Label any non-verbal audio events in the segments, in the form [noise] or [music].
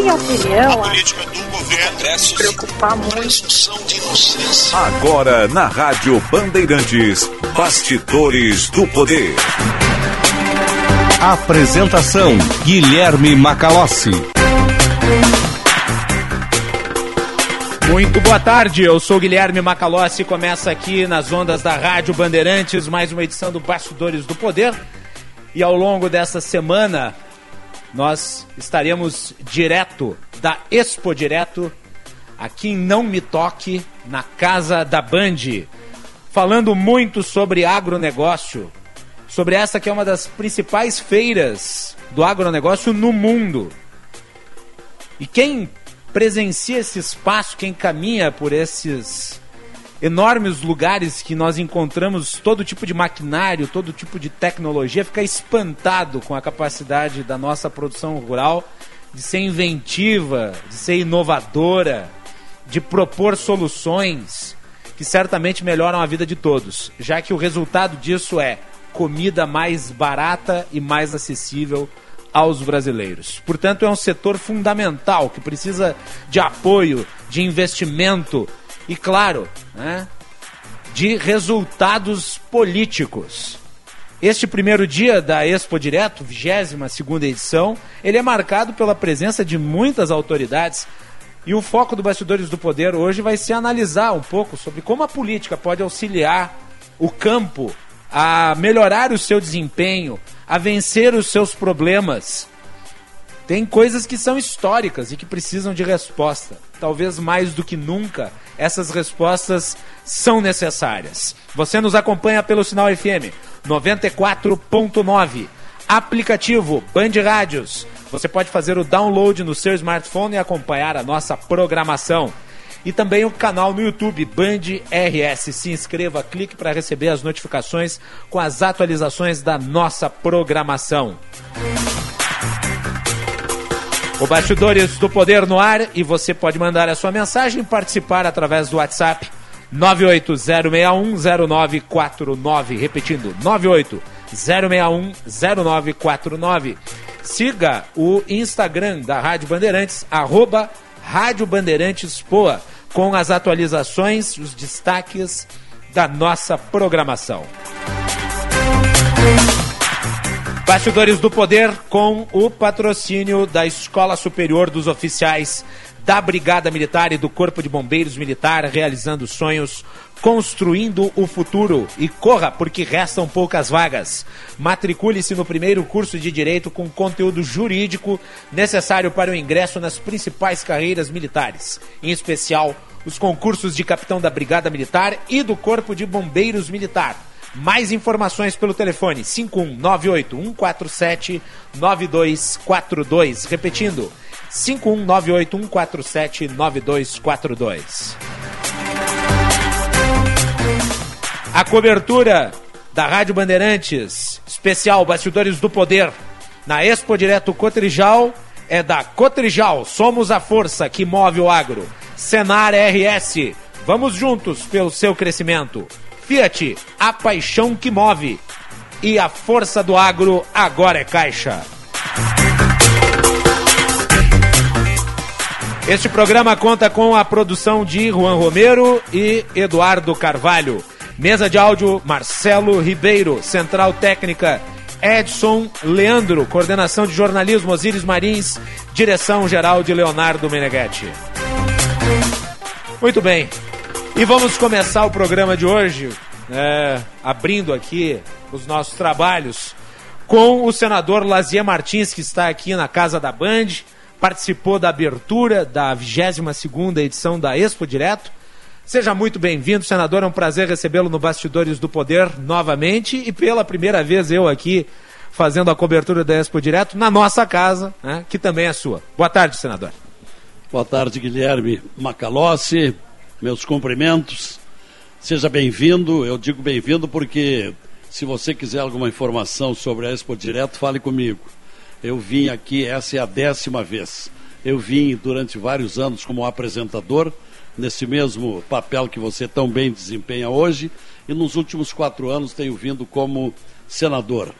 minha opinião, a política do governo Congresso preocupar muito. Agora na Rádio Bandeirantes, Bastidores do Poder. Apresentação Guilherme Macalossi. Muito boa tarde, eu sou Guilherme Macalossi e começa aqui nas ondas da Rádio Bandeirantes mais uma edição do Bastidores do Poder. E ao longo dessa semana nós estaremos direto da Expo Direto aqui em Não Me Toque, na casa da Band, falando muito sobre agronegócio, sobre essa que é uma das principais feiras do agronegócio no mundo. E quem presencia esse espaço, quem caminha por esses enormes lugares que nós encontramos todo tipo de maquinário, todo tipo de tecnologia, fica espantado com a capacidade da nossa produção rural de ser inventiva, de ser inovadora, de propor soluções que certamente melhoram a vida de todos, já que o resultado disso é comida mais barata e mais acessível aos brasileiros. Portanto, é um setor fundamental que precisa de apoio, de investimento e, claro, né, de resultados políticos. Este primeiro dia da Expo Direto, 22 segunda edição, ele é marcado pela presença de muitas autoridades e o foco do Bastidores do Poder hoje vai ser analisar um pouco sobre como a política pode auxiliar o campo a melhorar o seu desempenho, a vencer os seus problemas. Tem coisas que são históricas e que precisam de resposta. Talvez mais do que nunca, essas respostas são necessárias. Você nos acompanha pelo sinal FM 94.9, aplicativo Band Rádios. Você pode fazer o download no seu smartphone e acompanhar a nossa programação e também o canal no YouTube Band RS. Se inscreva, clique para receber as notificações com as atualizações da nossa programação. O Bastidores do Poder no ar e você pode mandar a sua mensagem participar através do WhatsApp 980610949, repetindo 980610949. Siga o Instagram da Rádio Bandeirantes, arroba Rádio Bandeirantes Poa, com as atualizações, os destaques da nossa programação. Bastidores do Poder com o patrocínio da Escola Superior dos Oficiais da Brigada Militar e do Corpo de Bombeiros Militar, realizando sonhos, construindo o futuro. E corra, porque restam poucas vagas. Matricule-se no primeiro curso de Direito com conteúdo jurídico necessário para o ingresso nas principais carreiras militares, em especial os concursos de capitão da Brigada Militar e do Corpo de Bombeiros Militar. Mais informações pelo telefone 5198 147 9242. Repetindo, 51981479242. A cobertura da Rádio Bandeirantes, especial Bastidores do Poder, na Expo Direto Cotrijal, é da Cotrijal. Somos a força que move o agro. Senar RS. Vamos juntos pelo seu crescimento. Fiat, a paixão que move. E a força do agro agora é Caixa. Este programa conta com a produção de Juan Romero e Eduardo Carvalho. Mesa de áudio Marcelo Ribeiro. Central técnica Edson Leandro. Coordenação de jornalismo Osíris Marins. Direção geral de Leonardo Meneghetti. Muito bem. E vamos começar o programa de hoje, é, abrindo aqui os nossos trabalhos com o senador Lazier Martins, que está aqui na casa da Band participou da abertura da 22ª edição da Expo Direto. Seja muito bem-vindo, senador. É um prazer recebê-lo no Bastidores do Poder novamente e pela primeira vez eu aqui fazendo a cobertura da Expo Direto na nossa casa, né, que também é sua. Boa tarde, senador. Boa tarde, Guilherme Macalossi. Meus cumprimentos. Seja bem-vindo. Eu digo bem-vindo porque se você quiser alguma informação sobre a Expo Direto, fale comigo. Eu vim aqui, essa é a décima vez. Eu vim durante vários anos como apresentador, nesse mesmo papel que você tão bem desempenha hoje, e nos últimos quatro anos tenho vindo como senador.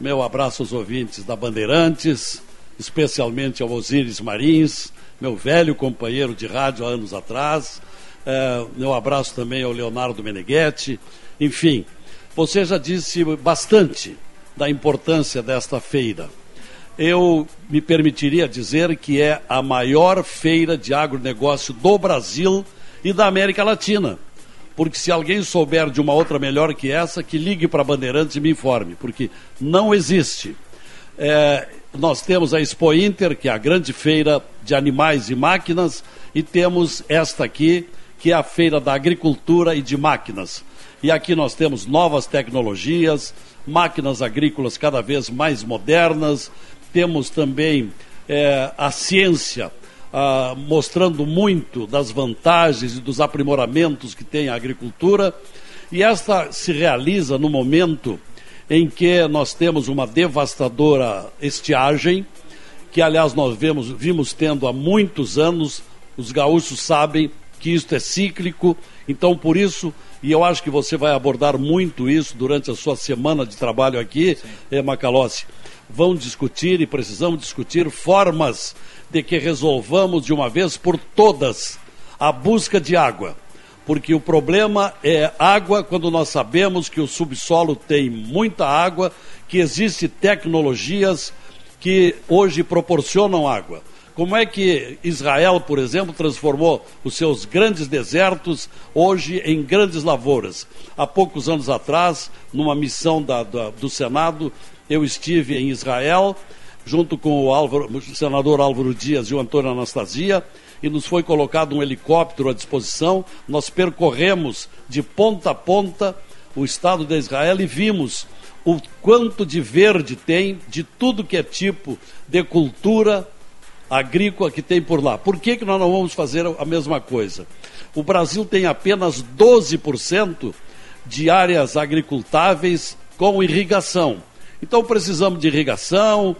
Meu abraço aos ouvintes da Bandeirantes, especialmente ao Osíris Marins, meu velho companheiro de rádio há anos atrás. É, meu abraço também ao Leonardo Meneghetti. Enfim, você já disse bastante da importância desta feira. Eu me permitiria dizer que é a maior feira de agronegócio do Brasil e da América Latina. Porque se alguém souber de uma outra melhor que essa, que ligue para Bandeirantes e me informe, porque não existe. É, nós temos a Expo Inter, que é a grande feira de animais e máquinas, e temos esta aqui, que é a feira da agricultura e de máquinas. E aqui nós temos novas tecnologias, máquinas agrícolas cada vez mais modernas, temos também é, a ciência ah, mostrando muito das vantagens e dos aprimoramentos que tem a agricultura, e esta se realiza no momento em que nós temos uma devastadora estiagem, que aliás nós vemos, vimos tendo há muitos anos, os gaúchos sabem que isto é cíclico, então por isso, e eu acho que você vai abordar muito isso durante a sua semana de trabalho aqui, é, Macalossi, vão discutir e precisamos discutir formas de que resolvamos de uma vez por todas a busca de água. Porque o problema é água quando nós sabemos que o subsolo tem muita água, que existem tecnologias que hoje proporcionam água. Como é que Israel, por exemplo, transformou os seus grandes desertos hoje em grandes lavouras? Há poucos anos atrás, numa missão da, da, do Senado, eu estive em Israel junto com o, Álvaro, o senador Álvaro Dias e o Antônio Anastasia, e nos foi colocado um helicóptero à disposição. Nós percorremos de ponta a ponta o estado de Israel e vimos o quanto de verde tem de tudo que é tipo de cultura agrícola que tem por lá. Por que, que nós não vamos fazer a mesma coisa? O Brasil tem apenas 12% de áreas agricultáveis com irrigação. Então precisamos de irrigação,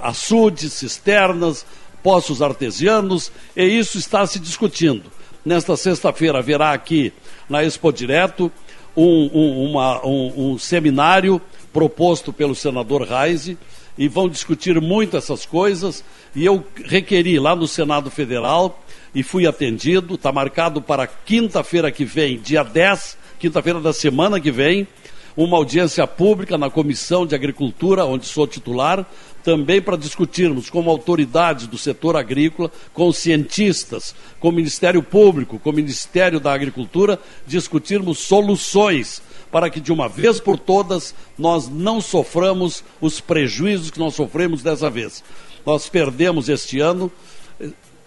açudes, cisternas, poços artesianos, e isso está se discutindo. Nesta sexta-feira haverá aqui na Expo Direto um, um, uma, um, um seminário proposto pelo senador Reise, e vão discutir muito essas coisas. E eu requeri lá no Senado Federal e fui atendido. Está marcado para quinta-feira que vem, dia 10, quinta-feira da semana que vem, uma audiência pública na Comissão de Agricultura, onde sou titular, também para discutirmos como autoridades do setor agrícola, com cientistas, com o Ministério Público, com o Ministério da Agricultura, discutirmos soluções para que de uma vez por todas nós não soframos os prejuízos que nós sofremos dessa vez. Nós perdemos este ano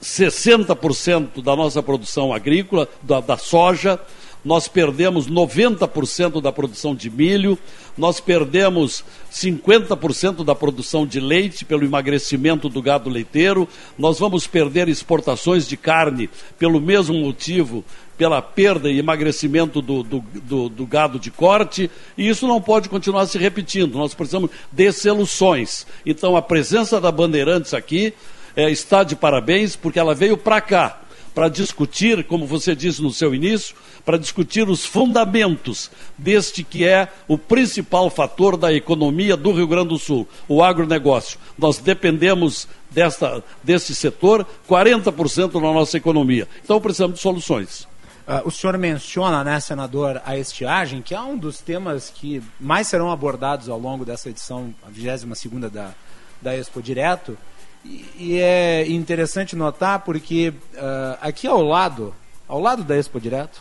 60% eh, da nossa produção agrícola, da, da soja, nós perdemos 90% da produção de milho, nós perdemos 50% da produção de leite pelo emagrecimento do gado leiteiro, nós vamos perder exportações de carne pelo mesmo motivo, pela perda e emagrecimento do, do, do, do gado de corte, e isso não pode continuar se repetindo. Nós precisamos de soluções. Então, a presença da Bandeirantes aqui é, está de parabéns, porque ela veio para cá para discutir, como você disse no seu início, para discutir os fundamentos deste que é o principal fator da economia do Rio Grande do Sul, o agronegócio. Nós dependemos desta, desse setor 40% da nossa economia. Então precisamos de soluções. Uh, o senhor menciona, né, senador, a estiagem, que é um dos temas que mais serão abordados ao longo dessa edição, a 22 da, da Expo Direto. E, é interessante notar porque uh, aqui ao lado, ao lado da Expo Direto,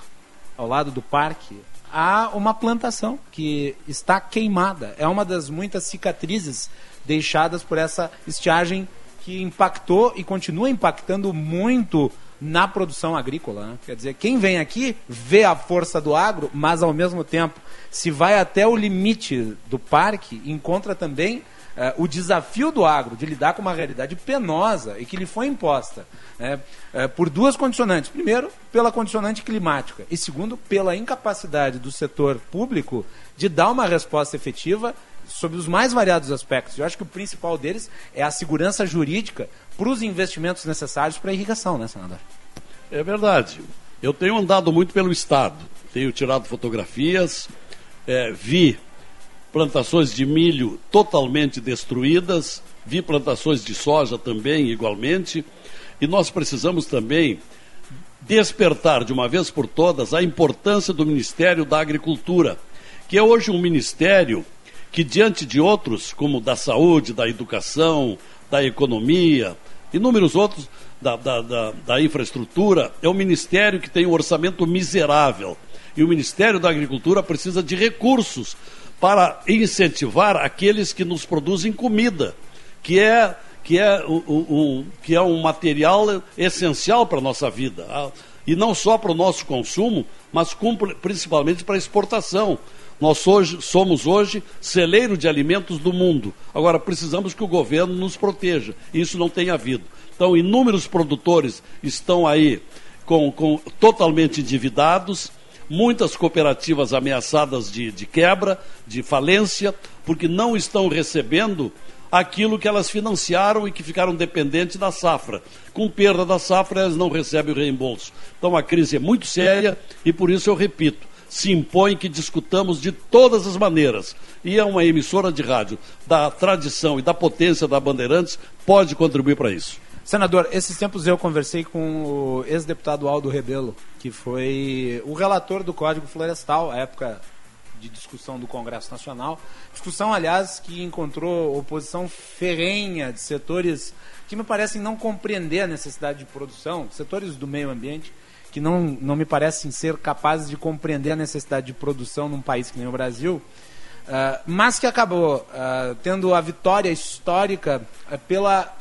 ao lado do parque, há uma plantação que está queimada. É uma das muitas cicatrizes deixadas por essa estiagem que impactou e continua impactando muito na produção agrícola. Né? Quer dizer, quem vem aqui vê a força do agro, mas ao mesmo tempo, se vai até o limite do parque, encontra também é, o desafio do agro de lidar com uma realidade penosa e que lhe foi imposta né, é, por duas condicionantes. Primeiro, pela condicionante climática e segundo, pela incapacidade do setor público de dar uma resposta efetiva sobre os mais variados aspectos. Eu acho que o principal deles é a segurança jurídica para os investimentos necessários para a irrigação, né, senador? É verdade. Eu tenho andado muito pelo Estado, tenho tirado fotografias, é, vi plantações de milho totalmente destruídas, vi plantações de soja também, igualmente, e nós precisamos também despertar de uma vez por todas a importância do Ministério da Agricultura, que é hoje um ministério que, diante de outros, como da saúde, da educação, da economia, inúmeros outros, da, da, da, da infraestrutura, é um ministério que tem um orçamento miserável. E o Ministério da Agricultura precisa de recursos para incentivar aqueles que nos produzem comida, que é, que é, um, um, que é um material essencial para a nossa vida. E não só para o nosso consumo, mas principalmente para a exportação. Nós hoje, somos hoje celeiro de alimentos do mundo. Agora, precisamos que o governo nos proteja. Isso não tem havido. Então, inúmeros produtores estão aí com, com totalmente endividados, muitas cooperativas ameaçadas de, de quebra, de falência, porque não estão recebendo aquilo que elas financiaram e que ficaram dependentes da safra. Com perda da safra, elas não recebem o reembolso. Então a crise é muito séria e por isso eu repito, se impõe que discutamos de todas as maneiras. E é uma emissora de rádio da tradição e da potência da Bandeirantes pode contribuir para isso. Senador, esses tempos eu conversei com o ex-deputado Aldo Rebelo, que foi o relator do Código Florestal, à época de discussão do Congresso Nacional. Discussão, aliás, que encontrou oposição ferrenha de setores que me parecem não compreender a necessidade de produção, setores do meio ambiente, que não, não me parecem ser capazes de compreender a necessidade de produção num país que nem o Brasil. Uh, mas que acabou uh, tendo a vitória histórica uh, pela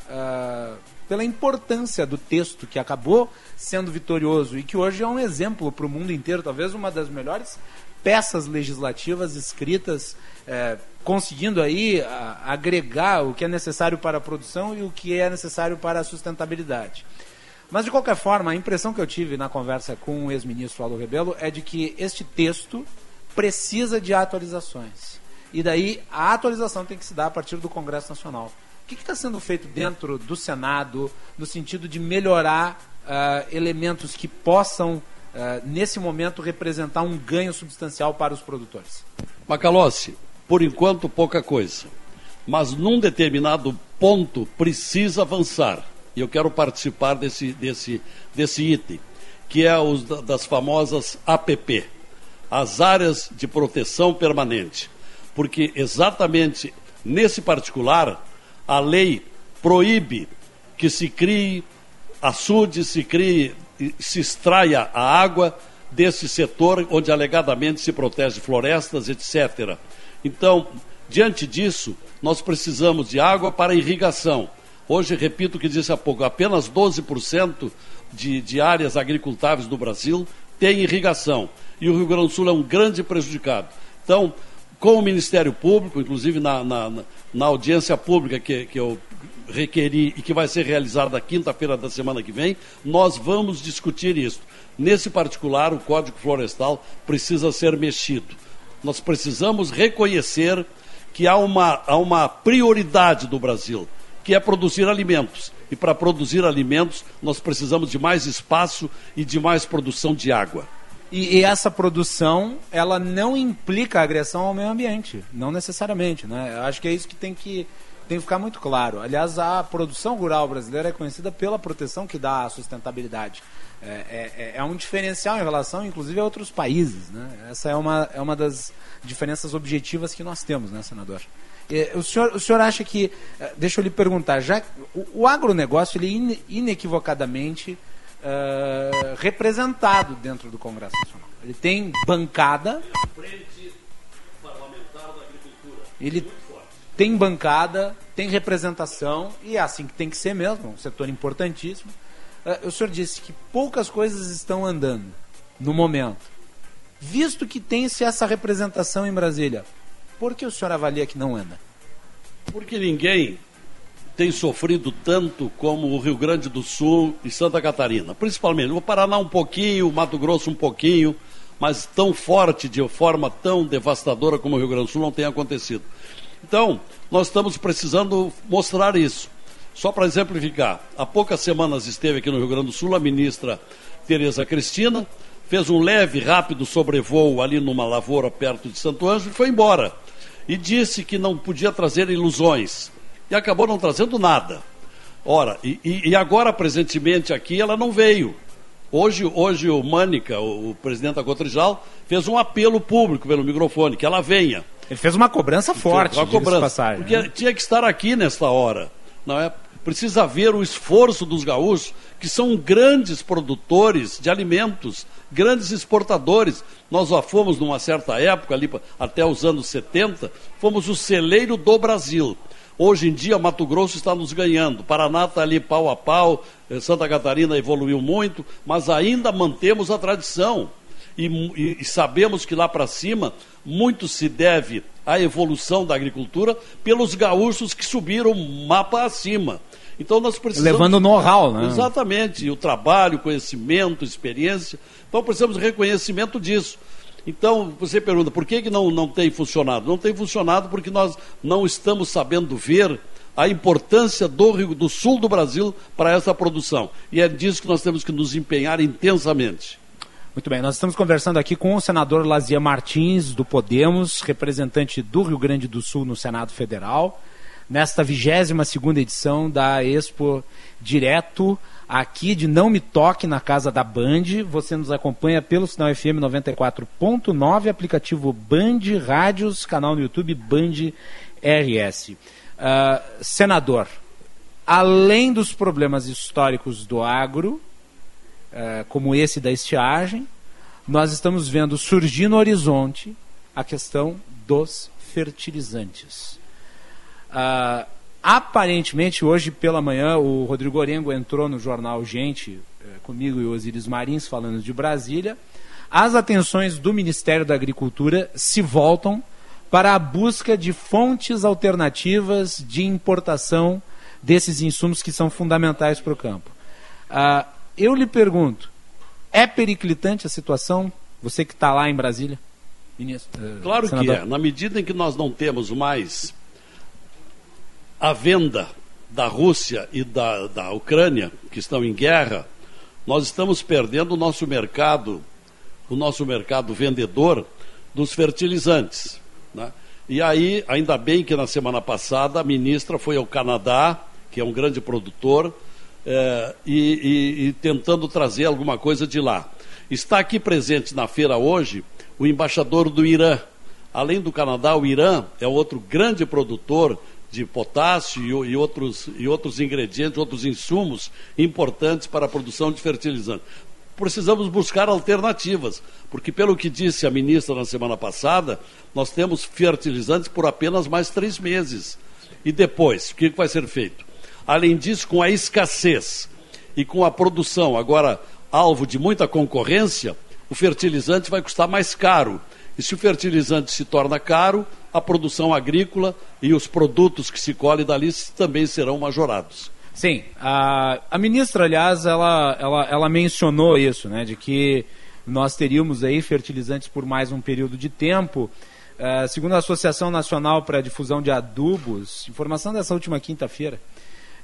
pela importância do texto que acabou sendo vitorioso e que hoje é um exemplo para o mundo inteiro, talvez uma das melhores peças legislativas escritas, é, conseguindo aí a, agregar o que é necessário para a produção e o que é necessário para a sustentabilidade. Mas, de qualquer forma, a impressão que eu tive na conversa com o ex-ministro Aldo Rebelo é de que este texto precisa de atualizações. E daí a atualização tem que se dar a partir do Congresso Nacional. O que está sendo feito dentro do Senado no sentido de melhorar uh, elementos que possam, uh, nesse momento, representar um ganho substancial para os produtores? Macalossi, por enquanto pouca coisa. Mas num determinado ponto precisa avançar. E eu quero participar desse, desse, desse item, que é os das famosas APP, as áreas de proteção permanente. Porque exatamente nesse particular a lei proíbe que se crie açude, se crie, se extraia a água desse setor onde alegadamente se protege florestas, etc. Então, diante disso, nós precisamos de água para irrigação. Hoje, repito o que disse há pouco, apenas 12% de, de áreas agricultáveis do Brasil tem irrigação. E o Rio Grande do Sul é um grande prejudicado. Então, com o Ministério Público, inclusive na, na, na audiência pública que, que eu requeri e que vai ser realizada quinta-feira da semana que vem, nós vamos discutir isso. Nesse particular, o Código Florestal precisa ser mexido. Nós precisamos reconhecer que há uma, há uma prioridade do Brasil, que é produzir alimentos. E para produzir alimentos, nós precisamos de mais espaço e de mais produção de água. E, e, essa produção, ela não implica agressão ao meio ambiente, não necessariamente, né? Eu acho que é isso que tem que tem que ficar muito claro. Aliás, a produção rural brasileira é conhecida pela proteção que dá à sustentabilidade. É, é, é, é um diferencial em relação, inclusive, a outros países. Né? Essa é uma, é uma das diferenças objetivas que nós temos, né, senador? E, o, senhor, o senhor acha que. Eh, deixa eu lhe perguntar, já o, o agronegócio, ele inequivocadamente uh, representado dentro do Congresso Nacional. Ele tem bancada. Ele tem bancada, tem representação, e é assim que tem que ser mesmo, um setor importantíssimo. Uh, o senhor disse que poucas coisas estão andando no momento. Visto que tem-se essa representação em Brasília, por que o senhor avalia que não anda? Porque ninguém tem sofrido tanto como o Rio Grande do Sul e Santa Catarina, principalmente. O Paraná um pouquinho, o Mato Grosso um pouquinho, mas tão forte, de forma tão devastadora como o Rio Grande do Sul não tem acontecido. Então, nós estamos precisando mostrar isso. Só para exemplificar, há poucas semanas esteve aqui no Rio Grande do Sul a ministra Tereza Cristina, fez um leve, rápido sobrevoo ali numa lavoura perto de Santo Ângelo e foi embora. E disse que não podia trazer ilusões e acabou não trazendo nada. Ora, e, e agora, presentemente aqui, ela não veio. Hoje, hoje o Mânica, o, o presidente da Cotrijal, fez um apelo público pelo microfone, que ela venha. Ele fez uma cobrança forte, uma cobrança, passagem, porque né? tinha que estar aqui nesta hora, não é? Precisa ver o esforço dos gaúchos, que são grandes produtores de alimentos, grandes exportadores. Nós já fomos, numa certa época, ali até os anos 70, fomos o celeiro do Brasil. Hoje em dia, Mato Grosso está nos ganhando. Paraná está ali pau a pau, eh, Santa Catarina evoluiu muito, mas ainda mantemos a tradição. E, e, e sabemos que lá para cima, muito se deve à evolução da agricultura pelos gaúchos que subiram o mapa acima. Então nós precisamos. Levando know-how, né? Exatamente. O trabalho, conhecimento, experiência. Então precisamos de reconhecimento disso. Então, você pergunta, por que, que não, não tem funcionado? Não tem funcionado porque nós não estamos sabendo ver a importância do Rio do Sul do Brasil para essa produção. E é disso que nós temos que nos empenhar intensamente. Muito bem, nós estamos conversando aqui com o senador Lazia Martins, do Podemos, representante do Rio Grande do Sul no Senado Federal, nesta 22 segunda edição da Expo Direto aqui de Não Me Toque na casa da Band. Você nos acompanha pelo sinal FM 94.9, aplicativo Band Rádios, canal no YouTube Band RS. Uh, senador, além dos problemas históricos do agro, uh, como esse da estiagem, nós estamos vendo surgir no horizonte a questão dos fertilizantes. Uh, Aparentemente, hoje pela manhã, o Rodrigo Orengo entrou no jornal Gente, eh, comigo e o Osiris Marins, falando de Brasília. As atenções do Ministério da Agricultura se voltam para a busca de fontes alternativas de importação desses insumos que são fundamentais para o campo. Uh, eu lhe pergunto, é periclitante a situação? Você que está lá em Brasília? Ministro, uh, claro senador. que é. Na medida em que nós não temos mais a venda da Rússia e da, da Ucrânia, que estão em guerra, nós estamos perdendo o nosso mercado, o nosso mercado vendedor dos fertilizantes. Né? E aí, ainda bem que na semana passada a ministra foi ao Canadá, que é um grande produtor, eh, e, e, e tentando trazer alguma coisa de lá. Está aqui presente na feira hoje o embaixador do Irã. Além do Canadá, o Irã é outro grande produtor de potássio e, outros, e outros ingredientes, outros insumos importantes para a produção de fertilizante. Precisamos buscar alternativas, porque, pelo que disse a ministra na semana passada, nós temos fertilizantes por apenas mais três meses. E depois, o que vai ser feito? Além disso, com a escassez e com a produção agora alvo de muita concorrência, o fertilizante vai custar mais caro. E se o fertilizante se torna caro, a produção agrícola e os produtos que se colhem dali também serão majorados. Sim, a, a ministra, aliás, ela, ela, ela mencionou isso, né, de que nós teríamos aí fertilizantes por mais um período de tempo. Uh, segundo a Associação Nacional para a Difusão de Adubos, informação dessa última quinta-feira,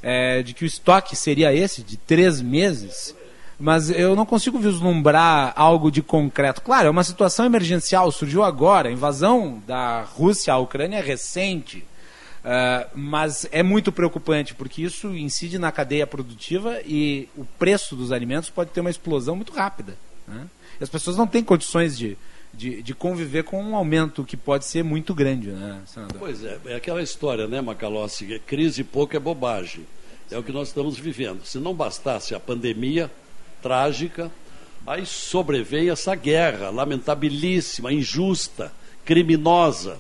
é, de que o estoque seria esse, de três meses mas eu não consigo vislumbrar algo de concreto. Claro, é uma situação emergencial, surgiu agora, a invasão da Rússia à Ucrânia é recente, uh, mas é muito preocupante, porque isso incide na cadeia produtiva e o preço dos alimentos pode ter uma explosão muito rápida. Né? As pessoas não têm condições de, de, de, conviver com um aumento que pode ser muito grande, né, senador? Pois é, é aquela história, né, Macalossi? Crise pouco é bobagem. É o que nós estamos vivendo. Se não bastasse a pandemia, trágica, aí sobrevém essa guerra lamentabilíssima, injusta, criminosa,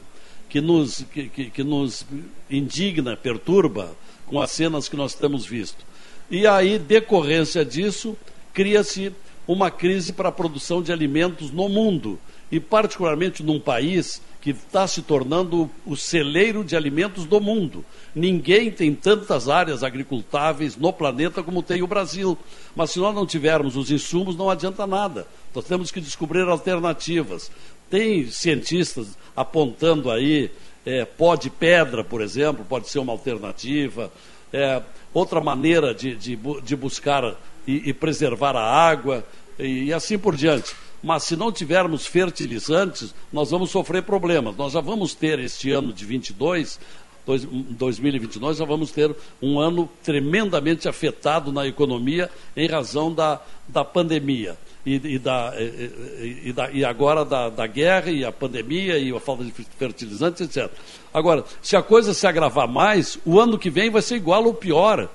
que nos, que, que, que nos indigna, perturba com as cenas que nós temos visto. E aí, decorrência disso, cria-se uma crise para a produção de alimentos no mundo, e particularmente num país que está se tornando o celeiro de alimentos do mundo. Ninguém tem tantas áreas agricultáveis no planeta como tem o Brasil. Mas se nós não tivermos os insumos, não adianta nada. Nós temos que descobrir alternativas. Tem cientistas apontando aí é, pó de pedra, por exemplo, pode ser uma alternativa. É, outra maneira de, de, de buscar e, e, preservar a água e, e assim por diante mas se não tivermos fertilizantes, nós vamos sofrer problemas. Nós já vamos ter este ano de 22 dois- 2022, nós vamos ter um ano tremendamente afetado na economia em razão da, da pandemia. E, e da, e, e- da- e agora da, da guerra e a pandemia e a falta de fertilizantes, etc. Agora, se a coisa se agravar mais, o ano que vem vai ser igual ou pior.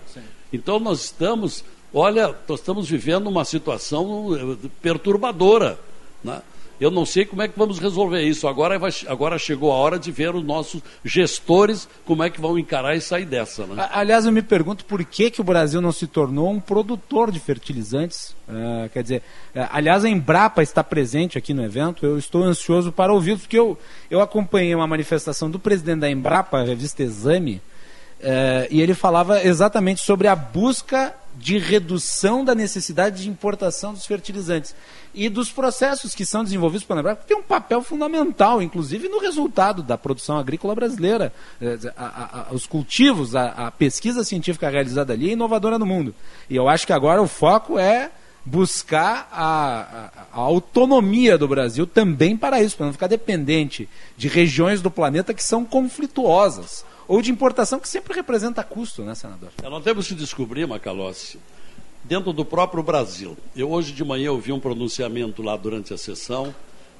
Então nós estamos, olha, nós estamos vivendo uma situação eh, perturbadora. Né? Eu não sei como é que vamos resolver isso. Agora, vai- agora chegou a hora de ver os nossos gestores como é que vão encarar e sair dessa. Né? Aliás, eu me pergunto por que, que o Brasil não se tornou um produtor de fertilizantes. Ah, quer dizer, ah, aliás, a Embrapa está presente aqui no evento. Eu estou ansioso para ouvi-los, porque eu, eu acompanhei uma manifestação do presidente da Embrapa, a revista Exame, eh, e ele falava exatamente sobre a busca de redução da necessidade de importação dos fertilizantes e dos processos que são desenvolvidos pela Embrapa, que tem um papel fundamental, inclusive no resultado da produção agrícola brasileira. Eh, a- a- a- os cultivos, a, pesquisa científica realizada ali é inovadora no mundo. E eu acho que agora o foco é buscar a autonomia do Brasil também para isso, para não ficar dependente de regiões do planeta que são conflituosas ou de importação que sempre representa custo, né, senador? Nós temos que descobrir, Macalossi, dentro do próprio Brasil. Eu hoje de manhã ouvi um pronunciamento lá durante a sessão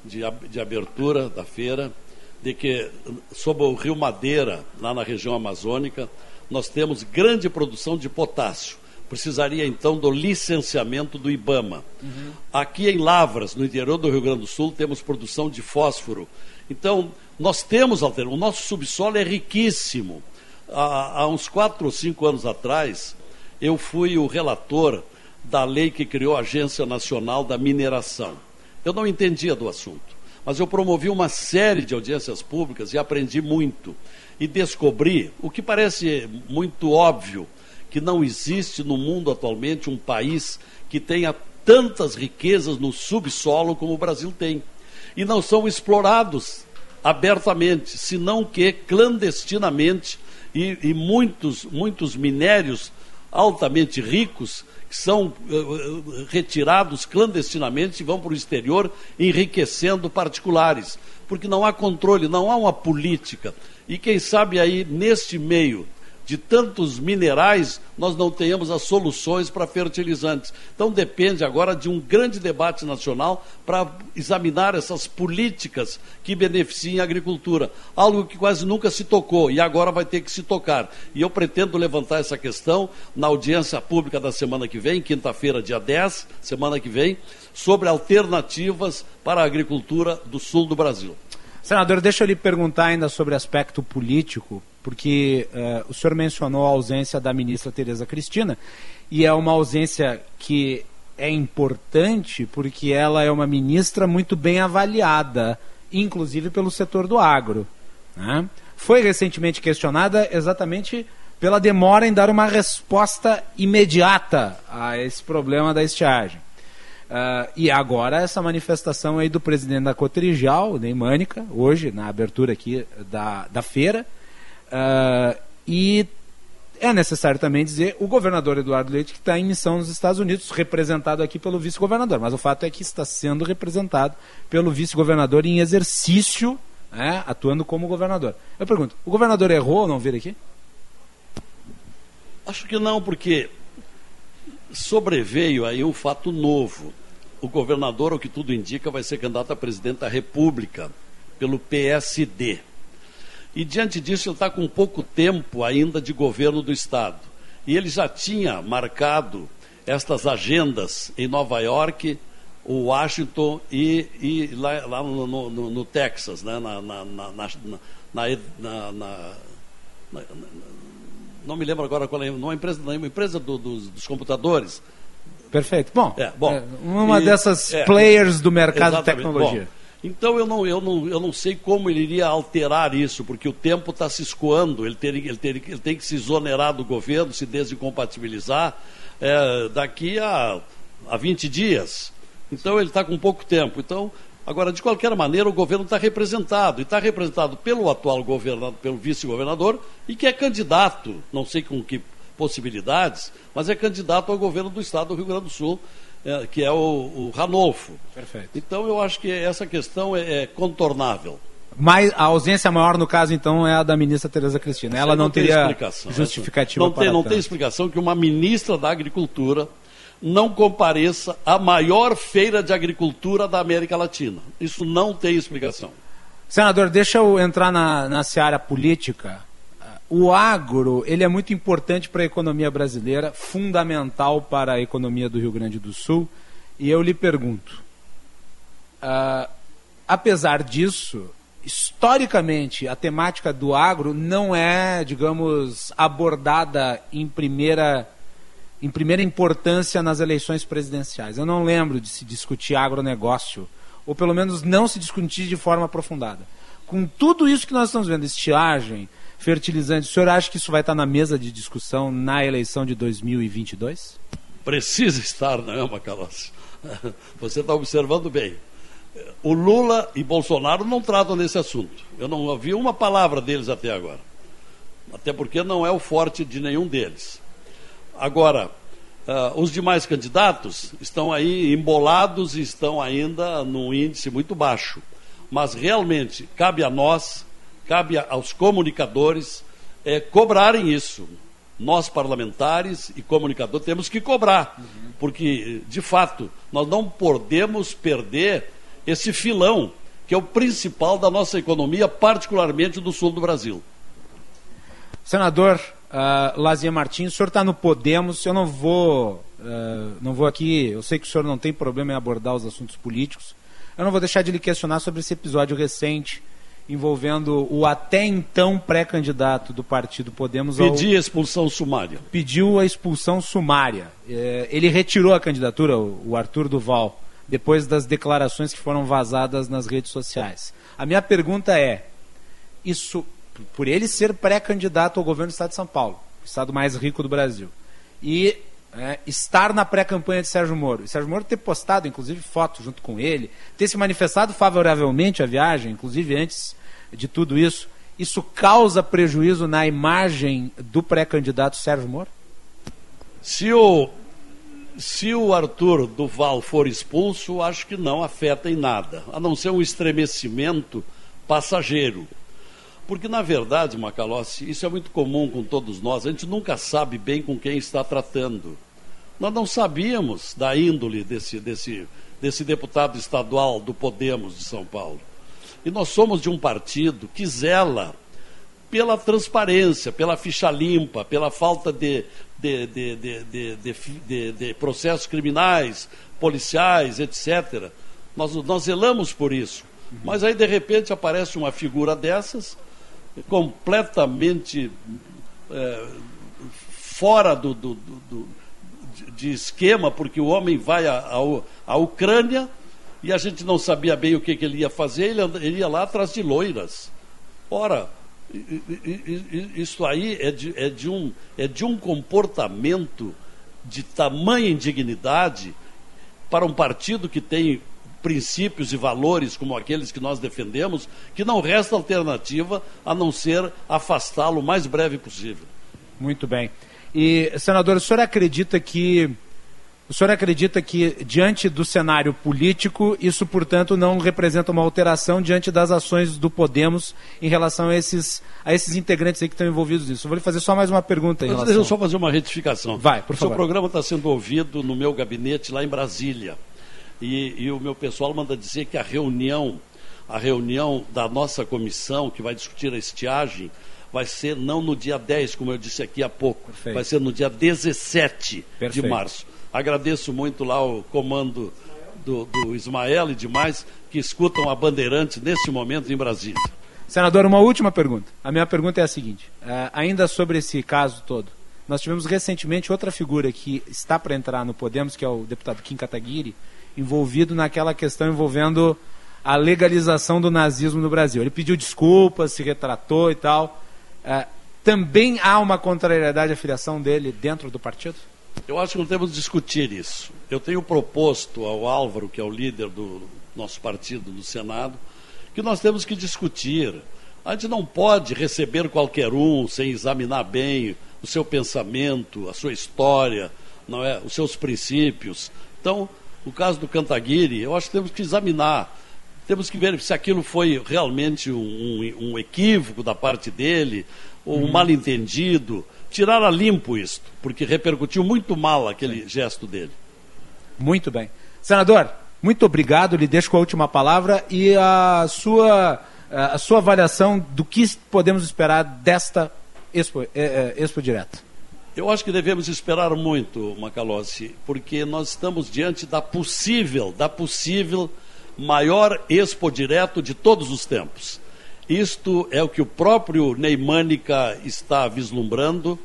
de, de abertura da feira, de que sobre o Rio Madeira, lá na região amazônica, nós temos grande produção de potássio. Precisaria então do licenciamento do IBAMA. Aqui em Lavras, no interior do Rio Grande do Sul, temos produção de fósforo. Então, nós temos alternativa. O nosso subsolo é riquíssimo. Há, há uns quatro ou cinco anos atrás, eu fui o relator da lei que criou a Agência Nacional da Mineração. Eu não entendia do assunto, mas eu promovi uma série de audiências públicas e aprendi muito. E descobri o que parece muito óbvio, que não existe no mundo atualmente um país que tenha tantas riquezas no subsolo como o Brasil tem. E não são explorados abertamente, senão que clandestinamente e, e muitos, muitos minérios altamente ricos que são eh, retirados clandestinamente e vão para o exterior enriquecendo particulares, porque não há controle, não há uma política. E quem sabe aí neste meio de tantos minerais, nós não tenhamos as soluções para fertilizantes. Então depende agora de um grande debate nacional para examinar essas políticas que beneficiem a agricultura, algo que quase nunca se tocou e agora vai ter que se tocar. E eu pretendo levantar essa questão na audiência pública da semana que vem, quinta-feira, dia 10, semana que vem, sobre alternativas para a agricultura do sul do Brasil. Senador, deixa eu lhe perguntar ainda sobre aspecto político, porque eh, o senhor mencionou a ausência da ministra Tereza Cristina, e é uma ausência que é importante porque ela é uma ministra muito bem avaliada, inclusive pelo setor do agro. né? Foi recentemente questionada exatamente pela demora em dar uma resposta imediata a esse problema da estiagem. Ah, e agora essa manifestação aí do presidente da Cotrijal, Ney Mânica, hoje, na abertura aqui da, da feira. Ah, e é necessário também dizer o governador Eduardo Leite, que está em missão nos Estados Unidos, representado aqui pelo vice-governador. Mas o fato é que está sendo representado pelo vice-governador em exercício, né, atuando como governador. Eu pergunto, o governador errou ao não vir aqui? Acho que não, porque sobreveio aí um fato novo. O governador, o que tudo indica, vai ser candidato a presidente da República pelo PSD. E diante disso, ele está com pouco tempo ainda de governo do Estado. E ele já tinha marcado estas agendas em Nova York, o Washington e, e lá, lá no, no- no- no Texas, né? na, na, na, na, não me lembro agora qual é, numa empresa, numa empresa do- dos, dos computadores. Perfeito. Bom, É, bom, é, uma e- dessas é, players do mercado de tecnologia. Bom, então eu não, eu, não, eu não sei como ele iria alterar isso, porque o tempo está se escoando, ele, teria, ele, teria, ele tem que se exonerar do governo, se desincompatibilizar é, daqui a, a 20 dias. Então ele está com pouco tempo. Então, agora, de qualquer maneira, o governo está representado, e está representado pelo atual governador, pelo vice-governador, e que é candidato, não sei com que possibilidades, mas é candidato ao governo do estado do Rio Grande do Sul, é, que é o, o Ranolfo. Perfeito. Então eu acho que essa questão é, é contornável. Mas a ausência maior, no caso, então, é a da ministra Tereza Cristina. Ela não, tem teria explicação. justificativa não tem, para não tem tanto. explicação que uma ministra da Agricultura não compareça à maior feira de agricultura da América Latina. Isso não tem explicação. Senador, deixa eu entrar na, na seara política. O agro, ele é muito importante para a economia brasileira, fundamental para a economia do Rio Grande do Sul. E eu lhe pergunto, ah, apesar disso, historicamente, a temática do agro não é, digamos, abordada em primeira, em primeira importância nas eleições presidenciais. Eu não lembro de se discutir agronegócio, ou pelo menos não se discutir de forma aprofundada. Com tudo isso que nós estamos vendo, estiagem, fertilizantes, o senhor acha que isso vai estar na mesa de discussão na eleição de 2022? Precisa estar, não é, Macalossi? [laughs] Você está observando bem. O Lula e Bolsonaro não tratam desse assunto. Eu não ouvi uma palavra deles até agora. Até porque não é o forte de nenhum deles. Agora, uh, os demais candidatos estão aí embolados e estão ainda num índice muito baixo. Mas realmente cabe a nós, cabe aos comunicadores, é, cobrarem isso. Nós, parlamentares e comunicadores, temos que cobrar. Porque, de fato, nós não podemos perder esse filão, que é o principal da nossa economia, particularmente do sul do Brasil. Senador uh, Lazier Martins, o senhor está no Podemos, eu não vou, uh, não vou aqui, eu sei que o senhor não tem problema em abordar os assuntos políticos, eu não vou deixar de lhe questionar sobre esse episódio recente envolvendo o até então pré-candidato do partido Podemos. Pediu a expulsão sumária. Pediu a expulsão sumária. É, ele retirou a candidatura, o Arthur Duval depois das declarações que foram vazadas nas redes sociais. A minha pergunta é: isso, por ele ser pré-candidato ao governo do Estado de São Paulo, o estado mais rico do Brasil, e é, estar na pré-campanha de Sérgio Moro, e Sérgio Moro ter postado, inclusive, foto junto com ele, ter se manifestado favoravelmente à viagem, inclusive antes de tudo isso, isso causa prejuízo na imagem do pré-candidato Sérgio Moro? Se o se o Arthur Duval for expulso, acho que não afeta em nada, a não ser um estremecimento passageiro. Porque, na verdade, Macalossi, isso é muito comum com todos nós, a gente nunca sabe bem com quem está tratando. Nós não sabíamos da índole desse, desse, desse deputado estadual do Podemos de São Paulo. E nós somos de um partido que zela pela transparência, pela ficha limpa, pela falta de, de, de, de, processos criminais, policiais, etc. Nós, nós zelamos por isso. Mas aí, de repente, aparece uma figura dessas, completamente é, fora do, do, do, de esquema, porque o homem vai à Ucrânia e a gente não sabia bem o que, que ele ia fazer, ele, ele ia lá atrás de loiras. Ora, isso aí é de, é, de um, é de um comportamento de tamanha indignidade para um partido que tem princípios e valores como aqueles que nós defendemos, que não resta alternativa a não ser afastá-lo o mais breve possível. Muito bem. E, senador, o senhor acredita que o senhor acredita que, diante do cenário político, isso, portanto, não representa uma alteração diante das ações do Podemos em relação a esses, a esses integrantes aí que estão envolvidos nisso? Eu vou lhe fazer só mais uma pergunta em Mas relação... Deixa eu só fazer uma retificação. Vai, por o favor. seu programa está sendo ouvido no meu gabinete lá em Brasília. E, e o meu pessoal manda dizer que a reunião, a reunião da nossa comissão, que vai discutir a estiagem, vai ser não no dia 10, como eu disse aqui há pouco, Perfeito. vai ser no dia 17 Perfeito. de março. Agradeço muito lá o comando do, do Ismael e demais que escutam a Bandeirante nesse momento em Brasília. Senador, uma última pergunta. A minha pergunta é a seguinte: uh, ainda sobre esse caso todo, nós tivemos recentemente outra figura que está para entrar no Podemos, que é o deputado Kim Kataguiri, envolvido naquela questão envolvendo a legalização do nazismo no Brasil. Ele pediu desculpas, se retratou e tal. Uh, também há uma contrariedade à filiação dele dentro do partido? Eu acho que não temos discutir isso. Eu tenho proposto ao Álvaro, que é o líder do nosso partido no Senado, que nós temos que discutir. A gente não pode receber qualquer um sem examinar bem o seu pensamento, a sua história, não é, os seus princípios. Então, no caso do Cantaguiri, eu acho que temos que examinar Temos que ver se aquilo foi realmente um, um, um equívoco da parte dele, ou um mal-entendido. Tirar a limpo isto, porque repercutiu muito mal aquele gesto dele. Muito bem. Senador, muito obrigado. Lhe deixo com a última palavra e a sua, a sua avaliação do que podemos esperar desta Expo, é, é, Expo Direto. Eu acho que devemos esperar muito, Macalossi, porque nós estamos diante da possível, da possível maior Expo Direto de todos os tempos. Isto é o que o próprio Neymânica está vislumbrando.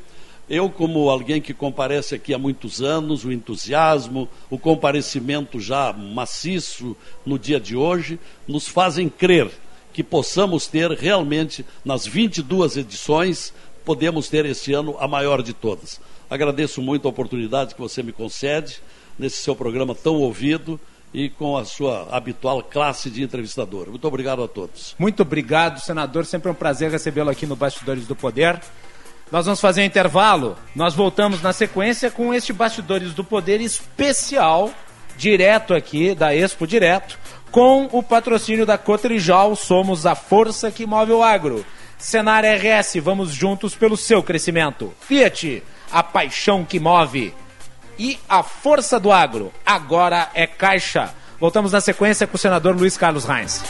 Eu, como alguém que comparece aqui há muitos anos, o entusiasmo, o comparecimento já maciço no dia de hoje, nos fazem crer que possamos ter realmente, nas 22 edições, podemos ter este ano a maior de todas. Agradeço muito a oportunidade que você me concede nesse seu programa tão ouvido e com a sua habitual classe de entrevistador. Muito obrigado a todos. Muito obrigado, senador. Sempre é um prazer recebê-lo aqui no Bastidores do Poder. Nós vamos fazer um intervalo. Nós voltamos na sequência com este Bastidores do Poder especial, direto aqui, da Expo Direto, com o patrocínio da Cotrijal. Somos a força que move o agro. Senar RS, vamos juntos pelo seu crescimento. Fiat, a paixão que move e a força do agro. Agora é Caixa. Voltamos na sequência com o senador Luiz Carlos Reins.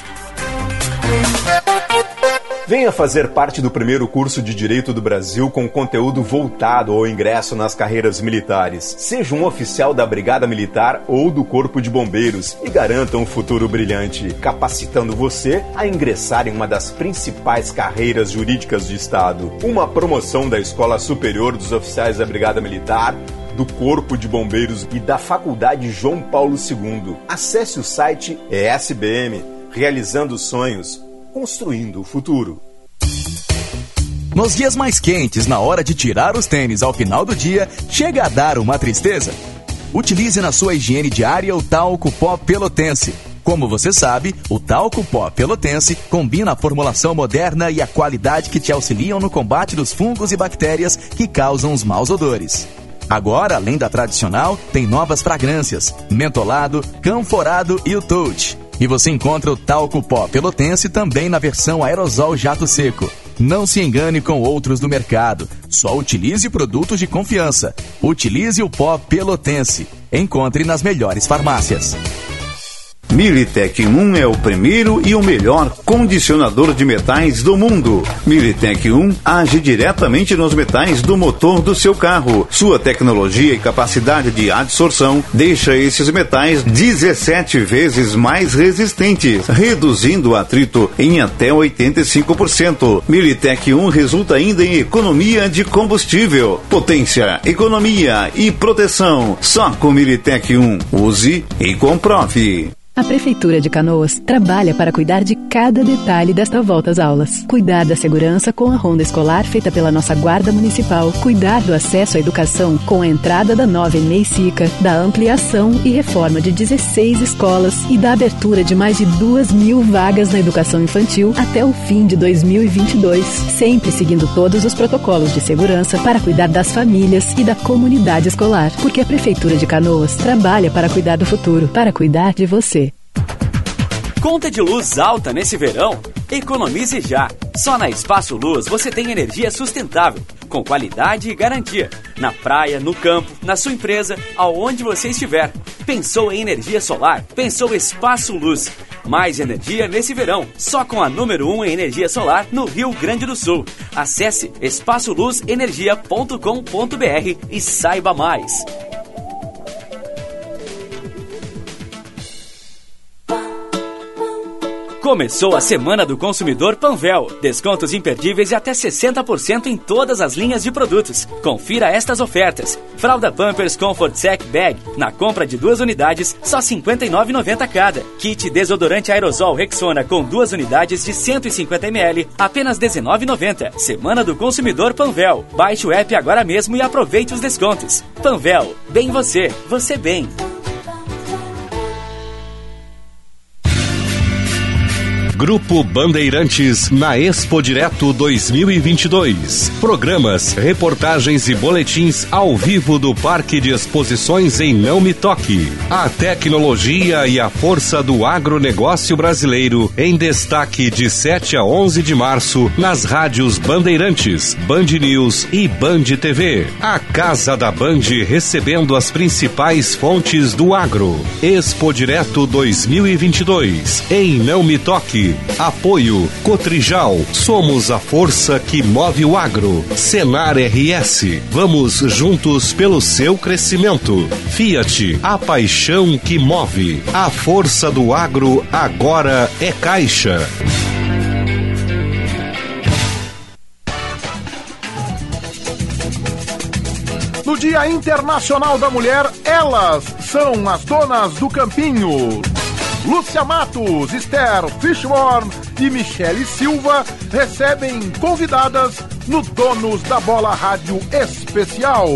Venha fazer parte do primeiro curso de Direito do Brasil com conteúdo voltado ao ingresso nas carreiras militares. Seja um oficial da Brigada Militar ou do Corpo de Bombeiros e garanta um futuro brilhante, capacitando você a ingressar em uma das principais carreiras jurídicas do Estado. Uma promoção da Escola Superior dos Oficiais da Brigada Militar do Corpo de Bombeiros e da Faculdade João Paulo II. Acesse o site ESBM, realizando sonhos, construindo o futuro. Nos dias mais quentes, na hora de tirar os tênis ao final do dia, chega a dar uma tristeza? Utilize na sua higiene diária o talco pó pelotense. Como você sabe, o talco pó pelotense combina a formulação moderna e a qualidade que te auxiliam no combate dos fungos e bactérias que causam os maus odores. Agora, além da tradicional, tem novas fragrâncias: mentolado, canforado e o touch. E você encontra o talco pó pelotense também na versão aerosol jato seco. Não se engane com outros do mercado. Só utilize produtos de confiança. Utilize o pó pelotense. Encontre nas melhores farmácias. Militec 1 é o primeiro e o melhor condicionador de metais do mundo. Militec 1 age diretamente nos metais do motor do seu carro. Sua tecnologia e capacidade de adsorção deixa esses metais 17 vezes mais resistentes, reduzindo o atrito em até 85%. Militec 1 resulta ainda em economia de combustível, potência, economia e proteção. Só com Militec 1. Use e comprove. A Prefeitura de Canoas trabalha para cuidar de cada detalhe desta volta às aulas. Cuidar da segurança com a ronda escolar feita pela nossa Guarda Municipal. Cuidar do acesso à educação com a entrada da nova Enei Sica, da ampliação e reforma de 16 escolas e da abertura de mais de duas mil vagas na educação infantil até o fim de 2022. Sempre seguindo todos os protocolos de segurança para cuidar das famílias e da comunidade escolar. Porque a Prefeitura de Canoas trabalha para cuidar do futuro, para cuidar de você. Conta de luz alta nesse verão? Economize já! Só na Espaço Luz você tem energia sustentável, com qualidade e garantia. Na praia, no campo, na sua empresa, aonde você estiver. Pensou em energia solar? Pensou Espaço Luz. Mais energia nesse verão, só com a número 1 um em energia solar no Rio Grande do Sul. Acesse espaçoluzenergia.com.br e saiba mais. Começou a Semana do Consumidor Panvel. Descontos imperdíveis e até 60% em todas as linhas de produtos. Confira estas ofertas. Fralda Pampers Comfort Sec Bag. Na compra de duas unidades, só R$ 59,90 cada. Kit desodorante aerosol Rexona com duas unidades de 150ml, apenas R$ 19,90. Semana do Consumidor Panvel. Baixe o app agora mesmo e aproveite os descontos. Panvel. Bem você. Você bem. Grupo Bandeirantes na Expo Direto 2022. Programas, reportagens e boletins ao vivo do Parque de Exposições em Não Me Toque. A tecnologia e a força do agronegócio brasileiro em destaque de 7 a 11 de março nas rádios Bandeirantes, Band News e Band TV. A Casa da Band recebendo as principais fontes do agro. Expo Direto 2022 em Não Me Toque. Apoio Cotrijal. Somos a força que move o agro. Senar RS. Vamos juntos pelo seu crescimento. Fiat. A paixão que move. A força do agro agora é Caixa. No Dia Internacional da Mulher, elas são as donas do campinho. Lúcia Matos, Esther Fishborn e Michele Silva recebem convidadas no Donos da Bola Rádio Especial.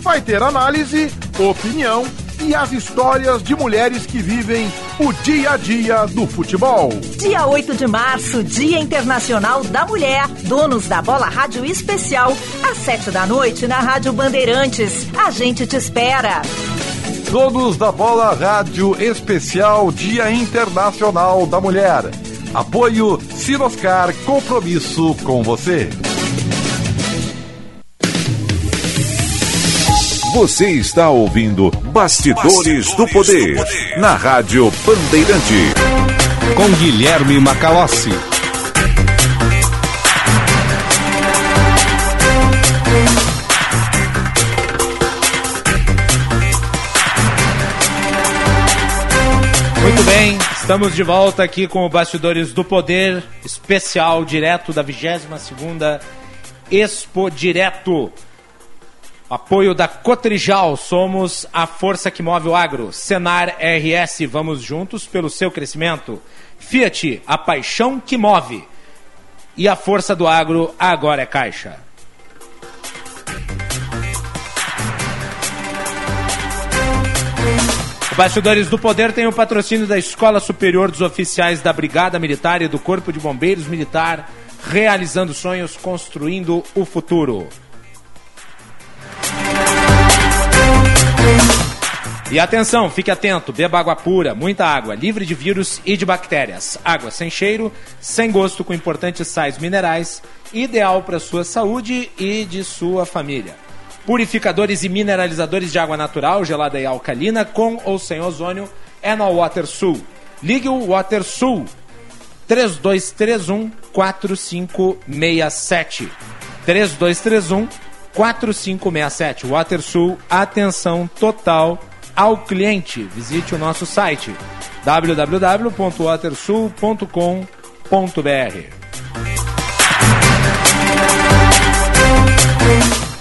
Vai ter análise, opinião e as histórias de mulheres que vivem o dia a dia do futebol. Dia 8 de março, Dia Internacional da Mulher. Donos da Bola Rádio Especial, às 7 da noite na Rádio Bandeirantes. A gente te espera. Donos da Bola Rádio Especial Dia Internacional da Mulher. Apoio Sinoscar Compromisso com você. Você está ouvindo Bastidores, Bastidores do, poder, do Poder na Rádio Bandeirante. Com Guilherme Macalossi. Muito bem, estamos de volta aqui com o Bastidores do Poder, especial direto da 22 segunda Expo Direto. Apoio da Cotrijal, somos a força que move o agro. Senar RS, vamos juntos pelo seu crescimento. Fiat, a paixão que move. E a força do agro agora é Caixa. Bastidores do Poder tem o patrocínio da Escola Superior dos Oficiais da Brigada Militar e do Corpo de Bombeiros Militar, realizando sonhos, construindo o futuro. E atenção, fique atento, beba água pura, muita água, livre de vírus e de bactérias. Água sem cheiro, sem gosto, com importantes sais minerais, ideal para sua saúde e de sua família. Purificadores e mineralizadores de água natural, gelada e alcalina, com ou sem ozônio, é na WaterSul. Ligue o WaterSul 3231 4567. 3231 4567. WaterSul, atenção total ao cliente. Visite o nosso site www.watersul.com.br.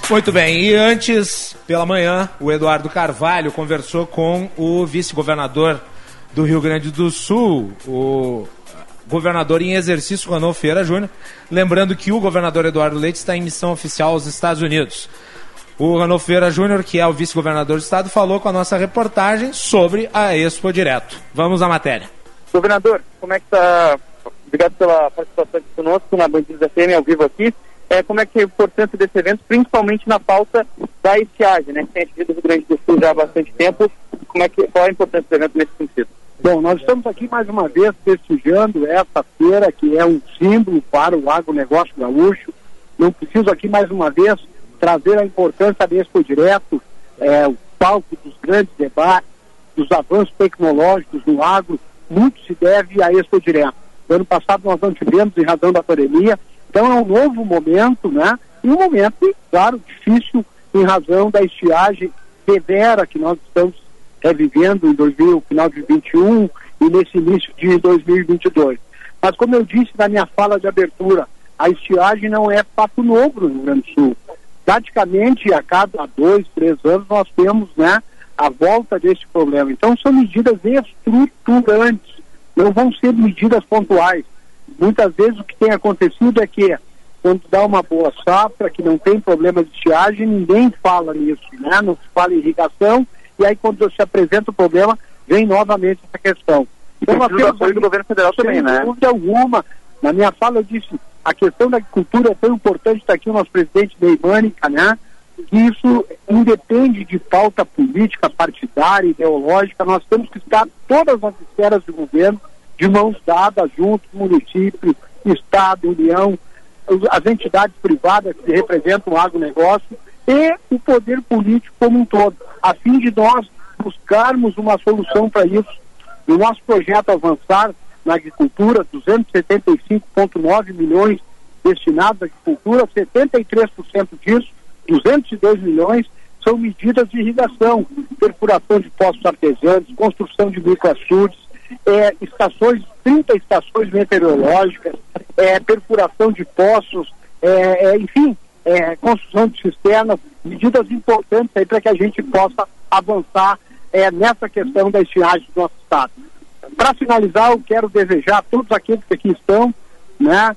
Muito bem, e antes, pela manhã, o Eduardo Carvalho conversou com o vice-governador do Rio Grande do Sul, o governador em exercício, Ranolfo Feira Júnior. Lembrando que o governador Eduardo Leite está em missão oficial aos Estados Unidos. O Ranolfo Feira Júnior, que é o vice-governador do estado, falou com a nossa reportagem sobre a Expo Direto. Vamos à matéria. Governador, como é que está? Obrigado pela participação conosco na Bandidos FM ao vivo aqui. É, como é que é a importância desse evento, principalmente na pauta da estiagem, né? Que tem atingido o Rio Grande do Sul já há bastante tempo. Como é que, qual a importância do evento nesse sentido? Bom, nós estamos aqui mais uma vez prestigiando essa feira que é um símbolo para o agronegócio gaúcho. Não preciso aqui mais uma vez trazer a importância da Expo Direto, é, o palco dos grandes debates, dos avanços tecnológicos no agro, muito se deve à Expo Direto. No ano passado nós não tivemos em razão da pandemia, então é um novo momento, né? E um momento, claro, difícil em razão da estiagem severa que nós estamos revivendo em 2000, final de 2021 e nesse início de 2022. Mas como eu disse na minha fala de abertura, a estiagem não é fato novo no Rio Grande do Sul praticamente a cada dois, três anos nós temos né, a volta desse problema. Então são medidas estruturantes, não vão ser medidas pontuais. Muitas vezes o que tem acontecido é que quando dá uma boa safra, que não tem problema de estiagem, ninguém fala nisso, né? Não se fala em irrigação, e aí quando se apresenta o problema, vem novamente essa questão. Então, Precisa do apoio do governo federal sem também, né? dúvida alguma. Na minha fala eu disse, a questão da agricultura é tão importante, está aqui o nosso presidente Neimânica, né? Que isso independe de pauta política, partidária, ideológica, nós temos que estar todas as esferas do governo de mãos dadas juntos, município, Estado, União, as entidades privadas que representam o agronegócio e o poder político como um todo, a fim de nós buscarmos uma solução para isso. No nosso projeto Avançar na Agricultura, 275,9 milhões destinados à agricultura, 73% disso, 202 milhões, são medidas de irrigação, perfuração de poços artesianos, construção de microaçudes, é, estações, 30 estações meteorológicas, é, perfuração de poços, é, é, enfim, é, construção de cisternas, medidas importantes para que a gente possa avançar é, nessa questão da estiagem do nosso estado. Para finalizar, eu quero desejar a todos aqueles que aqui estão, né,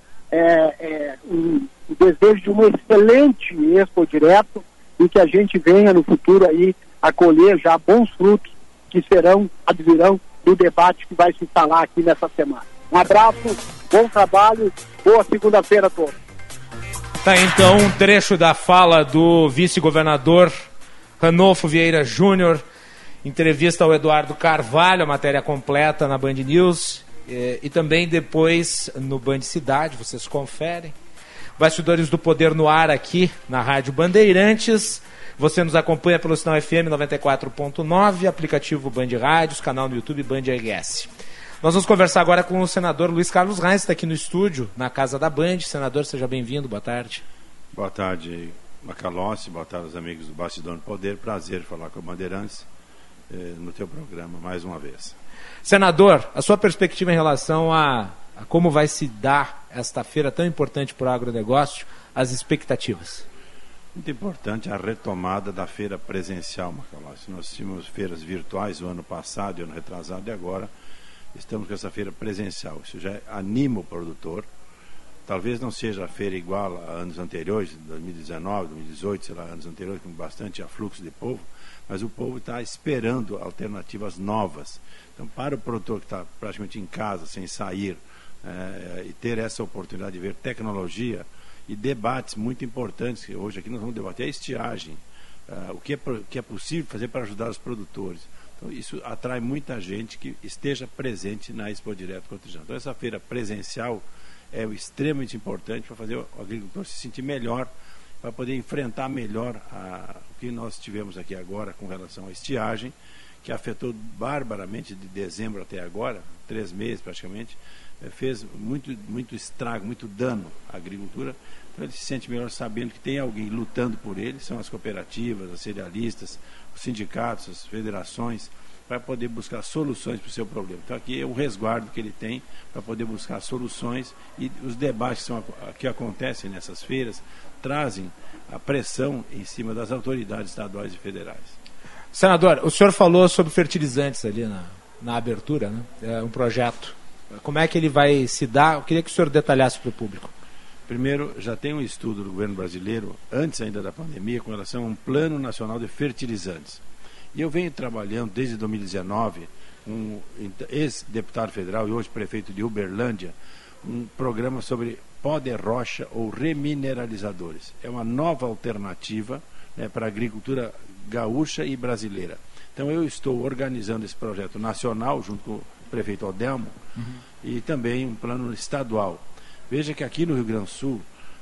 um, desejo de um excelente Expo Direto e que a gente venha no futuro aí a colher já bons frutos que serão, advirão do debate que vai se instalar aqui nessa semana. Um abraço, bom trabalho, boa segunda-feira a todos. Tá então um trecho da fala do vice-governador Ranolfo Vieira Júnior, entrevista ao Eduardo Carvalho, a matéria completa na Band News eh, e também depois no Band Cidade, vocês conferem. Bastidores do Poder no ar aqui na Rádio Bandeirantes. Você nos acompanha pelo sinal FM 94.9, aplicativo Band Rádios, canal no YouTube Band RS. Nós vamos conversar agora com o senador Luiz Carlos Reis, que está aqui no estúdio, na casa da Band. Senador, seja bem-vindo, boa tarde. Boa tarde, Macalossi, boa tarde aos amigos do Bastidor do Poder. Prazer falar com o Bandeirantes eh, no teu programa mais uma vez. Senador, a sua perspectiva em relação a, a como vai se dar esta feira tão importante para o agronegócio, as expectativas? Muito importante a retomada da feira presencial, Macalossi. Nós tínhamos feiras virtuais o ano passado e ano retrasado e agora estamos com essa feira presencial. Isso já anima o produtor. Talvez não seja a feira igual a anos anteriores, 2019, 2018, sei lá, anos anteriores, com bastante afluxo de povo, mas o povo está esperando alternativas novas. Então, para o produtor que está praticamente em casa, sem sair, eh, e ter essa oportunidade de ver tecnologia e debates muito importantes, hoje aqui nós vamos debater a estiagem, eh, o que é, que é possível fazer para ajudar os produtores. Então, isso atrai muita gente que esteja presente na Expo Direto Cotrijal. Então, essa feira presencial é extremamente importante para fazer o agricultor se sentir melhor, para poder enfrentar melhor a- o que nós tivemos aqui agora com relação à estiagem, que afetou barbaramente de dezembro até agora, três meses praticamente, fez muito, muito estrago, muito dano à agricultura. Então ele se sente melhor sabendo que tem alguém lutando por ele, são as cooperativas, as cerealistas, os sindicatos, as federações, para poder buscar soluções para o seu problema. Então aqui é o resguardo que ele tem para poder buscar soluções e os debates que, são, que acontecem nessas feiras trazem a pressão em cima das autoridades estaduais e federais. Senador, o senhor falou sobre fertilizantes ali na, na abertura, né? É um projeto. Como é que ele vai se dar? Eu queria que o senhor detalhasse para o público. Primeiro, já tem um estudo do governo brasileiro, antes ainda da pandemia, com relação a um plano nacional de fertilizantes. E eu venho trabalhando desde 2019, um ex-deputado federal e hoje prefeito de Uberlândia, um programa sobre pó de rocha ou remineralizadores. É uma nova alternativa né, para a agricultura gaúcha e brasileira. Então eu estou organizando esse projeto nacional junto com prefeito Odelmo e também um plano estadual. Veja que aqui no Rio Grande do Sul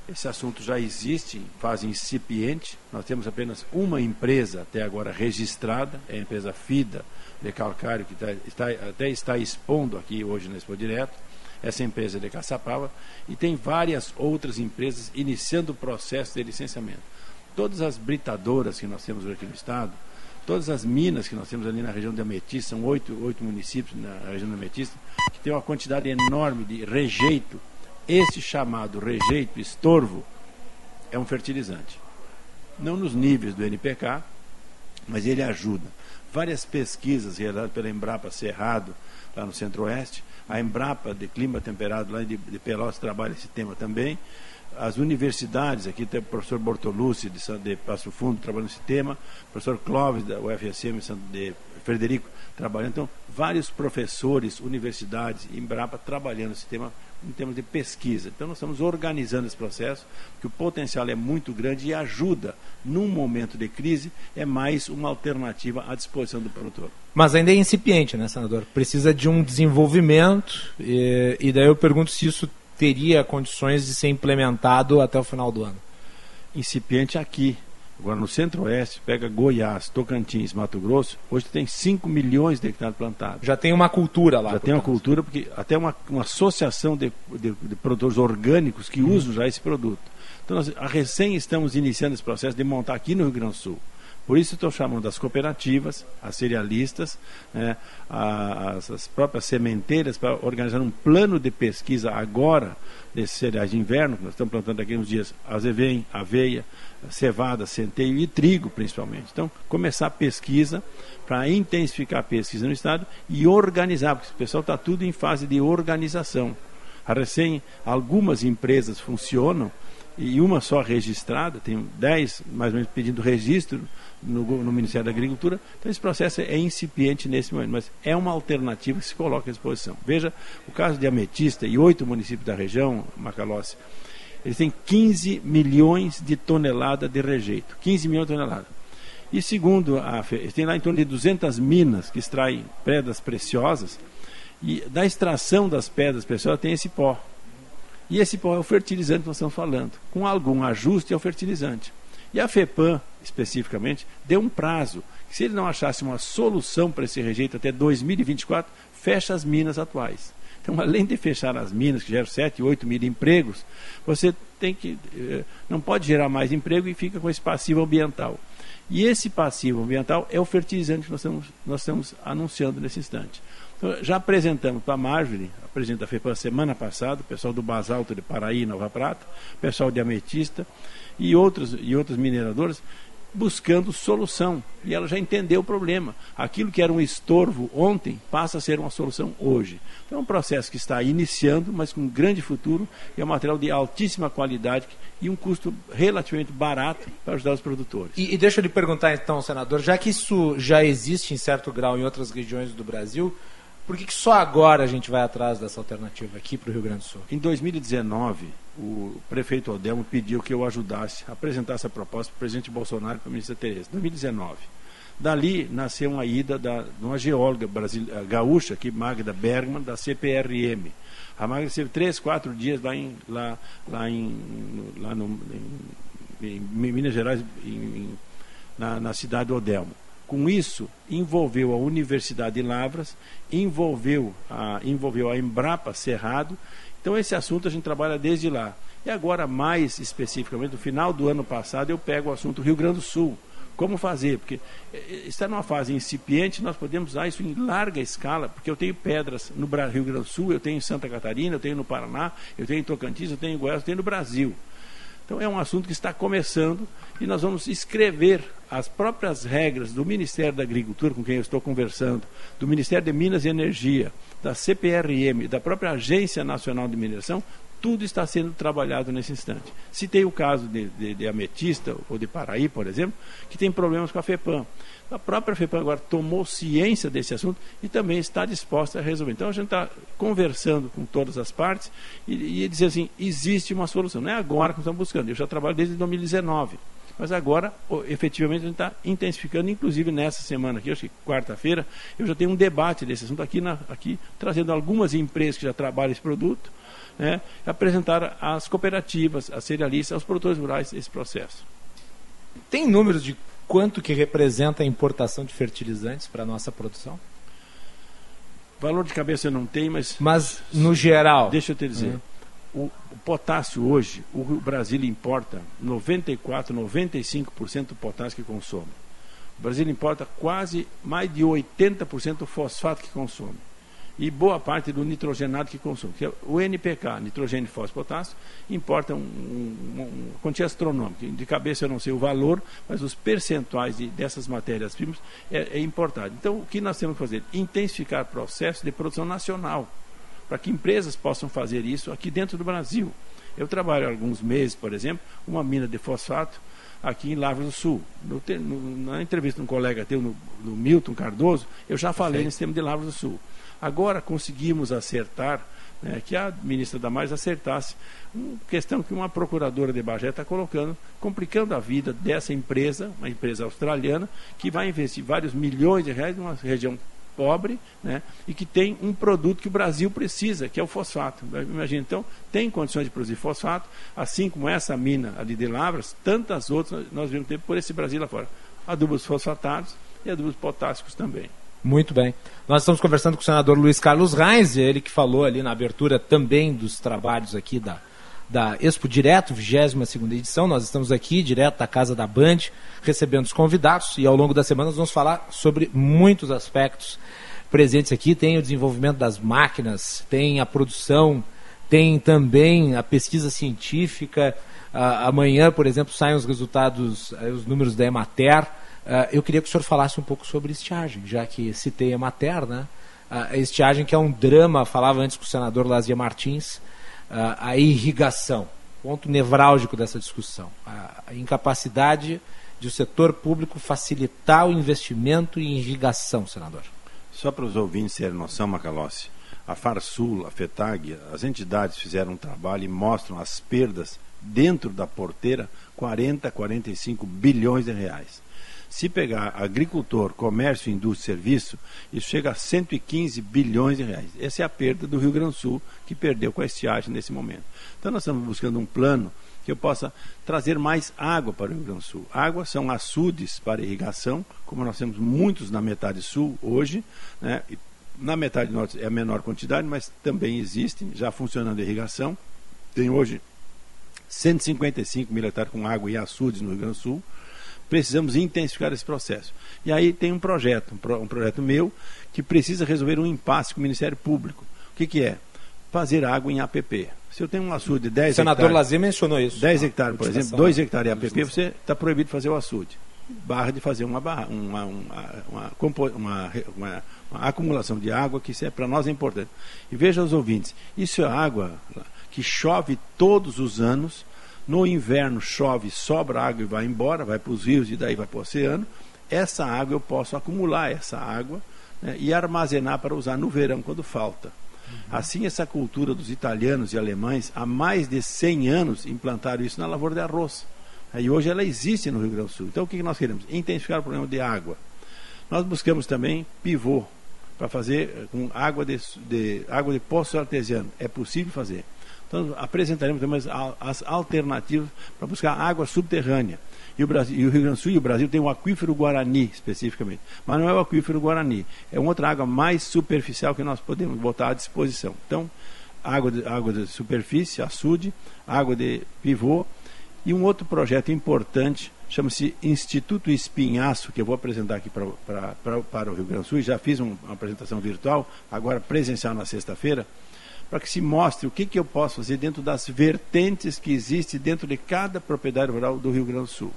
esse assunto já existe em fase incipiente. Nós temos apenas uma empresa até agora registrada, é a empresa FIDA de Calcário, que tá, está, até está expondo aqui hoje na Expo Direto. Essa empresa de Caçapava e tem várias outras empresas iniciando o processo de licenciamento. Todas as britadoras que nós temos aqui no estado, todas as minas que nós temos ali na região da Ametista, são oito, oito municípios na região da Ametista, que tem uma quantidade enorme de rejeito esse chamado rejeito estorvo é um fertilizante. Não nos níveis do NPK, mas ele ajuda. Várias pesquisas realizadas pela Embrapa Cerrado, lá no Centro-Oeste, a Embrapa de Clima Temperado, lá de, de Pelotas, trabalha esse tema também. As universidades, aqui tem o professor Bortolucci de, de Passo Fundo trabalhando nesse tema, o professor Clóvis da UFSM de Frederico trabalhando, então vários professores, universidades, Embrapa trabalhando nesse tema em termos de pesquisa. Então nós estamos organizando esse processo, que o potencial é muito grande e ajuda, num momento de crise, é mais uma alternativa à disposição do produtor. Mas ainda é incipiente, né, senador? Precisa de um desenvolvimento, e, e daí eu pergunto se isso teria condições de ser implementado até o final do ano. Incipiente aqui, Agora, no centro-oeste, pega Goiás, Tocantins, Mato Grosso, hoje tem 5 milhões de hectares plantados. Já tem uma cultura lá. Já tem uma cultura, porque até uma, uma associação de, de, de, produtores orgânicos que hum. usam já esse produto. Então, nós a recém estamos iniciando esse processo de montar aqui no Rio Grande do Sul. Por isso estou chamando as cooperativas, as cerealistas, né, as, as, próprias sementeiras para organizar um plano de pesquisa agora desses cereais de inverno, que nós estamos plantando aqui uns dias azevém, aveia, cevada, centeio e trigo principalmente. Então, começar a pesquisa para intensificar a pesquisa no estado e organizar, porque o pessoal está tudo em fase de organização. A recém, algumas empresas funcionam e uma só registrada, tem 10 mais ou menos pedindo registro no, no, Ministério da Agricultura. Então esse processo é incipiente nesse momento, mas é uma alternativa que se coloca à disposição. Veja o caso de Ametista e oito municípios da região, Macalossi, eles têm 15 milhões de toneladas de rejeito. 15 milhões de toneladas. E segundo a têm lá em torno de 200 minas que extraem pedras preciosas. E da extração das pedras preciosas tem esse pó. E esse pó é o fertilizante que nós estamos falando. Com algum ajuste é o fertilizante. E a FEPAM, especificamente, deu um prazo. Que se ele não achasse uma solução para esse rejeito até 2024, fecha as minas atuais. Então, além de fechar as minas, que geram 7, 8 mil empregos, você tem que. Eh, não pode gerar mais emprego e fica com esse passivo ambiental. E esse passivo ambiental é o fertilizante que nós estamos, nós estamos anunciando nesse instante. Então, já apresentamos para a Marjorie, a presidente da FEPAM, semana passada, o pessoal do Basalto de Paraí, Nova Prata, o pessoal de Ametista e outros, e outros mineradores, buscando solução. E ela já entendeu o problema. Aquilo que era um estorvo ontem passa a ser uma solução hoje. Então é um processo que está iniciando, mas com um grande futuro e é um material de altíssima qualidade e um custo relativamente barato para ajudar os produtores. E, e deixa eu lhe perguntar então, senador, já que isso já existe em certo grau em outras regiões do Brasil, por que, que só agora a gente vai atrás dessa alternativa aqui para o Rio Grande do Sul? Em 2019, o prefeito Odelmo pediu que eu ajudasse a apresentar essa proposta para o presidente Bolsonaro e para a ministra Tereza. 2019. Dali nasceu uma ida da, de uma geóloga eh, gaúcha, aqui, Magda Bergman, da CPRM. A Magda esteve três, quatro dias lá em, lá, lá em, lá no, em, em Minas Gerais, em, na, na cidade do Odelmo. Com isso, envolveu a Universidade de Lavras, envolveu a, envolveu a Embrapa Cerrado. Então, esse assunto a gente trabalha desde lá. E agora, mais especificamente, no final do ano passado, eu pego o assunto Rio Grande do Sul. Como fazer? Porque eh, eh, está numa fase incipiente, nós podemos usar isso em larga escala, porque eu tenho pedras no Rio Grande do Sul, eu tenho em Santa Catarina, eu tenho no Paraná, eu tenho em Tocantins, eu tenho em Goiás, eu tenho no Brasil. Então é um assunto que está começando e nós vamos escrever as próprias regras do Ministério da Agricultura, com quem eu estou conversando, do Ministério de Minas e Energia, da CPRM, da própria Agência Nacional de Mineração, tudo está sendo trabalhado nesse instante. Tem o caso de, de, de, Ametista ou de Paraí, por exemplo, que tem problemas com a FEPAM. A própria FEPAM agora tomou ciência desse assunto e também está disposta a resolver. Então a gente está conversando com todas as partes e, e dizer assim, existe uma solução. Não é agora que nós estamos buscando, eu já trabalho desde 2019. Mas agora, efetivamente, a gente está intensificando, inclusive nessa semana aqui, acho que quarta-feira, eu já tenho um debate desse assunto aqui, na, aqui trazendo algumas empresas que já trabalham esse produto, né, apresentar às cooperativas, às cerealistas, aos produtores rurais esse processo. Tem números de quanto que representa a importação de fertilizantes para a nossa produção? Valor de cabeça eu não tenho, mas. Mas no geral. Deixa eu te dizer. Uhum. O, o, potássio hoje, o Brasil importa 94, 95% do potássio que consome. O Brasil importa quase mais de 80% do fosfato que consome e boa parte do nitrogenado que consome. Que é o NPK, nitrogênio, fósforo, potássio, importa um, um, uma quantia astronômica. De cabeça eu não sei o valor, mas os percentuais de, dessas matérias-primas é, é importante. Então, o que nós temos que fazer? Intensificar processos de produção nacional, para que empresas possam fazer isso aqui dentro do Brasil. Eu trabalho há alguns meses, por exemplo, uma mina de fosfato aqui em Lavras do Sul. No, no, na entrevista de um colega teu, no, no Milton Cardoso, eu já falei Sim. nesse tema de Lavras do Sul. Agora conseguimos acertar, né, que a ministra Damares acertasse, uma questão que uma procuradora de Bagé está colocando, complicando a vida dessa empresa, uma empresa australiana, que vai investir vários milhões de reais numa região pobre, né, e que tem um produto que o Brasil precisa, que é o fosfato. Imagina, então, tem condições de produzir fosfato, assim como essa mina ali de Lavras, tantas outras nós vamos ter por esse Brasil lá fora. Adubos fosfatados e adubos potássicos também. Muito bem. Nós estamos conversando com o senador Luiz Carlos Reis, ele que falou ali na abertura também dos trabalhos aqui da, da Expo Direto, 22 edição. Nós estamos aqui, direto da Casa da Band, recebendo os convidados e ao longo da semana nós vamos falar sobre muitos aspectos presentes aqui. Tem o desenvolvimento das máquinas, tem a produção, tem também a pesquisa científica. Amanhã, por exemplo, saem os resultados, uh, os números da Emater. Uh, eu queria que o senhor falasse um pouco sobre estiagem, já que citei a Emater, né? a estiagem que é um drama, falava antes com o senador Lazia Martins, a irrigação, ponto nevrálgico dessa discussão, a incapacidade de o setor público facilitar o investimento em irrigação, senador. Só para os ouvintes terem noção, Macalossi, a Farsul, a FETAG, as entidades fizeram um trabalho e mostram as perdas dentro da porteira 40, 45 bilhões de reais. Se pegar agricultor, comércio, indústria e serviço, isso chega a 115 bilhões de reais. Essa é a perda do Rio Grande do Sul, que perdeu com a estiagem nesse momento. Então nós estamos buscando um plano que eu possa trazer mais água para o Rio Grande do Sul. Água são açudes para irrigação, como nós temos muitos na metade sul hoje, né? na metade norte é a menor quantidade, mas também existem, já funcionando irrigação. Tem hoje 155 mil hectares com água e açudes no Rio Grande do Sul precisamos intensificar esse processo. E aí tem um projeto, um, pro, um projeto meu, que precisa resolver um impasse com o Ministério Público. O que, que é? Fazer água em APP. Se eu tenho um açude de 10 hectares. O senador hectares, Lazer mencionou isso. 10 hectares, por exemplo, 2 hectares em APP, você está proibido de fazer o açude. Barra de fazer uma, barra, uma, uma, uma, uma, acumulação de água, que isso é, para nós é importante. E veja os ouvintes, isso é água que chove todos os anos no inverno chove, sobra água e vai embora, vai para os rios e daí vai para o oceano. Essa água eu posso acumular essa água né, e armazenar para usar no verão quando falta. Uhum. Assim, essa cultura dos italianos e alemães, há mais de 100 anos, implantaram isso na lavoura de arroz. E hoje ela existe no Rio Grande do Sul. Então, o que nós queremos? Intensificar o problema de água. Nós buscamos também pivô para fazer eh, com água de, de, água de poço artesiano. É possível fazer. Então, apresentaremos também as alternativas para buscar água subterrânea. E o, Brasil, e o Rio Grande do Sul e o Brasil tem o aquífero Guarani, especificamente. Mas não é o aquífero Guarani, é outra água mais superficial que nós podemos botar à disposição. Então, água de, água de superfície, açude, água de pivô. E um outro projeto importante chama-se Instituto Espinhaço, que eu vou apresentar aqui pra, pra, pra, para o Rio Grande do Sul. Já fiz um, uma apresentação virtual, agora presencial na sexta-feira para que se mostre o que, que eu posso fazer dentro das vertentes que existem dentro de cada propriedade rural do Rio Grande do Sul.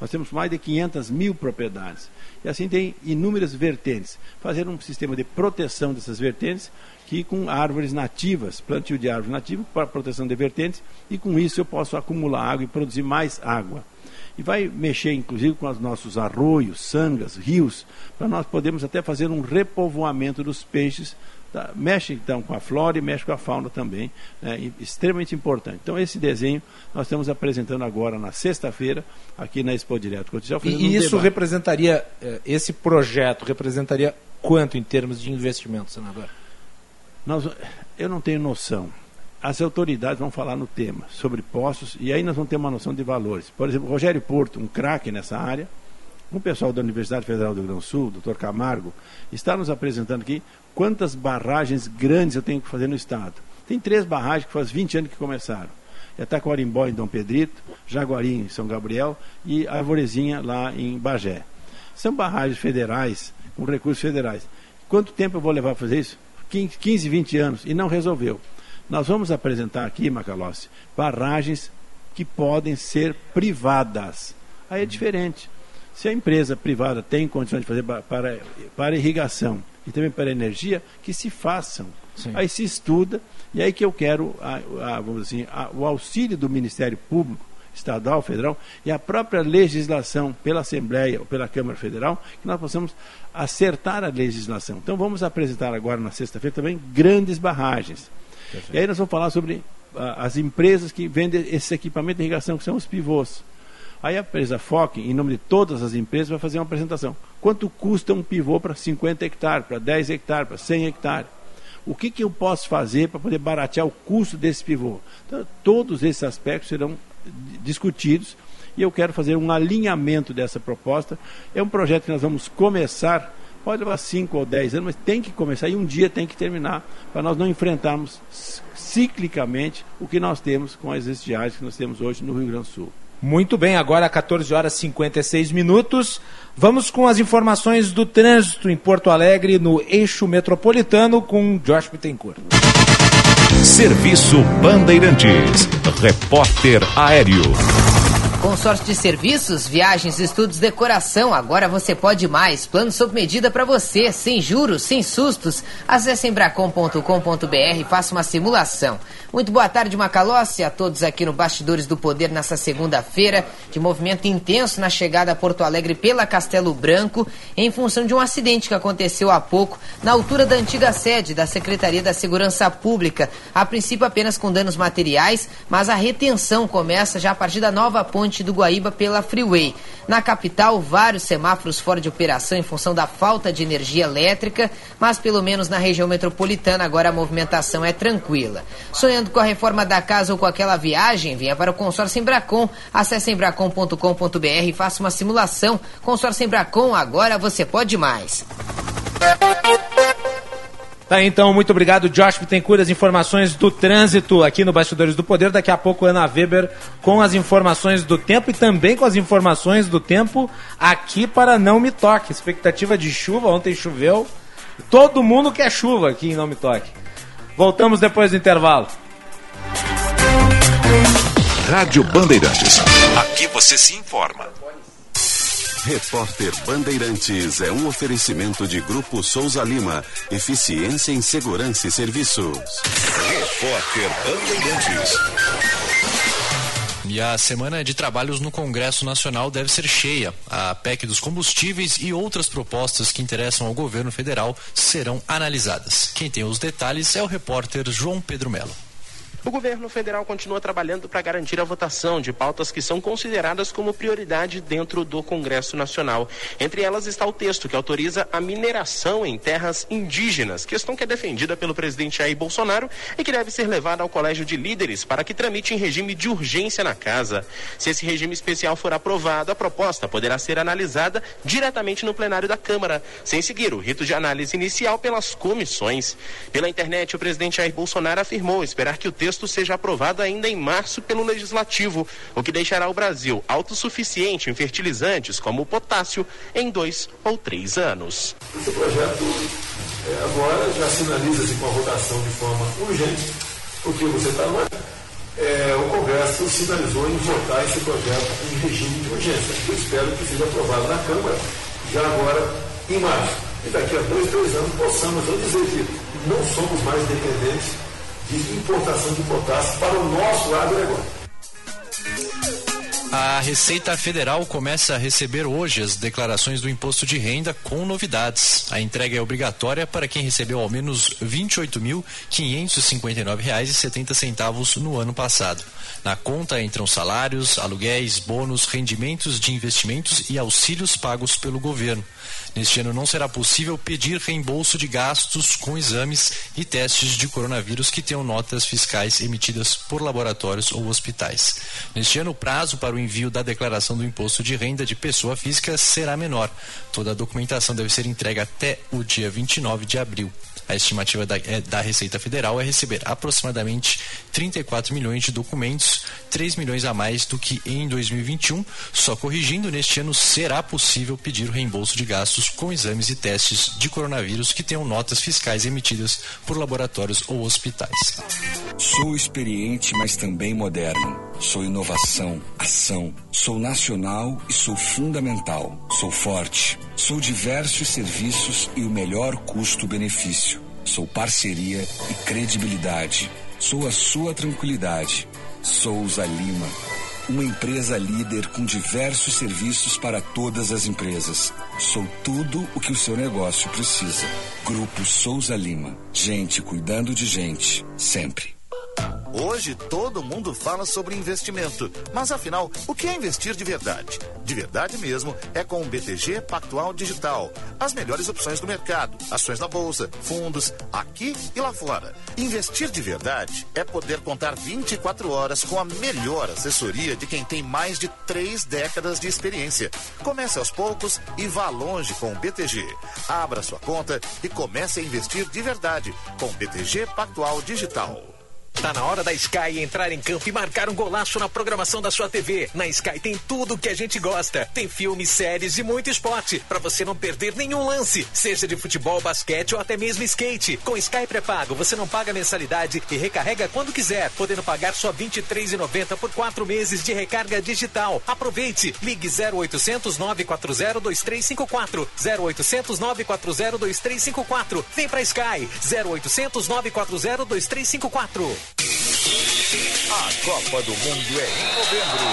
Nós temos mais de 500 mil propriedades. E assim tem inúmeras vertentes. Fazer um sistema de proteção dessas vertentes, que com árvores nativas, plantio de árvores nativas para proteção de vertentes, e com isso eu posso acumular água e produzir mais água. E vai mexer, inclusive, com os nossos arroios, sangas, rios, para nós podermos até fazer um repovoamento dos peixes Tá, mexe então com a flora e mexe com a fauna também, né, extremamente importante. Então esse desenho nós estamos apresentando agora na sexta-feira aqui na Expo Direto Cotidiano. E, e isso debate. representaria, eh, esse projeto representaria quanto em termos de investimento, senador? Nós, eu não tenho noção. As autoridades vão falar no tema sobre postos e aí nós vamos ter uma noção de valores. Por exemplo, Rogério Porto, um craque nessa área, o pessoal da Universidade Federal do Rio Grande do Sul, doutor Camargo, está nos apresentando aqui quantas barragens grandes eu tenho que fazer no estado. Tem três barragens que faz 20 anos que começaram. É Taquarimbó em Dom Pedrito, Jaguari em São Gabriel e Arvorezinha lá em Bagé. São barragens federais, com recursos federais. Quanto tempo eu vou levar a fazer isso? 15, 20 anos e não resolveu. Nós vamos apresentar aqui, Macalossi, barragens que podem ser privadas. Aí é diferente. Se a empresa privada tem condições de fazer para, para irrigação e também para energia, que se façam. Sim. Aí se estuda, e aí que eu quero, a, a, vamos assim, a, o auxílio do Ministério Público, estadual, federal, e a própria legislação pela Assembleia ou pela Câmara Federal, que nós possamos acertar a legislação. Então vamos apresentar agora na sexta-feira também grandes barragens. Perfeito. E aí nós vamos falar sobre as empresas que vendem esse equipamento de irrigação, que são os pivôs. Aí a empresa FOC, em nome de todas as empresas, vai fazer uma apresentação. Quanto custa um pivô para 50 hectares, para 10 hectares, para 100 hectares? O que, que eu posso fazer para poder baratear o custo desse pivô? Então, todos esses aspectos serão discutidos e eu quero fazer um alinhamento dessa proposta. É um projeto que nós vamos começar, pode levar 5 ou 10 anos, mas tem que começar e um dia tem que terminar, para nós não enfrentarmos ciclicamente o que nós temos com as estiagens que nós temos hoje no Rio Grande do Sul. Muito bem, agora 14 horas e 56 minutos. Vamos com as informações do trânsito em Porto Alegre, no eixo metropolitano, com Josh Bittencourt. Serviço Bandeirantes. Repórter Aéreo. Consórcio de serviços, viagens, estudos, decoração. Agora você pode mais. Plano sob medida para você, sem juros, sem sustos. Acesse embracom.com.br e faça uma simulação. Muito boa tarde, Macalossi, a todos aqui no Bastidores do Poder nessa segunda-feira, de movimento intenso na chegada a Porto Alegre pela Castelo Branco, em função de um acidente que aconteceu há pouco na altura da antiga sede da Secretaria da Segurança Pública. A princípio apenas com danos materiais, mas a retenção começa já a partir da nova ponte do Guaíba pela Freeway. Na capital, vários semáforos fora de operação em função da falta de energia elétrica, mas pelo menos na região metropolitana agora a movimentação é tranquila. Sonhando com a reforma da casa ou com aquela viagem, venha para o consórcio Embracon. Acesse embracon.com.br e faça uma simulação. Consórcio Embracon, agora você pode mais. Tá, então, muito obrigado, Josh Bittencourt, as informações do trânsito aqui no Bastidores do Poder. Daqui a pouco, Ana Weber com as informações do tempo e também com as informações do tempo aqui para Não Me Toque. Expectativa de chuva, ontem choveu. Todo mundo quer chuva aqui em Não Me Toque. Voltamos depois do intervalo. Rádio Bandeirantes. Aqui você se informa. Repórter Bandeirantes é um oferecimento de Grupo Souza Lima. Eficiência em Segurança e Serviços. Repórter Bandeirantes. E a semana de trabalhos no Congresso Nacional deve ser cheia. A PEC dos combustíveis e outras propostas que interessam ao governo federal serão analisadas. Quem tem os detalhes é o repórter João Pedro Melo. O governo federal continua trabalhando para garantir a votação de pautas que são consideradas como prioridade dentro do Congresso Nacional. Entre elas está o texto que autoriza a mineração em terras indígenas, questão que é defendida pelo presidente Jair Bolsonaro e que deve ser levada ao Colégio de Líderes para que tramite em regime de urgência na casa. Se esse regime especial for aprovado, a proposta poderá ser analisada diretamente no plenário da Câmara, sem seguir o rito de análise inicial pelas comissões. Pela internet, o presidente Jair Bolsonaro afirmou esperar que o texto texto seja aprovado ainda em março pelo Legislativo, o que deixará o Brasil autossuficiente em fertilizantes como o potássio em dois ou três anos. Esse projeto é, agora já sinaliza-se com a votação de forma urgente, porque você está no. É, o Congresso sinalizou em votar esse projeto em regime de urgência. Eu espero que seja aprovado na Câmara já agora em março. E daqui a dois, três anos possamos dizer que não somos mais dependentes de importação de potássio para o nosso agronegócio. A Receita Federal começa a receber hoje as declarações do imposto de renda com novidades. A entrega é obrigatória para quem recebeu ao menos R$ 28.559,70 no ano passado. Na conta entram salários, aluguéis, bônus, rendimentos de investimentos e auxílios pagos pelo governo. Neste ano não será possível pedir reembolso de gastos com exames e testes de coronavírus que tenham notas fiscais emitidas por laboratórios ou hospitais. Neste ano, o prazo para o envio da declaração do imposto de renda de pessoa física será menor. Toda a documentação deve ser entregue até o dia 29 de abril. A estimativa da, é, da, Receita Federal é receber aproximadamente 34 milhões de documentos, 3 milhões a mais do que em 2021. Só corrigindo, neste ano será possível pedir o reembolso de gastos com exames e testes de coronavírus que tenham notas fiscais emitidas por laboratórios ou hospitais. Sou experiente, mas também moderno. Sou inovação, ação. Sou nacional e sou fundamental. Sou forte. Sou diversos serviços e o melhor custo-benefício. Sou parceria e credibilidade. Sou a sua tranquilidade. Souza Lima. Uma empresa líder com diversos serviços para todas as empresas. Sou tudo o que o seu negócio precisa. Grupo Souza Lima. Gente cuidando de gente. Sempre. Hoje todo mundo fala sobre investimento, mas afinal, o que é investir de verdade? De verdade mesmo é com o BTG Pactual Digital. As melhores opções do mercado, ações na bolsa, fundos, aqui e lá fora. Investir de verdade é poder contar 24 horas com a melhor assessoria de quem tem mais de três décadas de experiência. Comece aos poucos e vá longe com o BTG. Abra sua conta e comece a investir de verdade com o BTG Pactual Digital. Tá na hora da Sky entrar em campo e marcar um golaço na programação da sua TV. Na Sky tem tudo que a gente gosta. Tem filmes, séries e muito esporte para você não perder nenhum lance, seja de futebol, basquete ou até mesmo skate. Com Sky pré-pago, você não paga mensalidade e recarrega quando quiser, podendo pagar só R$ 23,90 por quatro meses de recarga digital. Aproveite. Ligue 0800 940 2354. 0800 940 2354. Vem pra Sky. 0800 940 2354. A Copa do Mundo é em novembro.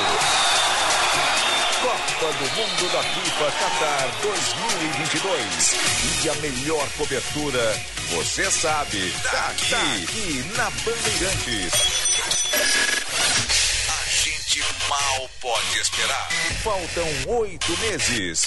Copa do Mundo da FIFA Qatar 2022. E a melhor cobertura, você sabe, tá aqui, tá aqui na Bandeirantes. A gente mal pode esperar. Faltam oito meses.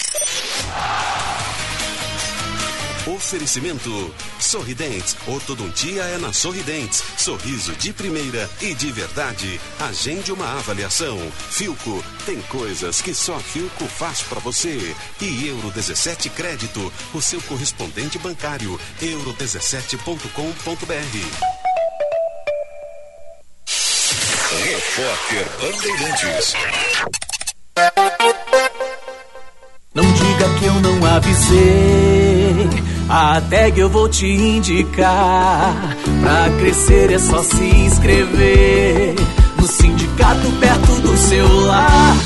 Oferecimento Sorridentes. Ortodontia é na Sorridentes. Sorriso de primeira e de verdade. Agende uma avaliação. Filco. Tem coisas que só Filco faz para você. E Euro 17 Crédito. O seu correspondente bancário. euro17.com.br. Repórter Bandeirantes. Não diga que eu não avisei. A tag eu vou te indicar. Pra crescer é só se inscrever. No sindicato perto do seu lar.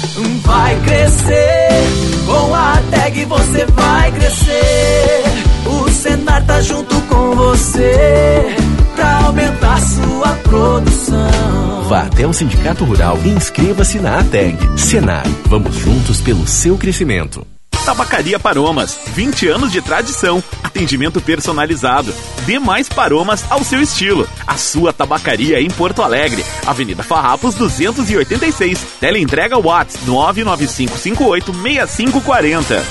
Vai crescer. Com a tag você vai crescer. O Senar tá junto com você. Pra aumentar sua produção. Vá até o Sindicato Rural e inscreva-se na ATEG. Senar, vamos juntos pelo seu crescimento. Tabacaria Paromas, 20 anos de tradição, atendimento personalizado. Dê mais paromas ao seu estilo. A sua tabacaria em Porto Alegre, Avenida Farrapos 286. Teleentrega Watts 995586540.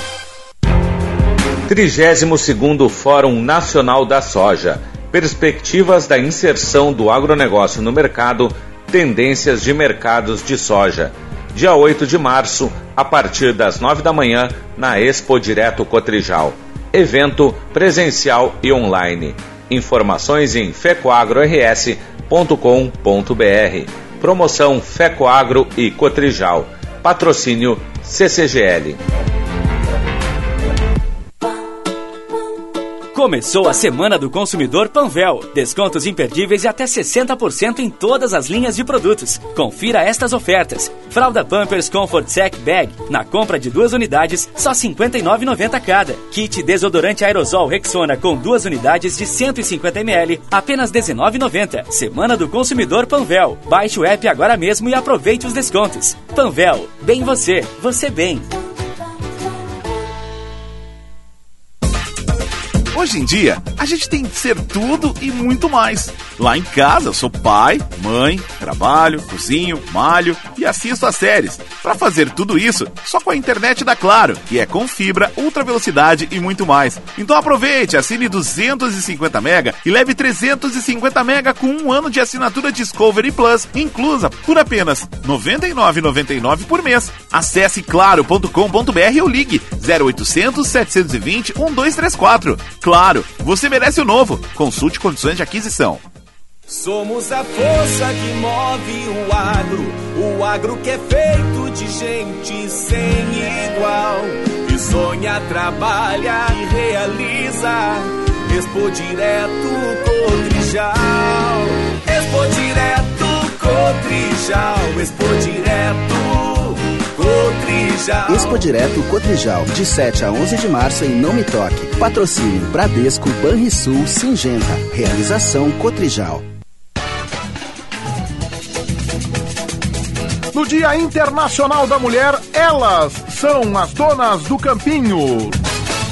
32º Fórum Nacional da Soja. Perspectivas da inserção do agronegócio no mercado, tendências de mercados de soja dia 8 de março, a partir das 9 da manhã, na Expo Direto Cotrijal. Evento presencial e online. Informações em fecoagrors.com.br. Promoção Fecoagro e Cotrijal. Patrocínio CCGL. Começou a Semana do Consumidor Panvel. Descontos imperdíveis e até 60% em todas as linhas de produtos. Confira estas ofertas. Fralda Pampers Comfort Sec Bag. Na compra de duas unidades, só R$ 59,90 cada. Kit desodorante aerosol Rexona com duas unidades de 150ml, apenas R$ 19,90. Semana do Consumidor Panvel. Baixe o app agora mesmo e aproveite os descontos. Panvel. Bem você. Você bem. Hoje em dia, a gente tem que ser tudo e muito mais. Lá em casa, eu sou pai, mãe, trabalho, cozinho, malho e assisto as séries. Para fazer tudo isso, só com a internet da Claro, que é com fibra, ultra velocidade e muito mais. Então aproveite, assine 250 mega e leve 350 mega com um ano de assinatura Discovery Plus, inclusa por apenas R$ 99,99 por mês. Acesse claro.com.br ou ligue 0800 720 1234. Claro, você merece o novo. Consulte condições de aquisição. Somos a força que move o agro, o agro que é feito de gente sem igual, que sonha, trabalha e realiza. Expo Direto Cotrijal, Expo Direto Cotrijal, Expo Direto Cotrijal. Expo Direto Cotrijal, de 7 a 11 de março em Não Me Toque. Patrocínio Bradesco, Banrisul, Singenta. Realização Cotrijal. No Dia Internacional da Mulher, elas são as donas do campinho.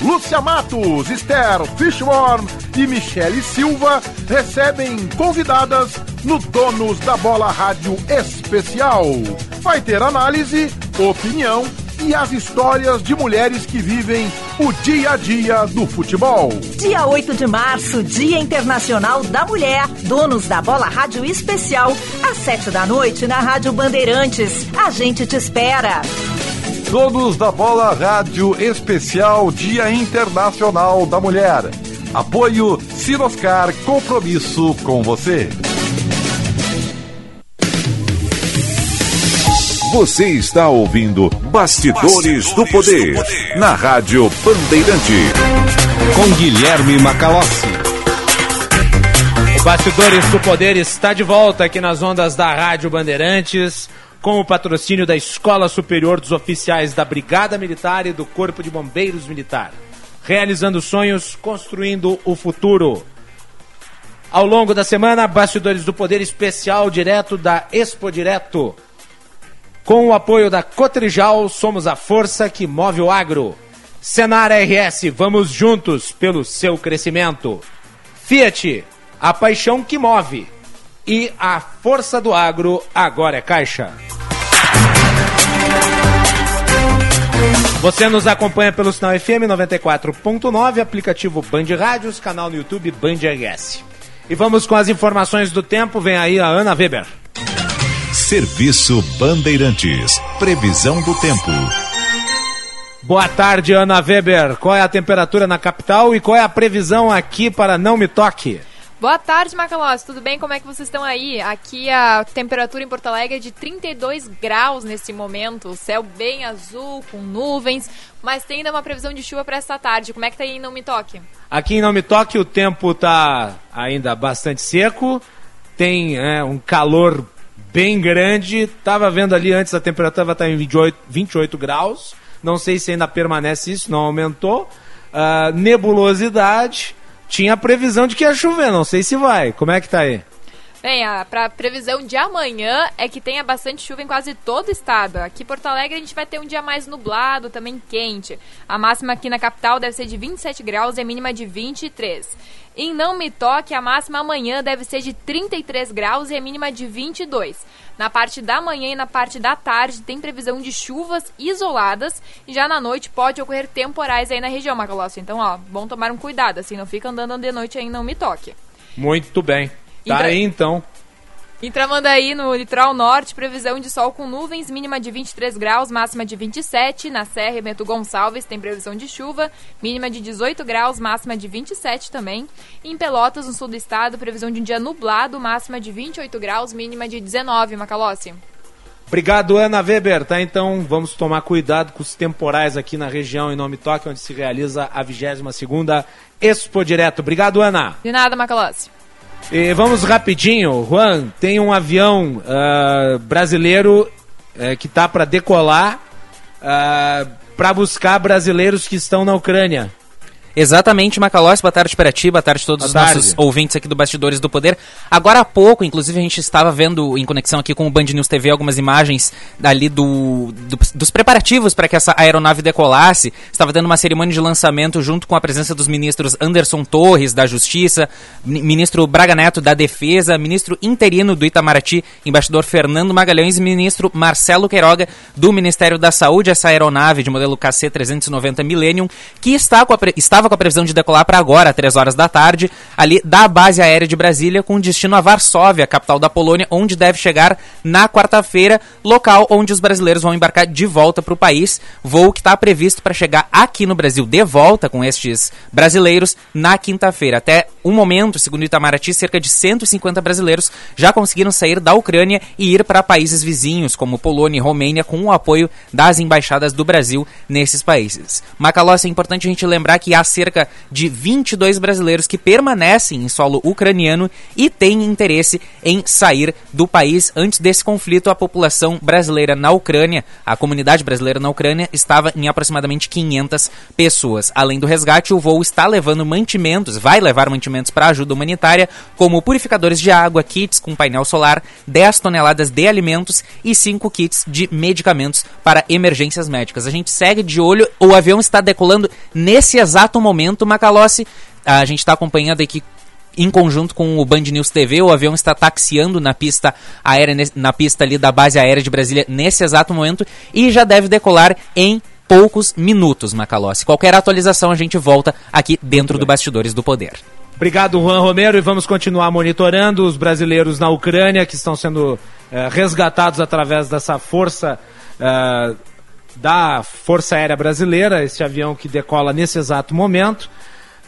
Lúcia Matos, Esther Fishborn e Michele Silva recebem convidadas no Donos da Bola Rádio Especial. Vai ter análise, opinião e as histórias de mulheres que vivem o dia a dia do futebol. Dia 8 de março, Dia Internacional da Mulher. Donos da Bola Rádio Especial, às 7 da noite na Rádio Bandeirantes. A gente te espera. Donos da Bola Rádio Especial Dia Internacional da Mulher. Apoio Sinoscar, compromisso com você. Você está ouvindo Bastidores, Bastidores do, poder, do, Poder, na Rádio Bandeirante. Com Guilherme Macalossi. O Bastidores do Poder está de volta aqui nas ondas da Rádio Bandeirantes, com o patrocínio da Escola Superior dos Oficiais da Brigada Militar e do Corpo de Bombeiros Militar. Realizando sonhos, construindo o futuro. Ao longo da semana, Bastidores do Poder especial direto da Expo Direto com o apoio da Cotrijal, somos a força que move o agro. Senar RS, vamos juntos pelo seu crescimento. Fiat, a paixão que move. E a força do agro agora é Caixa. Você nos acompanha pelo sinal FM 94.9, aplicativo Band Rádios, canal no YouTube Band RS. E vamos com as informações do tempo. Vem aí a Ana Weber. Serviço Bandeirantes. Previsão do tempo. Boa tarde, Ana Weber. Qual é a temperatura na capital e qual é a previsão aqui para Não Me Toque? Boa tarde, Macalós. Tudo bem? Como é que vocês estão aí? Aqui a temperatura em Porto Alegre é de 32 graus nesse momento. Céu bem azul, com nuvens, mas tem ainda uma previsão de chuva para esta tarde. Como é que tá aí em Não Me Toque? Aqui em Não Me Toque o tempo tá ainda bastante seco. Tem é, um calor bem grande. Tava vendo ali antes a temperatura vai estar em 28, 28 graus. Não sei se ainda permanece isso, não aumentou. Uh, nebulosidade. Tinha previsão de que ia chover, não sei se vai. Como é que tá aí? Bem, a pra previsão de amanhã é que tenha bastante chuva em quase todo o estado. Aqui em Porto Alegre a gente vai ter um dia mais nublado, também quente. A máxima aqui na capital deve ser de 27 graus e a mínima de 23. Em Não Me Toque, a máxima amanhã deve ser de 33 graus e a mínima de 22. Na parte da manhã e na parte da tarde tem previsão de chuvas isoladas e já na noite pode ocorrer temporais aí na região, Macalossi. Então, ó, bom tomar um cuidado, assim, não fica andando de noite aí Não Me Toque. Muito bem. Tá aí então. Em Tramandaí, no litoral norte, previsão de sol com nuvens, mínima de 23 graus, máxima de 27. Na Serra Bento Gonçalves tem previsão de chuva, mínima de 18 graus, máxima de 27 também. Em Pelotas, no sul do estado, previsão de um dia nublado, máxima de 28 graus, mínima de 19. Macalossi. Obrigado, Ana Weber. Tá, então vamos tomar cuidado com os temporais aqui na região em Nome Toque, onde se realiza a 22 segunda Expo Direto. Obrigado, Ana. De nada, Macalossi. E vamos rapidinho, Juan, tem um avião uh, brasileiro uh, que está para decolar uh, ah, para buscar brasileiros que estão na Ucrânia. Exatamente, Macalós. Boa tarde para ti, boa tarde a todos boa os tarde. nossos ouvintes aqui do Bastidores do Poder. Agora há pouco, inclusive, a gente estava vendo em conexão aqui com o Band News TV algumas imagens dali do, do dos preparativos para que essa aeronave decolasse. Estava tendo uma cerimônia de lançamento junto com a presença dos ministros Anderson Torres, da Justiça, ministro Braga Neto, da Defesa, ministro interino do Itamaraty, embaixador Fernando Magalhães e ministro Marcelo Queiroga, do Ministério da Saúde. Essa aeronave de modelo KC-390 Millennium, que está com a, estava estava com a previsão de decolar para agora, 3 horas da tarde, ali da base aérea de Brasília, com destino a Varsóvia, capital da Polônia, onde deve chegar na quarta-feira, local onde os brasileiros vão embarcar de volta para o país. Voo que está previsto para chegar aqui no Brasil de volta com estes brasileiros na quinta-feira. Até o momento, segundo Itamaraty, cerca de 150 brasileiros já conseguiram sair da Ucrânia e ir para países vizinhos, como Polônia e Romênia, com o apoio das embaixadas do Brasil nesses países. Macalossi, é importante a gente lembrar que há cerca de 22 brasileiros que permanecem em solo ucraniano e têm interesse em sair do país. Antes desse conflito, a população brasileira na Ucrânia, a comunidade brasileira na Ucrânia, estava em aproximadamente 500 pessoas. Além do resgate, o voo está levando mantimentos, vai levar mantimentos para ajuda humanitária, como purificadores de água, kits com painel solar, 10 toneladas de alimentos e 5 kits de medicamentos para emergências médicas. A gente segue de olho, o avião está decolando nesse exato momento, Macalossi. A gente está acompanhando aqui em conjunto com o Band News TV, o avião está taxiando na pista aérea, na pista ali da base aérea de Brasília nesse exato momento e já deve decolar em poucos minutos, Macalossi. Qualquer atualização a gente volta aqui dentro do Bastidores do Poder. Obrigado, Juan Romero, e vamos continuar monitorando os brasileiros na Ucrânia que estão sendo eh, resgatados através dessa força eh, da Força Aérea Brasileira, esse avião que decola nesse exato momento.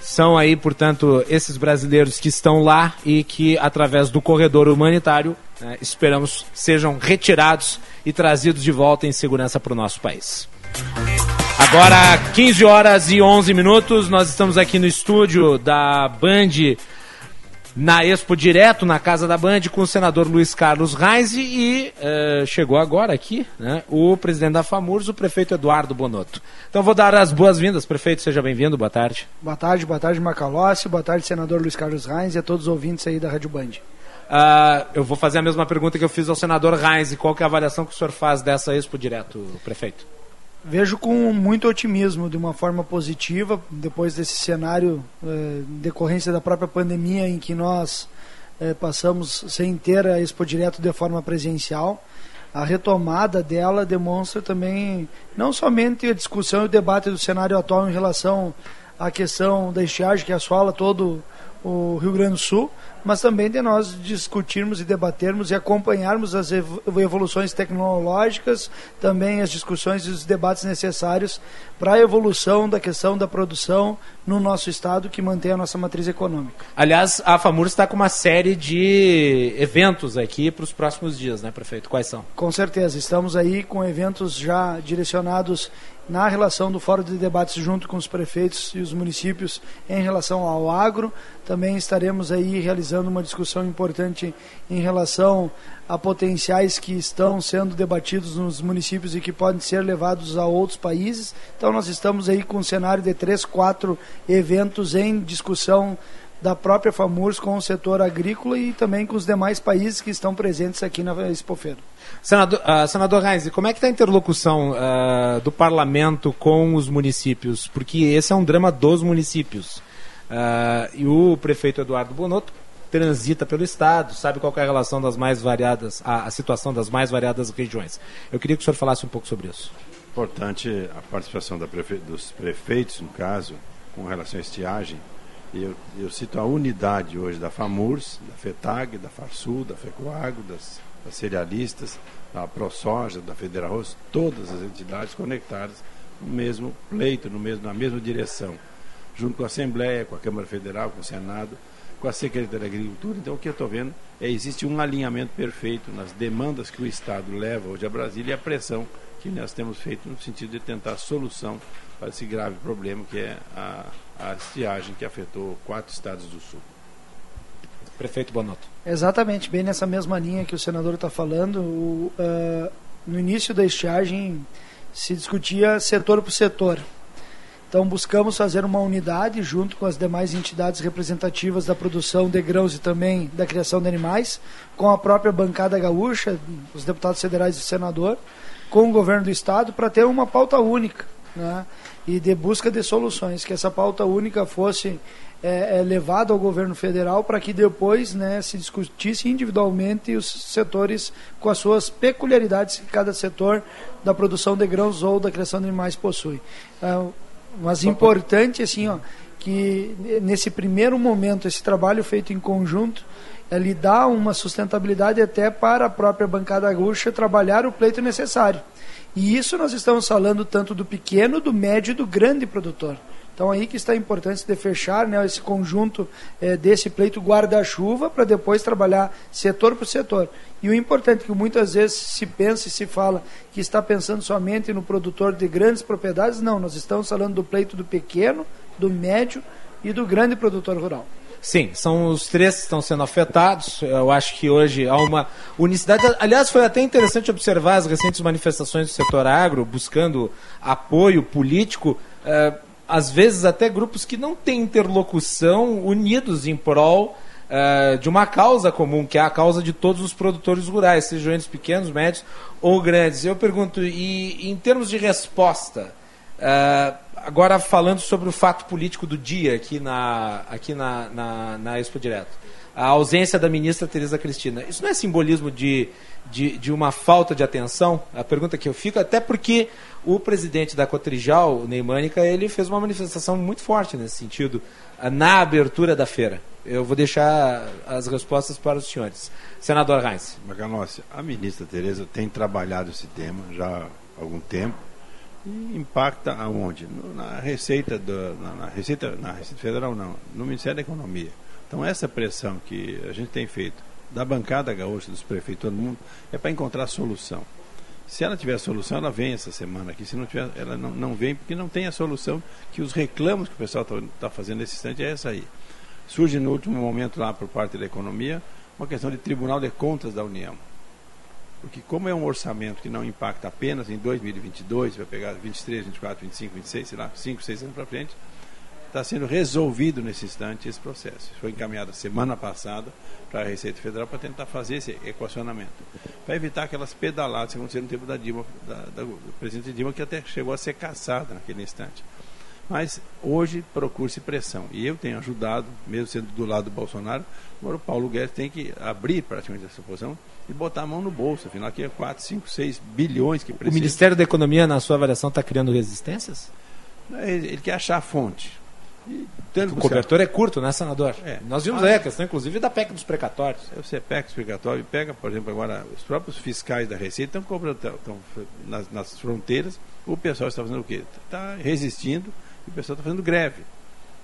São aí, portanto, esses brasileiros que estão lá e que, através do corredor humanitário, eh, esperamos sejam retirados e trazidos de volta em segurança para o nosso país. Agora, 15 horas e 11 minutos, nós estamos aqui no estúdio da Band, na Expo Direto, na casa da Band, com o senador Luiz Carlos Reis e uh, chegou agora aqui né, o presidente da FAMURS, o prefeito Eduardo Bonotto. Então vou dar as boas-vindas, prefeito, seja bem-vindo, boa tarde. Boa tarde, boa tarde, Macalossi, boa tarde, senador Luiz Carlos Reis e a todos os ouvintes aí da Rádio Band. Uh, eu vou fazer a mesma pergunta que eu fiz ao senador Reis. Qual que é a avaliação que o senhor faz dessa Expo Direto, prefeito? Vejo com muito otimismo, de uma forma positiva, depois desse cenário eh, decorrência da própria pandemia em que nós eh, passamos sem ter a Expo Direto de forma presencial. A retomada dela demonstra também não somente a discussão e o debate do cenário atual em relação à questão da estiagem que assola todo o Rio Grande do Sul, mas também de nós discutirmos e debatermos e acompanharmos as evoluções tecnológicas, também as discussões e os debates necessários para a evolução da questão da produção no nosso estado que mantém a nossa matriz econômica. Aliás, a FAMUR está com uma série de eventos aqui para os próximos dias, né, prefeito? Quais são? Com certeza, estamos aí com eventos já direcionados na relação do Fórum de Debates junto com os prefeitos e os municípios em relação ao agro. Também estaremos aí realizando uma discussão importante em relação a potenciais que estão sendo debatidos nos municípios e que podem ser levados a outros países. Então nós estamos aí com um cenário de três, quatro eventos em discussão da própria FAMURS com o setor agrícola e também com os demais países que estão presentes aqui na Expofeira. Senador, uh, como é que está a interlocução uh, do parlamento com os municípios? Porque esse é um drama dos municípios. Uh, e o prefeito Eduardo Bonotto transita pelo estado, sabe qual é a relação das mais variadas, a, a, situação das mais variadas regiões. Eu queria que o senhor falasse um pouco sobre isso. Importante a participação prefe... dos prefeitos, no caso, com relação à estiagem, eu, eu cito a unidade hoje da FAMURS, da FETAG, da FARSUL, da FECOAGO, das, das cerealistas, da ProSoja, da Federarroz, todas as entidades conectadas no mesmo pleito, no mesmo, na mesma direção, junto com a Assembleia, com a Câmara Federal, com o Senado, com a Secretaria da Agricultura. Então, o que eu estou vendo é existe um alinhamento perfeito nas demandas que o Estado leva hoje a Brasília e a pressão que nós temos feito no sentido de tentar solução para esse grave problema que é a a estiagem que afetou quatro estados do sul. Prefeito Bonotto. Exatamente, bem nessa mesma linha que o senador está falando. O, uh, no início da estiagem se discutia setor por setor. Então buscamos fazer uma unidade junto com as demais entidades representativas da produção de grãos e também da criação de animais, com a própria bancada gaúcha, os deputados federais e o senador, com o governo do estado para ter uma pauta única, né? e de busca de soluções, que essa pauta única fosse é, é, levada ao governo federal para que depois né, se discutisse individualmente os setores com as suas peculiaridades que cada setor da produção de grãos ou da criação de animais possui. É, mas importante assim, ó, que nesse primeiro momento esse trabalho feito em conjunto ele dá uma sustentabilidade até para a própria bancada gaúcha trabalhar o pleito necessário. E isso nós estamos falando tanto do pequeno, do médio e do grande produtor. Então aí que está a importância de fechar né, esse conjunto é, desse pleito guarda-chuva para depois trabalhar setor por setor. E o importante é que muitas vezes se pensa e se fala que está pensando somente no produtor de grandes propriedades, não, nós estamos falando do pleito do pequeno, do médio e do grande produtor rural. Sim, são os três que estão sendo afetados. Eu acho que hoje há uma unicidade. Aliás, foi até interessante observar as recentes manifestações do setor agro, buscando apoio político. Eh, às vezes, até grupos que não têm interlocução, unidos em prol eh, de uma causa comum, que é a causa de todos os produtores rurais, sejam eles pequenos, médios ou grandes. Eu pergunto, e em termos de resposta. Uh, agora falando sobre o fato político do dia aqui na, aqui na, na, na Expo Direto. A ausência da ministra Tereza Cristina. Isso não é simbolismo de, de, de, uma falta de atenção? A pergunta que eu fico, até porque o presidente da Cotrijal, o Neymânica, ele fez uma manifestação muito forte nesse sentido, ah, na abertura da feira. Eu vou deixar as respostas para os senhores. Senador Reis. Magalhães, a ministra Tereza tem trabalhado esse tema já há algum tempo e impacta aonde? Na receita, do, na, na, receita, na Receita Federal não, no Ministério da Economia. Então essa pressão que a gente tem feito da bancada gaúcha, dos prefeitos, todo mundo, é para encontrar solução. Se ela tiver solução, ela vem essa semana aqui. Se não tiver, ela não, não vem porque não tem a solução que os reclamos que o pessoal está tá fazendo nesse instante é essa aí. Surge no último momento lá por parte da economia uma questão de Tribunal de Contas da União. Porque como é um orçamento que não impacta apenas em 2022, vai pegar 23, 24, 25, 26, sei lá, 5, 6 anos para frente, está sendo resolvido nesse instante esse processo. Foi encaminhado semana passada para a Receita Federal para tentar fazer esse equacionamento. Para evitar aquelas pedaladas que aconteceram no tempo da Dilma, da, da, do presidente Dilma, que até chegou a ser caçada naquele instante. Mas hoje procura-se pressão. E eu tenho ajudado, mesmo sendo do lado do Bolsonaro, agora o Paulo Guedes tem que abrir praticamente essa posição e botar a mão no bolso. Afinal, aqui é 4, 5, 6 bilhões que precisa. O Ministério da Economia, na sua avaliação, está criando resistências? Ele quer achar a fonte. O cobertor é curto, né, senador? É. Nós vimos ah, aí a questão, inclusive, da PEC dos precatórios. Você PEC dos precatórios, pega, por exemplo, agora os próprios fiscais da Receita estão cobrando, estão nas, nas fronteiras, o pessoal está fazendo o quê? Está resistindo e o pessoal está fazendo greve.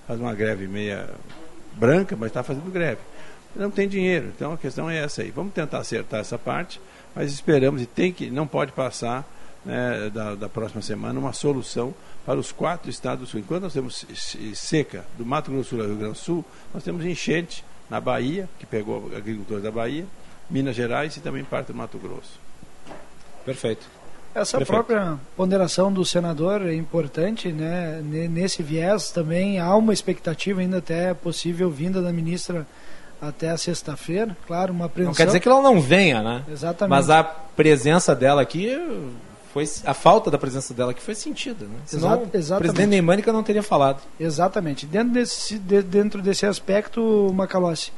Faz uma greve meia branca, mas está fazendo greve não tem dinheiro. Então a questão é essa aí. Vamos tentar acertar essa parte, mas esperamos e tem que não pode passar né, da, da, próxima semana uma solução para os quatro estados do sul. Enquanto nós temos seca do Mato Grosso do Sul ao Rio Grande do Sul, nós temos enchente na Bahia, que pegou agricultores da Bahia, Minas Gerais e também parte do Mato Grosso. Perfeito. Essa Perfeito. própria ponderação do senador é importante, né? Nesse viés também há uma expectativa ainda até possível vinda da ministra até a sexta-feira, claro, uma apreensão. Não quer dizer que ela não venha, né? Exatamente. Mas a presença dela aqui foi a falta da presença dela que foi sentida, né? Senão exatamente. o presidente Neymânica não teria falado. Exatamente. Dentro desse, de, dentro desse aspecto, Macalossi,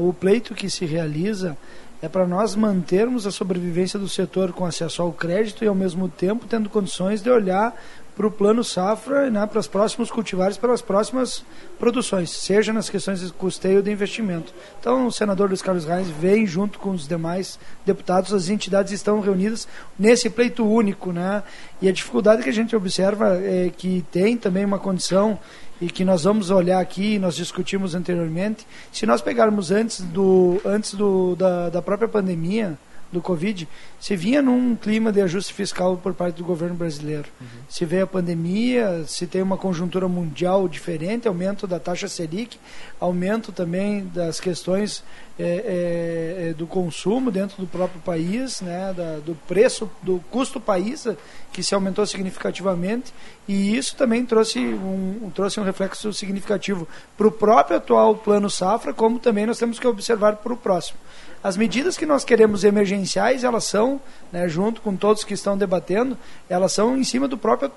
o pleito que se realiza é para nós mantermos a sobrevivência do setor com acesso ao crédito e ao mesmo tempo tendo condições de olhar para o plano safra, né, para os próximos cultivares, para as próximas produções, seja nas questões de custeio de investimento. Então, o senador Luiz Carlos Reis vem junto com os demais deputados, as entidades estão reunidas nesse pleito único, né? E a dificuldade que a gente observa é que tem também uma condição e que nós vamos olhar aqui, nós discutimos anteriormente, se nós pegarmos antes do antes do, da, da própria pandemia, do Covid, se vinha num clima de ajuste fiscal por parte do governo brasileiro. Uhum. Se veio a pandemia, se tem uma conjuntura mundial diferente, aumento da taxa Selic, aumento também das questões é, é, do consumo dentro do próprio país, né, da, do preço, do custo país, que se aumentou significativamente, e isso também trouxe um, trouxe um reflexo significativo para o próprio atual plano safra, como também nós temos que observar para o próximo. As medidas que nós queremos emergenciais, elas são, né, junto com todos que estão debatendo, elas são em cima do próprio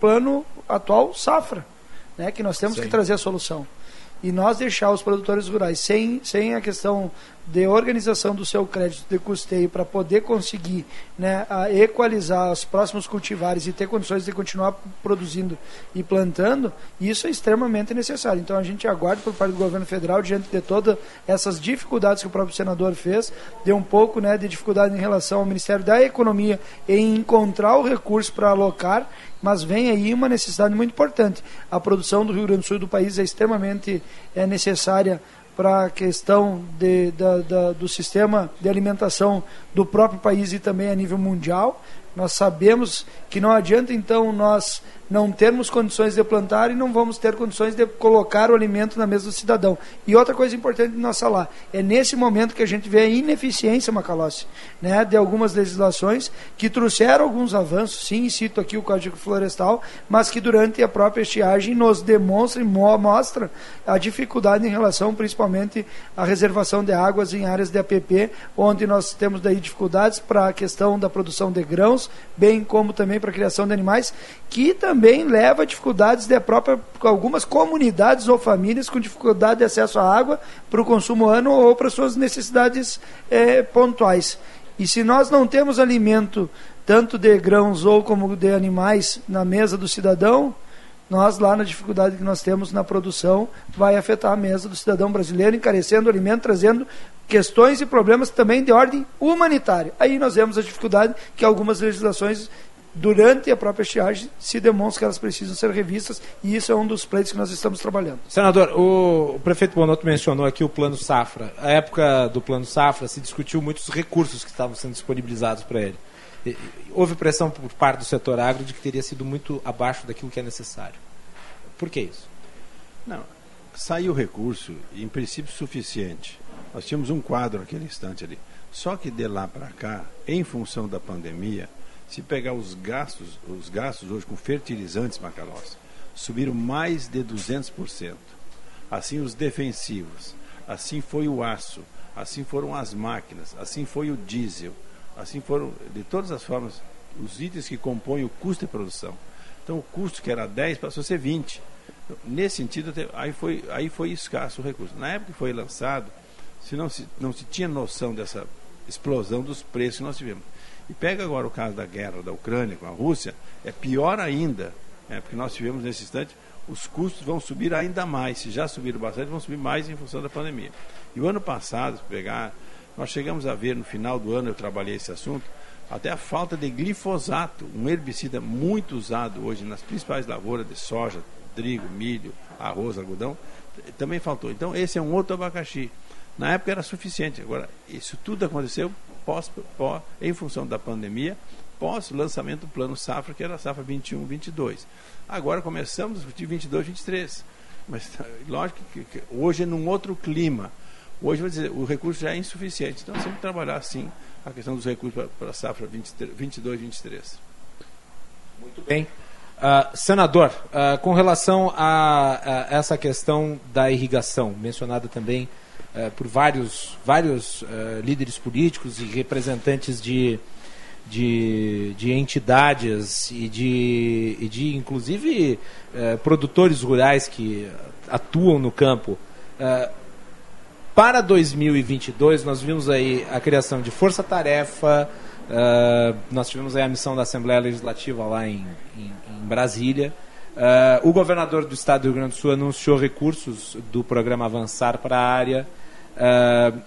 plano atual safra, né, que nós temos Sim. que trazer a solução e nós deixar os produtores rurais sem, sem a questão de organização do seu crédito de custeio para poder conseguir né, equalizar os próximos cultivares e ter condições de continuar produzindo e plantando, isso é extremamente necessário. Então a gente aguarda por parte do governo federal, diante de todas essas dificuldades que o próprio senador fez, deu um pouco né, de dificuldade em relação ao Ministério da Economia em encontrar o recurso para alocar mas vem aí uma necessidade muito importante. A produção do Rio Grande do Sul do país é extremamente é, necessária para a questão de, da, da, do sistema de alimentação do próprio país e também a nível mundial. Nós sabemos que não adianta então nós não termos condições de plantar e não vamos ter condições de colocar o alimento na mesa do cidadão. E outra coisa importante de nós falar, é nesse momento que a gente vê a ineficiência, Macalossi, né, de algumas legislações que trouxeram alguns avanços, sim, cito aqui o Código Florestal, mas que durante a própria estiagem nos demonstra e mostra a dificuldade em relação principalmente à reservação de águas em áreas de APP, onde nós temos daí dificuldades para a questão da produção de grãos, bem como também para a criação de animais, que também leva a dificuldades de própria algumas comunidades ou famílias com dificuldade de acesso à água para o consumo ano ou para suas necessidades eh, pontuais. E se nós não temos alimento tanto de grãos ou como de animais na mesa do cidadão, nós lá na dificuldade que nós temos na produção vai afetar a mesa do cidadão brasileiro, encarecendo o alimento, trazendo questões e problemas também de ordem humanitária. Aí nós vemos a dificuldade que algumas legislações durante a própria estiagem se demonstra que elas precisam ser revistas e isso é um dos pleitos que nós estamos trabalhando. Senador, o, prefeito Bonotto mencionou aqui o Plano Safra. A época do Plano Safra se discutiu muitos recursos que estavam sendo disponibilizados para ele. Houve pressão por parte do setor agro de que teria sido muito abaixo daquilo que é necessário. Por que isso? Não, saiu recurso, em princípio suficiente. Nós tínhamos um quadro naquele instante ali. Só que de lá para cá, em função da pandemia, se pegar os gastos, os gastos hoje com fertilizantes, Macalós, subiram mais de 200%. Assim os defensivos, assim foi o aço, assim foram as máquinas, assim foi o diesel, assim foram, de todas as formas, os itens que compõem o custo de produção. Então o custo que era 10 passou a ser 20. Então, nesse sentido, aí foi, aí foi escasso o recurso. Na época que foi lançado, se não se, não se tinha noção dessa explosão dos preços que nós tivemos. E pega agora o caso da guerra da Ucrânia com a Rússia, é pior ainda, é, porque nós tivemos nesse instante, os custos vão subir ainda mais. Se já subiram bastante, vão subir mais em função da pandemia. E o ano passado, se pegar, nós chegamos a ver no final do ano, eu trabalhei esse assunto, até a falta de glifosato, um herbicida muito usado hoje nas principais lavouras de soja, trigo, milho, arroz, algodão, também faltou. Então, esse é um outro abacaxi. Na época era suficiente. Agora, isso tudo aconteceu pós, pós, em função da pandemia, pós lançamento do plano safra, que era a safra 21, 22. Agora começamos a discutir 22, 23. Mas [laughs] lógico que, que hoje é num outro clima. Hoje, vou dizer, o recurso já é insuficiente. Então, sempre trabalhar assim a questão dos recursos para a safra 23, 22, 23. Muito bem. Uh, senador, uh, com relação a, a, essa questão da irrigação, mencionada também uh, por vários, vários líderes políticos e representantes de, de, de entidades e de, e de inclusive, produtores rurais que atuam no campo. para 2022, nós vimos aí a criação de força-tarefa, Uh, nós tivemos aí a missão da Assembleia Legislativa lá em, em, em Brasília. Uh, o governador do estado do Rio Grande do Sul anunciou recursos do programa Avançar para a área. Uh,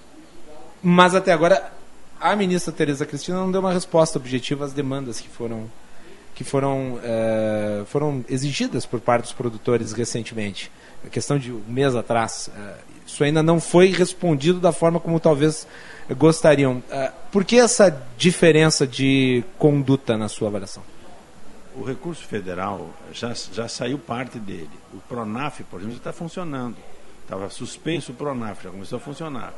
mas até agora a ministra Tereza Cristina não deu uma resposta objetiva às demandas que foram que foram foram exigidas por parte dos produtores recentemente. A questão de um mês atrás, isso ainda não foi respondido da forma como talvez gostariam. Uh, por que essa diferença de conduta na sua avaliação? O recurso federal já, já saiu parte dele. O PRONAF, por exemplo, está funcionando. Estava suspenso o PRONAF, já começou a funcionar.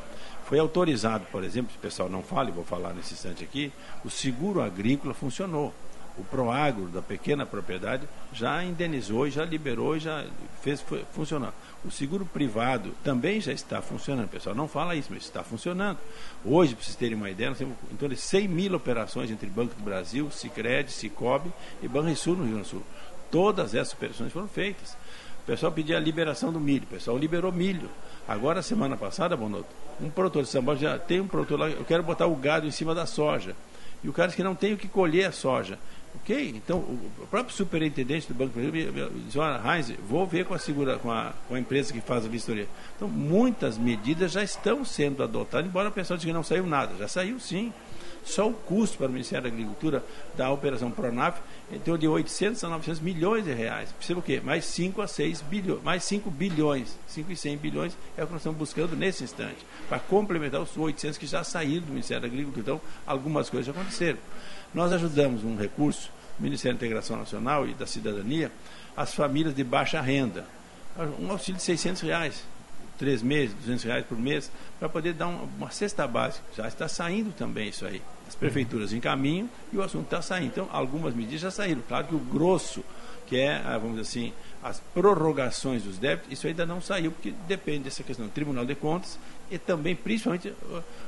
Foi autorizado, por exemplo, se o pessoal não fala, e vou falar nesse instante aqui, o seguro agrícola funcionou o Proagro da pequena propriedade já indenizou já liberou já fez funcionar. O seguro privado também já está funcionando. O pessoal não fala isso, mas está funcionando. Hoje, para vocês terem uma ideia, nós temos em torno de 100 mil operações entre Banco do Brasil, Sicredi, Cicobi e Banrisul no Rio Grande do Sul. Todas essas operações foram feitas. Pessoal pedia a liberação do milho, o pessoal liberou milho. Agora, semana passada, Bonoto, um produtor de São Paulo já tem um produtor lá, eu quero botar o gado em cima da soja. E o cara diz que não tem o que colher a soja. Ok, então o próprio superintendente do Banco Brasileiro diz, olha, Heinz, vou ver com a, segura, com, a, com a empresa que faz a vistoria. Então, muitas medidas já estão sendo adotadas, embora o pessoal diga que não saiu nada. Já saiu sim. Só o custo para o Ministério da Agricultura da operação Pronaf torno de 800 a 900 milhões de reais. Perceba o quê? Mais 5 a 6 bilhões, mais 5 bilhões, 5 e 100 bilhões é o que nós estamos buscando nesse instante, para complementar os 800 que já saíram do Ministério da Agricultura. Então, algumas coisas já aconteceram. Nós ajudamos um recurso Ministério da Integração Nacional e da Cidadania as famílias de baixa renda. Um auxílio de 600 reais, três meses, 200 reais por mês, para poder dar uma, uma cesta básica. Já está saindo também isso aí. As prefeituras encaminham e o assunto está saindo. Então, algumas medidas já saíram. Claro que o grosso, que é, ah, vamos dizer assim, as prorrogações dos débitos, isso ainda não saiu, porque depende dessa questão do Tribunal de Contas e também, principalmente,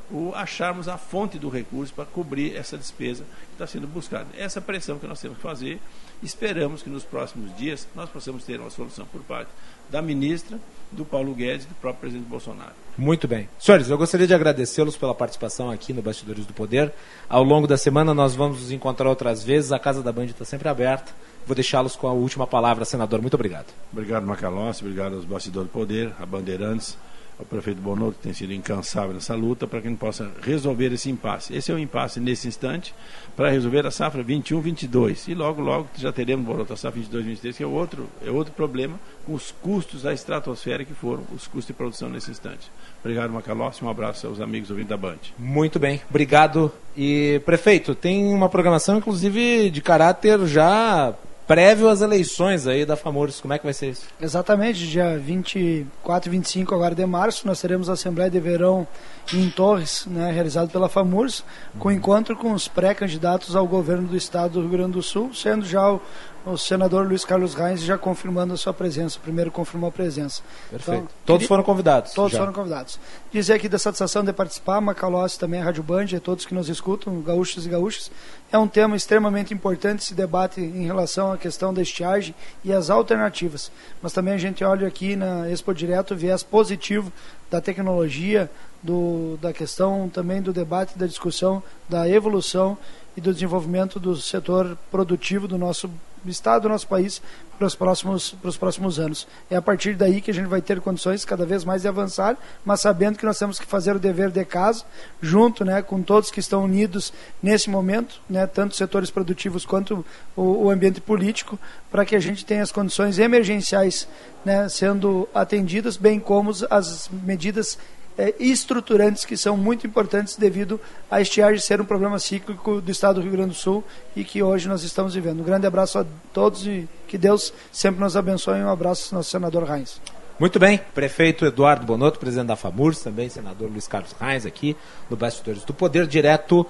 o, acharmos a fonte do recurso para cobrir essa despesa que está sendo buscada. Essa pressão que nós temos que fazer. Esperamos que nos próximos dias nós possamos ter uma solução por parte da ministra, do Paulo Guedes e do próprio presidente Bolsonaro. Muito bem. Senhores, eu gostaria de agradecê-los pela participação aqui no Bastidores do Poder. Ao longo da semana nós vamos nos encontrar outras vezes. A Casa da Band está sempre aberta. Vou deixá-los com a última palavra, senador. Muito obrigado. Obrigado, Macalossi. Obrigado aos bastidores do poder, a Bandeirantes, ao prefeito Bonotto, que tem sido incansável nessa luta para que gente possa resolver esse impasse. Esse é o impasse nesse instante para resolver a safra 21-22. E logo, logo já teremos Bonotto a safra 22-23, que é outro, é outro problema com os custos da estratosfera que foram os custos de produção nesse instante. Obrigado, Macalossi. Um abraço aos amigos ouvintes da Band. Muito bem, obrigado. E, prefeito, tem uma programação, inclusive, de caráter já prévio às eleições aí da FAMURS. Como é que vai ser isso? Exatamente, dia 24 e 25 agora de março, nós teremos a Assembleia de Verão em Torres, né, realizado pela FAMURS, com encontro com os pré-candidatos ao governo do estado do Rio Grande do Sul, sendo já o, o senador Luiz Carlos Reis já confirmando a sua presença, o primeiro confirmou a presença. Perfeito. Então, todos queria... foram convidados? Todos já. foram convidados. Dizer aqui da satisfação de participar, Macalossi também, a Rádio Band, e todos que nos escutam, gaúchos e gaúchas, é um tema extremamente importante esse debate em relação à questão da estiagem e as alternativas. Mas também a gente olha aqui na Expo Direto o viés positivo da tecnologia, do, da questão também do debate, da discussão, da evolução e do desenvolvimento do setor produtivo do nosso estado, do nosso país, para os próximos, para os próximos anos. É a partir daí que a gente vai ter condições cada vez mais de avançar, mas sabendo que nós temos que fazer o dever de casa, junto né, com todos que estão unidos nesse momento, né, tanto setores produtivos quanto o, o ambiente político, para que a gente tenha as condições emergenciais né, sendo atendidas, bem como as medidas é, estruturantes que são muito importantes devido a estiagem ser um problema cíclico do estado do Rio Grande do Sul e que hoje nós estamos vivendo. Um grande abraço a todos e que Deus sempre nos abençoe. Um abraço, nosso senador Reins. Muito bem, prefeito Eduardo Bonotto, presidente da FAMURS, também senador Luiz Carlos Reins aqui no Bastidores do Poder, direto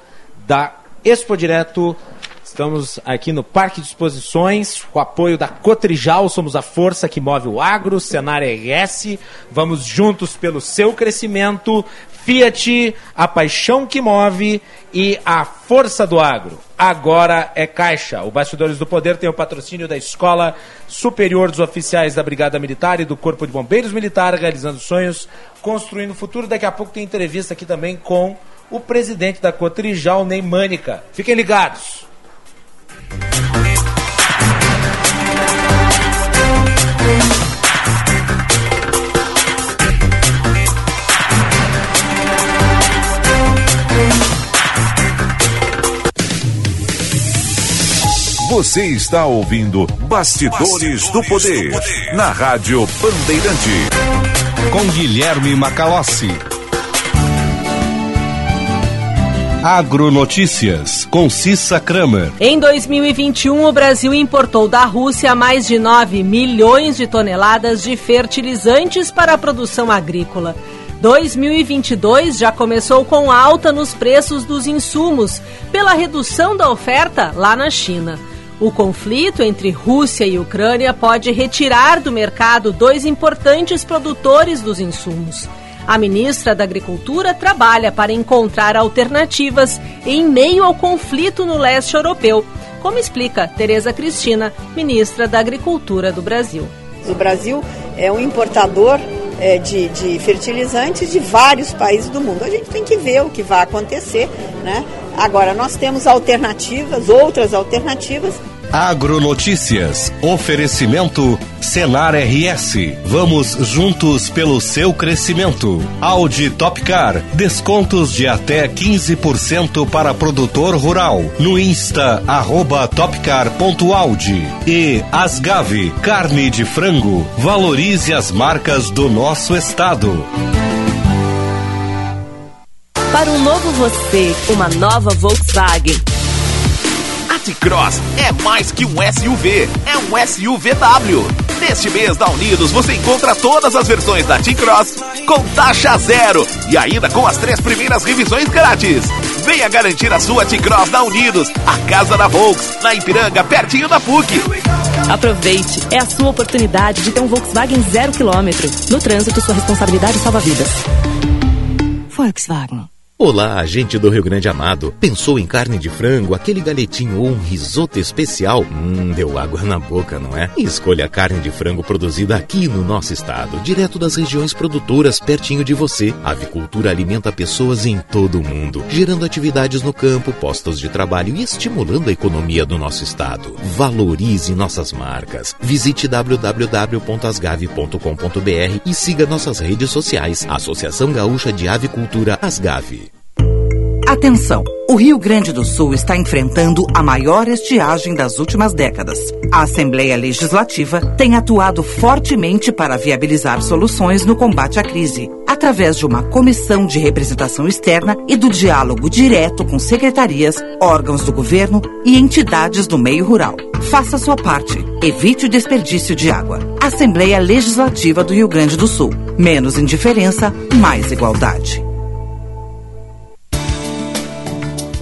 da Expo Direto Estamos aqui no Parque de Exposições, com o apoio da Cotrijal, somos a força que move o agro, Senar RS, vamos juntos pelo seu crescimento, Fiat, a paixão que move e a força do agro. Agora é Caixa. O Bastidores do Poder tem o patrocínio da Escola Superior dos Oficiais da Brigada Militar e do Corpo de Bombeiros Militar, realizando sonhos, construindo o futuro. Daqui a pouco tem entrevista aqui também com o presidente da Cotrijal, Neymânica. Fiquem ligados. Você está ouvindo Bastidores, Bastidores do, poder, do Poder na Rádio Bandeirante. Com Guilherme Macalossi. Agronotícias, com Cissa Kramer. Em 2021, o Brasil importou da Rússia mais de 9 milhões de toneladas de fertilizantes para a produção agrícola. 2022 já começou com alta nos preços dos insumos, pela redução da oferta lá na China. O conflito entre Rússia e Ucrânia pode retirar do mercado dois importantes produtores dos insumos. A ministra da Agricultura trabalha para encontrar alternativas em meio ao conflito no leste europeu, como explica Tereza Cristina, ministra da Agricultura do Brasil. O Brasil é um importador é, de, de fertilizantes de vários países do mundo. A gente tem que ver o que vai acontecer, né? Agora, nós temos alternativas, outras alternativas, Agronotícias. Oferecimento Senar RS. Vamos juntos pelo seu crescimento. Audi Topcar. Descontos de até 15% para produtor rural. No Insta, arroba topcar.audi. E Asgave. Carne de frango. Valorize as marcas do nosso estado. Para um novo você, uma nova Volkswagen A T-Cross é mais que um SUV, é um SUVW. Neste mês da Unidos você encontra todas as versões da T-Cross com taxa zero e ainda com as três primeiras revisões grátis. Venha garantir a sua T-Cross da Unidos, a casa da Volks, na Ipiranga, pertinho da PUC. Aproveite, é a sua oportunidade de ter um Volkswagen zero quilômetro. No trânsito, sua responsabilidade salva vidas. Volkswagen. Olá, gente do Rio Grande Amado. Pensou em carne de frango, aquele galetinho ou um risoto especial? Hum, deu água na boca, não é? Escolha a carne de frango produzida aqui no nosso estado, direto das regiões produtoras, pertinho de você. A avicultura alimenta pessoas em todo o mundo, gerando atividades no campo, postos de trabalho e estimulando a economia do nosso estado. Valorize nossas marcas. Visite www.asgave.com.br e siga nossas redes sociais. Associação Gaúcha de Avicultura Asgave. Atenção! O Rio Grande do Sul está enfrentando a maior estiagem das últimas décadas. A Assembleia Legislativa tem atuado fortemente para viabilizar soluções no combate à crise, através de uma comissão de representação externa e do diálogo direto com secretarias, órgãos do governo e entidades do meio rural. Faça sua parte. Evite o desperdício de água. Assembleia Legislativa do Rio Grande do Sul. Menos indiferença, mais igualdade.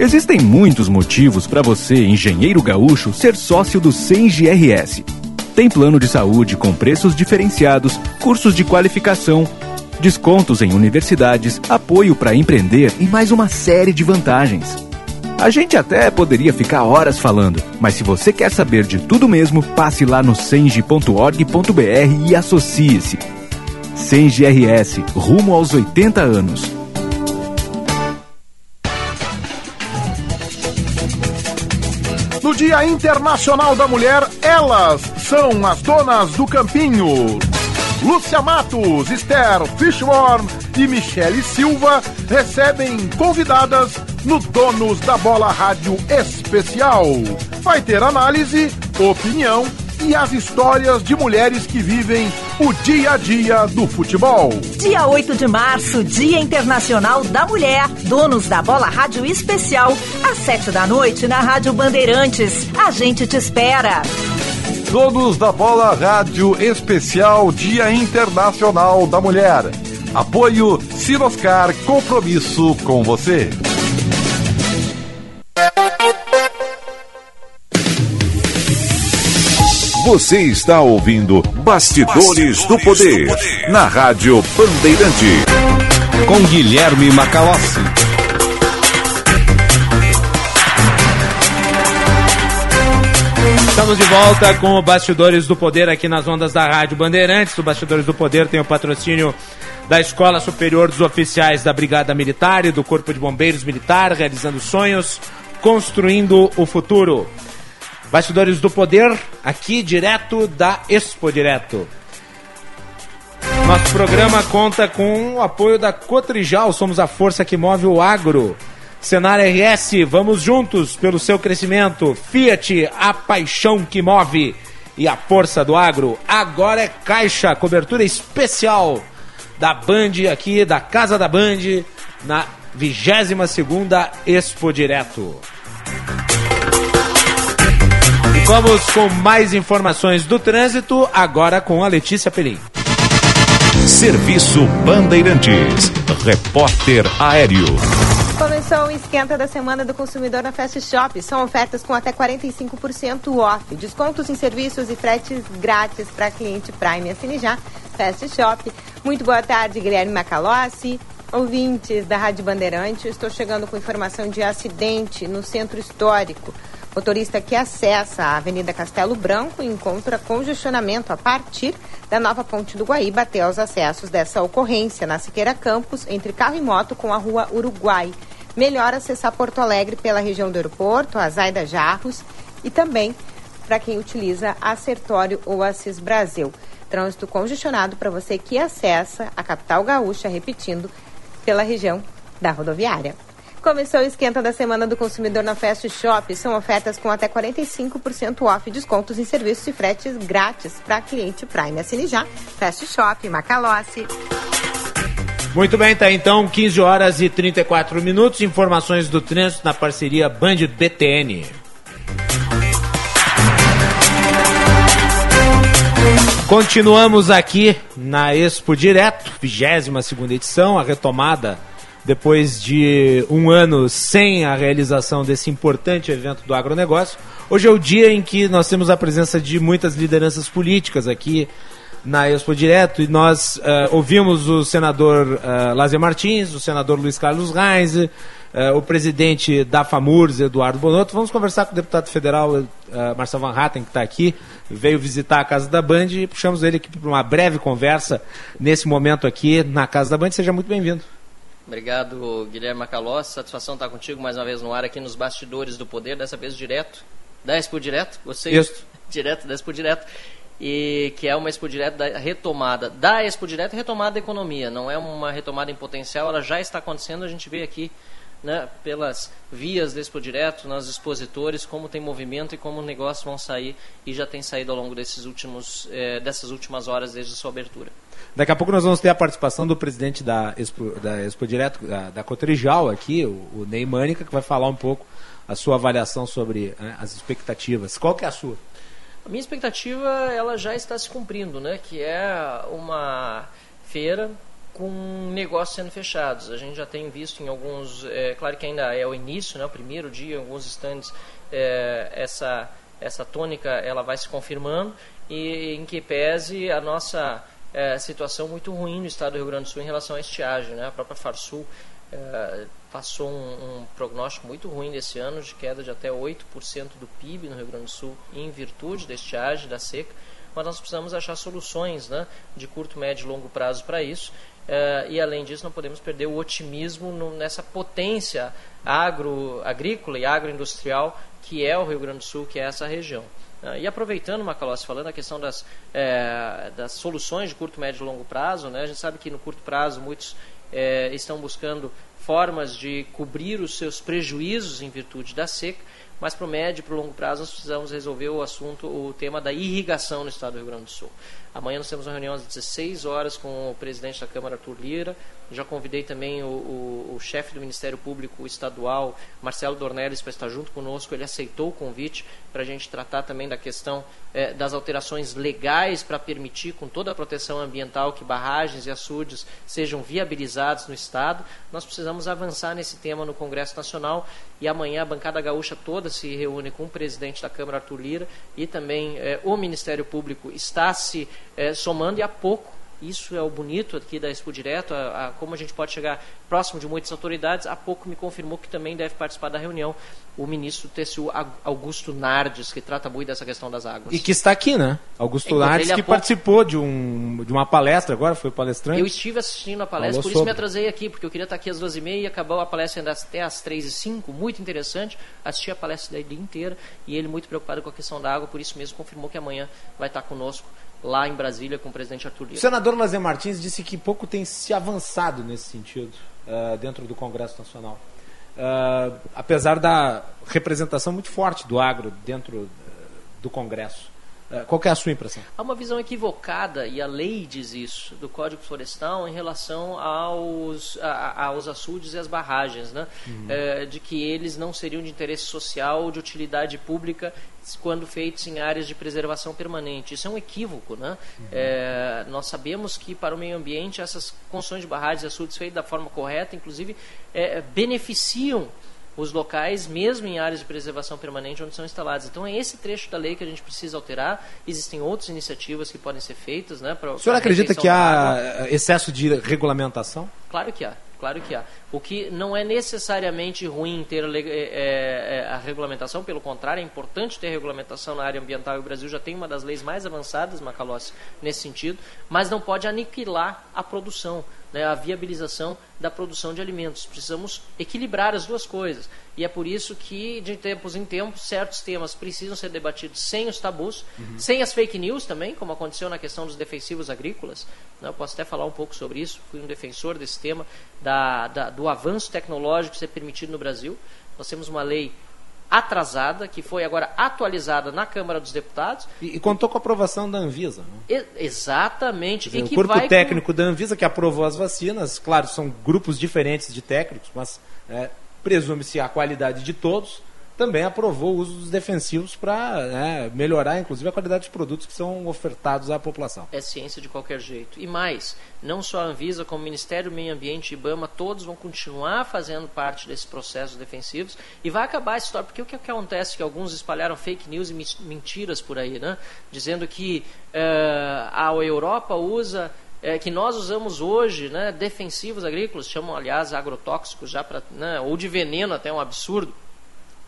Existem muitos motivos para você, engenheiro gaúcho, ser sócio do CENGRS. Tem plano de saúde com preços diferenciados, cursos de qualificação, descontos em universidades, apoio para empreender e mais uma série de vantagens. A gente até poderia ficar horas falando, mas se você quer saber de tudo mesmo, passe lá no senge.org.br e associe-se. CENGRS, rumo aos 80 anos. Dia Internacional da Mulher, elas são as donas do campinho. Lúcia Matos, Esther Fishborn e Michele Silva recebem convidadas no Donos da Bola Rádio Especial. Vai ter análise, opinião e as histórias de mulheres que vivem o dia a dia do futebol. Dia 8 de março, Dia Internacional da Mulher. Donos da Bola Rádio Especial, às 7 da noite na Rádio Bandeirantes. A gente te espera. Donos da Bola Rádio Especial Dia Internacional da Mulher. Apoio Sinoscar Compromisso com você. Você está ouvindo Bastidores, Bastidores do, poder, do, poder, na Rádio Bandeirante. Com Guilherme Macalossi. Estamos de volta com o Bastidores do Poder aqui nas ondas da Rádio Bandeirantes. O Bastidores do Poder tem o patrocínio da Escola Superior dos Oficiais da Brigada Militar e do Corpo de Bombeiros Militar, realizando sonhos, construindo o futuro. Bastidores do Poder, aqui direto da Expo Direto. Nosso programa conta com o apoio da Cotrijal, somos a força que move o agro. Senar RS, vamos juntos pelo seu crescimento. Fiat, a paixão que move. E a força do agro, agora é Caixa, cobertura especial da Band aqui, da Casa da Band, na 22 segunda Expo Direto. Vamos com mais informações do trânsito, agora com a Letícia Pelim. Serviço Bandeirantes. Repórter Aéreo. Começou o esquenta da semana do consumidor na Fast Shop. São ofertas com até 45% off. Descontos em serviços e fretes grátis para cliente Prime. Assine já. Fast Shop. Muito boa tarde, Guilherme Macalossi. Ouvintes da Rádio Bandeirante, estou chegando com informação de acidente no centro histórico. Motorista que acessa a Avenida Castelo Branco encontra congestionamento a partir da nova ponte do Guaíba até os acessos dessa ocorrência na Siqueira Campos, entre carro e moto com a rua Uruguai. Melhor acessar Porto Alegre pela região do aeroporto, a Zaida Jarros e também para quem utiliza a Sertório ou Assis Brasil. Trânsito congestionado para você que acessa a capital gaúcha, repetindo, pela região da rodoviária. Começou esquenta da Semana do Consumidor na Fast Shop. São ofertas com até 45% off, descontos em serviços e fretes grátis para cliente Prime. Assine já. Fast Shop, Macalossi. Muito bem, tá então 15 horas e 34 minutos. Informações do trânsito na parceria Band BTN. Continuamos aqui na Expo Direto, 22 segunda edição, a retomada depois de um ano sem a realização desse importante evento do agronegócio. Hoje é o dia em que nós temos a presença de muitas lideranças políticas aqui na Expo Direto e nós uh, ouvimos o senador uh, Lázaro Martins, o senador Luiz Carlos Reis, uh, o presidente da FAMURS, Eduardo Bonotto. Vamos conversar com o deputado federal uh, Marcelo Van Hatten, que está aqui, veio visitar a Casa da Band e puxamos ele aqui para uma breve conversa nesse momento aqui na Casa da Band. Seja muito bem-vindo. Obrigado, Guilherme Macalossi. Satisfação estar contigo mais uma vez no ar aqui nos bastidores do poder, dessa vez direto. Da Expo Direto, você Isso. [laughs] direto, da Expo Direto e que é uma Expo Direto da retomada da Expo Direto e retomada da economia. Não é uma retomada em potencial, ela já está acontecendo. A gente vê aqui né, pelas vias da Expo Direto, nos expositores, como tem movimento e como negócios vão sair e já tem saído ao longo desses últimos, eh, dessas últimas horas desde a sua abertura. Daqui a pouco nós vamos ter a participação do presidente da Expo, da Expo Direto, da, da Cotrijal aqui, o, o Ney Mânica, que vai falar um pouco a sua avaliação sobre né, as expectativas. Qual que é a sua? A minha expectativa ela já está se cumprindo, né? Que é uma feira com negócios sendo fechados. A gente já tem visto em alguns, é, claro que ainda é o início, né? O primeiro dia, em alguns estandes, é, essa essa tônica ela vai se confirmando e em que pese a nossa é, situação muito ruim no estado do Rio Grande do Sul em relação à estiagem, né? A própria Farsul é, passou um, um, prognóstico muito ruim desse ano, de queda de até 8% do PIB no Rio Grande do Sul, em virtude da estiagem, da seca. Mas nós precisamos achar soluções né, de curto, médio e longo prazo para isso. Uh, e além disso, não podemos perder o otimismo no, nessa potência agro, agrícola e agroindustrial que é o Rio Grande do Sul, que é essa região. Uh, e aproveitando, Macalossi, falando a questão das, é, das soluções de curto, médio e longo prazo, né, a gente sabe que no curto prazo muitos é, estão buscando formas de cobrir os seus prejuízos em virtude da seca, mas para o médio e para o longo prazo nós precisamos resolver o assunto, o tema da irrigação no estado do Rio Grande do Sul. Amanhã nós temos uma reunião às 16 horas com o presidente da Câmara, Arthur Lira. Já convidei também o, o, o chefe do Ministério Público Estadual, Marcelo Dornelles, para estar junto conosco. Ele aceitou o convite para a gente tratar também da questão eh, das alterações legais para permitir, com toda a proteção ambiental, que barragens e açudes sejam viabilizados no Estado. Nós precisamos avançar nesse tema no Congresso Nacional e amanhã a bancada gaúcha toda se reúne com o presidente da Câmara, Arthur Lira, e também eh, o Ministério Público está se é, somando e a pouco. Isso é o bonito aqui da Expo Direto, a, a, como a gente pode chegar próximo de muitas autoridades. Há pouco me confirmou que também deve participar da reunião o ministro TCU Augusto Nardes, que trata muito dessa questão das águas. E que está aqui, né? Augusto Nardes, que pouco... participou de, um, de uma palestra agora, foi palestrante. Eu estive assistindo a palestra, Falou por isso sobre. me atrasei aqui, porque eu queria estar aqui às duas e meia e acabou a palestra ainda até às três e cinco, muito interessante. Assisti a palestra da dia inteira e ele muito preocupado com a questão da água, por isso mesmo confirmou que amanhã vai estar conosco lá em Brasília com o presidente Arthur Lira. O senador Lazer Martins disse que pouco tem se avançado nesse sentido uh, dentro do Congresso Nacional. Uh, apesar da representação muito forte do agro dentro uh, do Congresso. É, qual é a sua impressão? Há uma visão equivocada, e a lei diz isso, do Código Florestal em relação aos, a, aos açudes e às barragens, né? Uhum. É, de que eles não seriam de interesse social ou de utilidade pública quando feitos em áreas de preservação permanente. Isso é um equívoco. Né? Uhum. É, nós sabemos que para o meio ambiente essas construções de barragens e açudes feitas da forma correta, inclusive, é, beneficiam os locais, mesmo em áreas de preservação permanente onde são instalados. Então é esse trecho da lei que a gente precisa alterar. Existem outras iniciativas que podem ser feitas. Né, pra, o senhor acredita que há excesso de regulamentação? Claro que há. Claro que há. O que não é necessariamente ruim ter a, é, é, é, a regulamentação, pelo contrário, é importante ter regulamentação na área ambiental. E o Brasil já tem uma das leis mais avançadas, Macalossi, nesse sentido, mas não pode aniquilar a produção né, a viabilização da produção de alimentos. Precisamos equilibrar as duas coisas. E é por isso que, de tempos em tempos, certos temas precisam ser debatidos sem os tabus, uhum. sem as fake news também, como aconteceu na questão dos defensivos agrícolas. Né, eu posso até falar um pouco sobre isso, fui um defensor desse tema, da, da, do avanço tecnológico ser permitido no Brasil. Nós temos uma lei atrasada, que foi agora atualizada na Câmara dos Deputados. E, e contou com a aprovação da Anvisa. Né? E, exatamente. Dizer, o corpo técnico com... da Anvisa que aprovou as vacinas, claro, são grupos diferentes de técnicos, mas é, presume-se a qualidade de todos, também aprovou o uso dos defensivos para né, melhorar, inclusive, a qualidade dos produtos que são ofertados à população. É ciência de qualquer jeito. E mais, não só a Anvisa, como o Ministério do Meio Ambiente e IBAMA, todos vão continuar fazendo parte desses processos defensivos e vai acabar essa história, porque o que acontece é que alguns espalharam fake news e mentiras por aí, né? Dizendo que uh, a Europa usa é, que nós usamos hoje, né, defensivos agrícolas, chamam aliás agrotóxicos já para, né, ou de veneno até um absurdo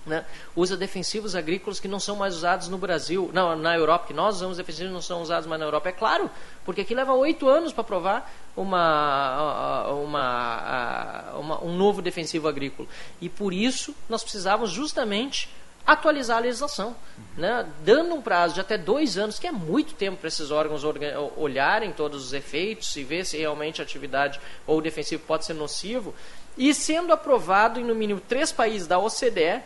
né, usa defensivos agrícolas que não são mais usados no Brasil, não, na Europa, que nós usamos defensivos não são usados mais na Europa. É claro, porque aqui leva oito anos para provar uma, uma, uma, um novo defensivo agrícola. E por isso nós precisávamos justamente atualizar a legislação, né, dando um prazo de até dois anos, que é muito tempo para esses órgãos olharem todos os efeitos e ver se realmente a atividade ou o defensivo pode ser nocivo, e sendo aprovado em no mínimo três países da OCDE,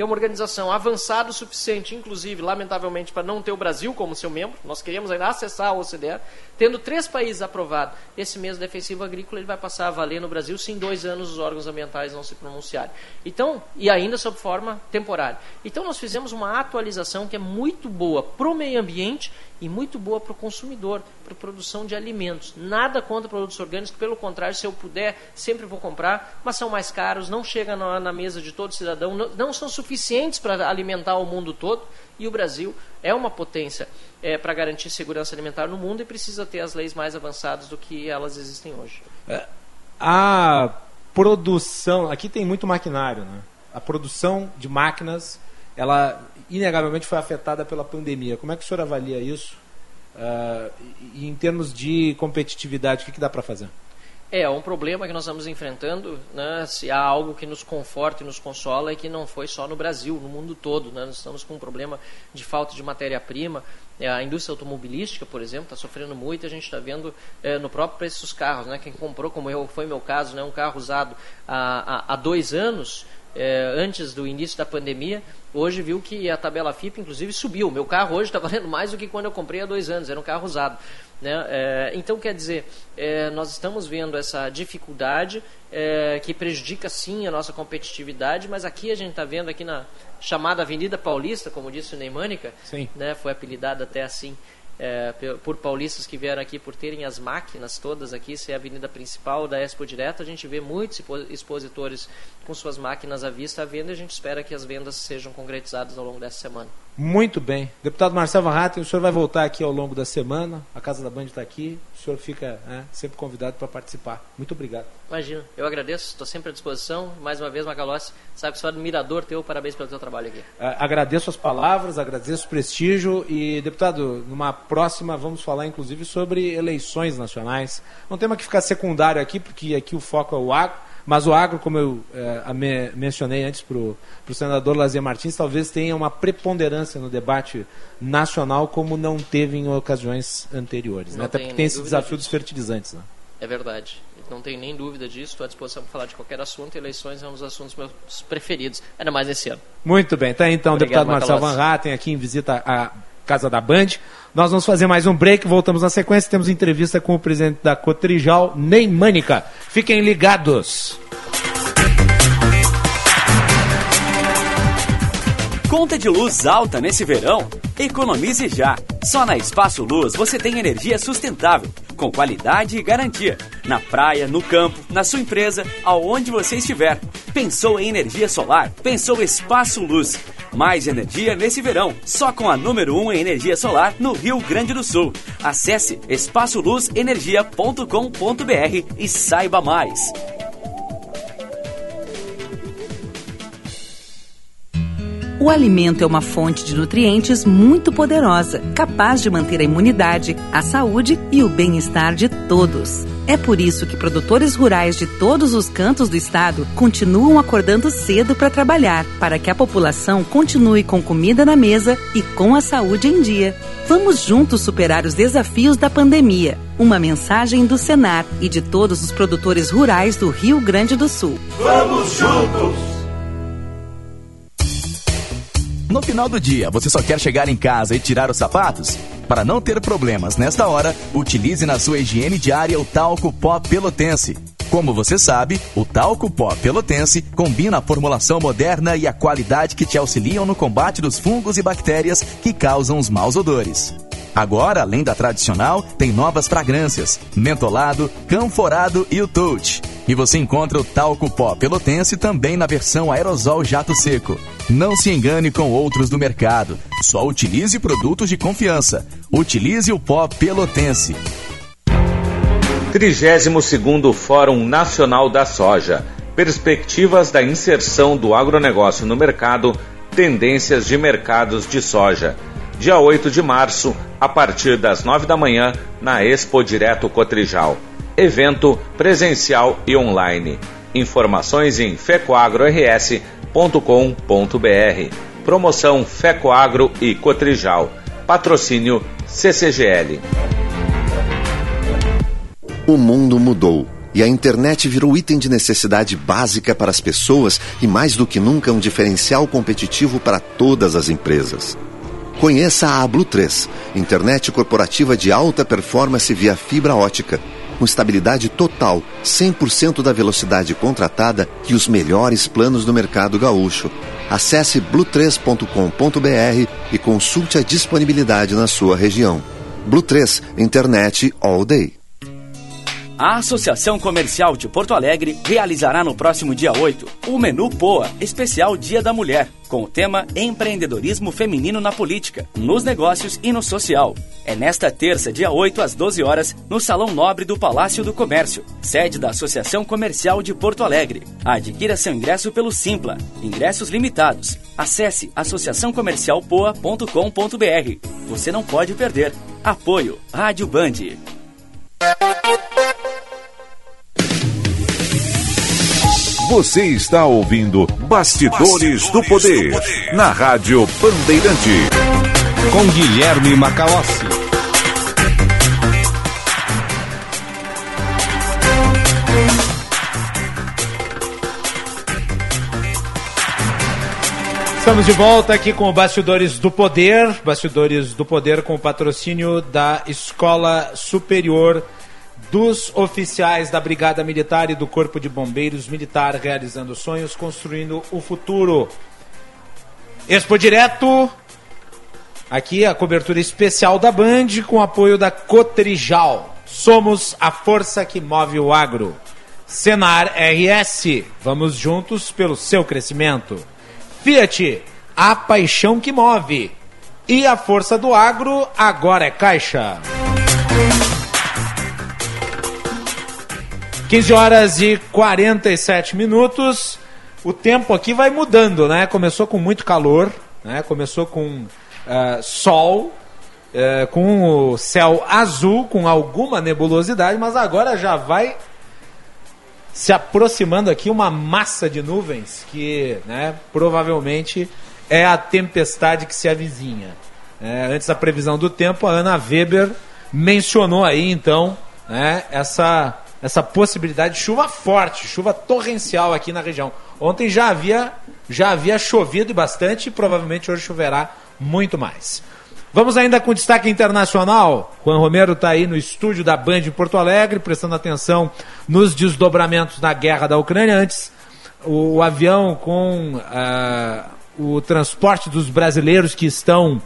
que é uma organização avançada o suficiente, inclusive, lamentavelmente, para não ter o Brasil como seu membro. Nós queríamos ainda acessar a OCDE. Tendo três países aprovados esse mesmo defensivo agrícola, ele vai passar a valer no Brasil se em dois anos os órgãos ambientais não se pronunciarem. Então, e ainda sob forma temporária. Então, nós fizemos uma atualização que é muito boa para o meio ambiente e muito boa para o consumidor, para a produção de alimentos. Nada contra produtos orgânicos, pelo contrário, se eu puder, sempre vou comprar, mas são mais caros, não chegam na, na mesa de todo cidadão, não, não são suficientes para alimentar o mundo todo. E o Brasil é uma potência é, para garantir segurança alimentar no mundo e precisa ter as leis mais avançadas do que elas existem hoje. É, a produção, aqui tem muito maquinário, né? A produção de máquinas, ela inegavelmente foi afetada pela pandemia. Como é que o senhor avalia isso? Uh, e em termos de competitividade, o que, que dá para fazer? É, um problema que nós estamos enfrentando, né, se há algo que nos conforta e nos consola, é que não foi só no Brasil, no mundo todo. Né, nós estamos com um problema de falta de matéria-prima. É, a indústria automobilística, por exemplo, está sofrendo muito. A gente está vendo é, no próprio preço dos carros. Né, quem comprou, como eu, foi meu caso, né, um carro usado há, há, há dois anos, é, antes do início da pandemia, hoje viu que a tabela FIP, inclusive, subiu. Meu carro hoje está [laughs] valendo mais do que quando eu comprei há dois anos, era um carro usado. Né? É, então, quer dizer, é, nós estamos vendo essa dificuldade é, que prejudica sim a nossa competitividade, mas aqui a gente está vendo aqui na chamada Avenida Paulista, como disse o Neymânica, né, foi apelidada até assim, é, por paulistas que vieram aqui por terem as máquinas todas aqui, se é a avenida principal da Expo Direto, a gente vê muitos expositores com suas máquinas à vista à venda e a gente espera que as vendas sejam concretizadas ao longo dessa semana. Muito bem. Deputado Marcelo Van Hatten, o senhor vai voltar aqui ao longo da semana, a Casa da Band está aqui, o senhor fica né, sempre convidado para participar. Muito obrigado. Imagina, eu agradeço, estou sempre à disposição. Mais uma vez, Macalossi, sabe que sou admirador teu, parabéns pelo teu trabalho aqui. Uh, agradeço as palavras, agradeço o prestígio e, deputado, numa próxima vamos falar inclusive sobre eleições nacionais. Um tema que fica secundário aqui, porque aqui o foco é o agro, mas o agro, como eu é, me, mencionei antes para o senador Lazier Martins, talvez tenha uma preponderância no debate nacional como não teve em ocasiões anteriores. Né? Até porque tem esse desafio disso. dos fertilizantes. Né? É verdade não tenho nem dúvida disso, estou à disposição para falar de qualquer assunto. Eleições é um dos assuntos meus preferidos, ainda mais esse ano. Muito bem, tá então, Obrigado, deputado Marcelo Van Hatten aqui em visita à Casa da Band. Nós vamos fazer mais um break, voltamos na sequência. Temos entrevista com o presidente da Cotrijal, Ney Mânica. Fiquem ligados. Conta de luz alta nesse verão? Economize já. Só na Espaço Luz você tem energia sustentável, com qualidade e garantia. Na praia, no campo, na sua empresa, aonde você estiver. Pensou em energia solar? Pensou Espaço Luz. Mais energia nesse verão, só com a número 1 um em energia solar no Rio Grande do Sul. Acesse espaçoluzenergia.com.br e saiba mais. O alimento é uma fonte de nutrientes muito poderosa, capaz de manter a imunidade, a saúde e o bem-estar de todos. É por isso que produtores rurais de todos os cantos do estado continuam acordando cedo para trabalhar, para que a população continue com comida na mesa e com a saúde em dia. Vamos juntos superar os desafios da pandemia. Uma mensagem do Senar e de todos os produtores rurais do Rio Grande do Sul. Vamos juntos! No final do dia, você só quer chegar em casa e tirar os sapatos? Para não ter problemas nesta hora, utilize na sua higiene diária o talco pó pelotense. Como você sabe, o talco pó pelotense combina a formulação moderna e a qualidade que te auxiliam no combate dos fungos e bactérias que causam os maus odores. Agora, além da tradicional, tem novas fragrâncias: mentolado, canforado e o touch. E você encontra o talco pó pelotense também na versão aerosol jato seco. Não se engane com outros do mercado. Só utilize produtos de confiança. Utilize o pó pelotense. 32º Fórum Nacional da Soja. Perspectivas da inserção do agronegócio no mercado, tendências de mercados de soja. Dia 8 de março, a partir das 9 da manhã, na Expo Direto Cotrijal. Evento presencial e online. Informações em fecoagrors.com.br. Promoção Fecoagro e Cotrijal. Patrocínio CCGL. O mundo mudou e a internet virou item de necessidade básica para as pessoas e, mais do que nunca, um diferencial competitivo para todas as empresas. Conheça a Blue 3, internet corporativa de alta performance via fibra ótica, com estabilidade total, 100% da velocidade contratada e os melhores planos do mercado gaúcho. Acesse blue3.com.br e consulte a disponibilidade na sua região. Blue 3, internet all day. A Associação Comercial de Porto Alegre realizará no próximo dia 8 o Menu POA, especial Dia da Mulher, com o tema Empreendedorismo Feminino na Política, nos Negócios e no Social. É nesta terça, dia 8, às 12 horas, no Salão Nobre do Palácio do Comércio, sede da Associação Comercial de Porto Alegre. Adquira seu ingresso pelo Simpla. Ingressos limitados. Acesse associaçãocomercialpoa.com.br. Você não pode perder. Apoio Rádio Band. Você está ouvindo Bastidores, do, Poder, na Rádio Bandeirante. Com Guilherme Macalossi. Estamos de volta aqui com o Bastidores do Poder. Bastidores do Poder com o patrocínio da Escola Superior dos oficiais da Brigada Militar e do Corpo de Bombeiros Militar realizando sonhos, construindo o futuro. Expo Direto, aqui a cobertura especial da Band com apoio da Cotrijal. Somos a força que move o agro. Senar RS, vamos juntos pelo seu crescimento. Fiat, a paixão que move. E a força do agro agora é Caixa. 15 horas e 47 minutos. O tempo aqui vai mudando, né? Começou com muito calor, né? Começou com uh, sol, uh, com o céu azul, com alguma nebulosidade, mas agora já vai se aproximando aqui uma massa de nuvens que, né, provavelmente é a tempestade que se avizinha. É, antes da previsão do tempo, a Ana Weber mencionou aí então né, essa essa possibilidade de chuva forte, chuva torrencial aqui na região. Ontem já havia, já havia chovido bastante e provavelmente hoje choverá muito mais. Vamos ainda com destaque internacional. Juan Romero está aí no estúdio da Band em Porto Alegre, prestando atenção nos desdobramentos da guerra da Ucrânia. Antes, o, o avião com uh, o transporte dos brasileiros que estão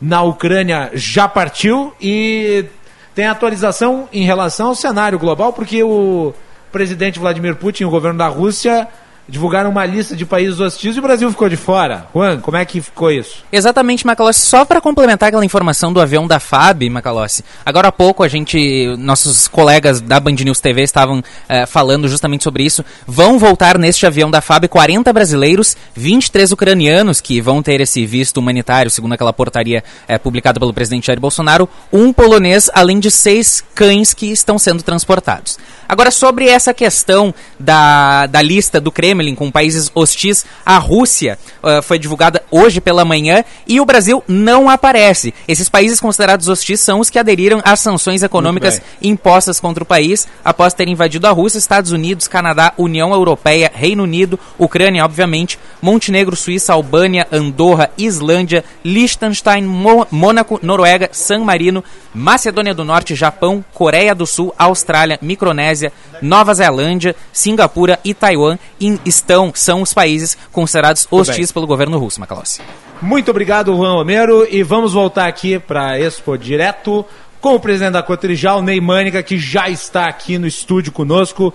na Ucrânia já partiu e tem atualização em relação ao cenário global, porque o presidente Vladimir Putin, o governo da Rússia, divulgaram uma lista de países hostis e o Brasil ficou de fora. Juan, como é que ficou isso? Exatamente, Macalossi. Só para complementar aquela informação do avião da FAB, Macalossi. Agora há pouco a gente, nossos colegas da Band News TV estavam uh, falando justamente sobre isso. Vão voltar neste avião da FAB 40 brasileiros, 23 ucranianos que vão ter esse visto humanitário, segundo aquela portaria uh, publicada pelo presidente Jair Bolsonaro, um polonês, além de seis cães que estão sendo transportados. Agora, sobre essa questão da, da lista do Kremlin com países hostis, a Rússia uh, foi divulgada hoje pela manhã e o Brasil não aparece. Esses países considerados hostis são os que aderiram às sanções econômicas impostas contra o país após ter invadido a Rússia, Estados Unidos, Canadá, União Europeia, Reino Unido, Ucrânia, obviamente, Montenegro, Suíça, Albânia, Andorra, Islândia, Liechtenstein, Mo Mônaco, Noruega, San Marino, Macedônia do Norte, Japão, Coreia do Sul, Austrália, Micronésia Nova Zelândia, Singapura e Taiwan estão, são os países considerados hostis pelo governo russo, Macalossi. Muito obrigado, Juan Romero, e vamos voltar aqui para Expo direto com o presidente da Cotrijal, Ney Mânica, que já está aqui no estúdio conosco.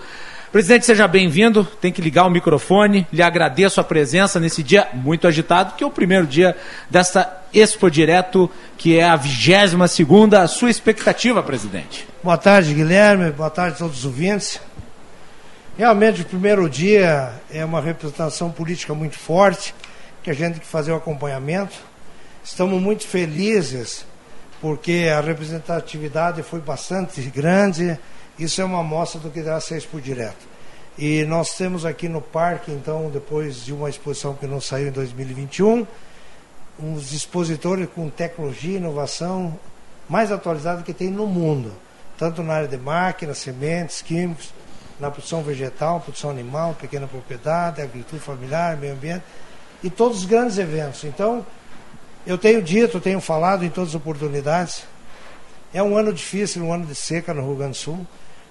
Presidente, seja bem-vindo. Tem que ligar o microfone. Lhe agradeço a presença nesse dia muito agitado, que é o primeiro dia desta Expo Direto, que é a 22 segunda. Sua expectativa, presidente? Boa tarde, Guilherme. Boa tarde a todos os ouvintes. Realmente, o primeiro dia é uma representação política muito forte, que a gente tem que fazer o acompanhamento. Estamos muito felizes porque a representatividade foi bastante grande isso é uma amostra do que dá ser Expo Direto. E nós temos aqui no parque, então, depois de uma exposição que não saiu em 2021, uns expositores com tecnologia e inovação mais atualizados que tem no mundo, tanto na área de máquinas, sementes, químicos, na produção vegetal, produção animal, pequena propriedade, agricultura familiar, meio ambiente, e todos os grandes eventos. Então, eu tenho dito, tenho falado em todas as oportunidades, é um ano difícil, um ano de seca no Rio Grande do Sul,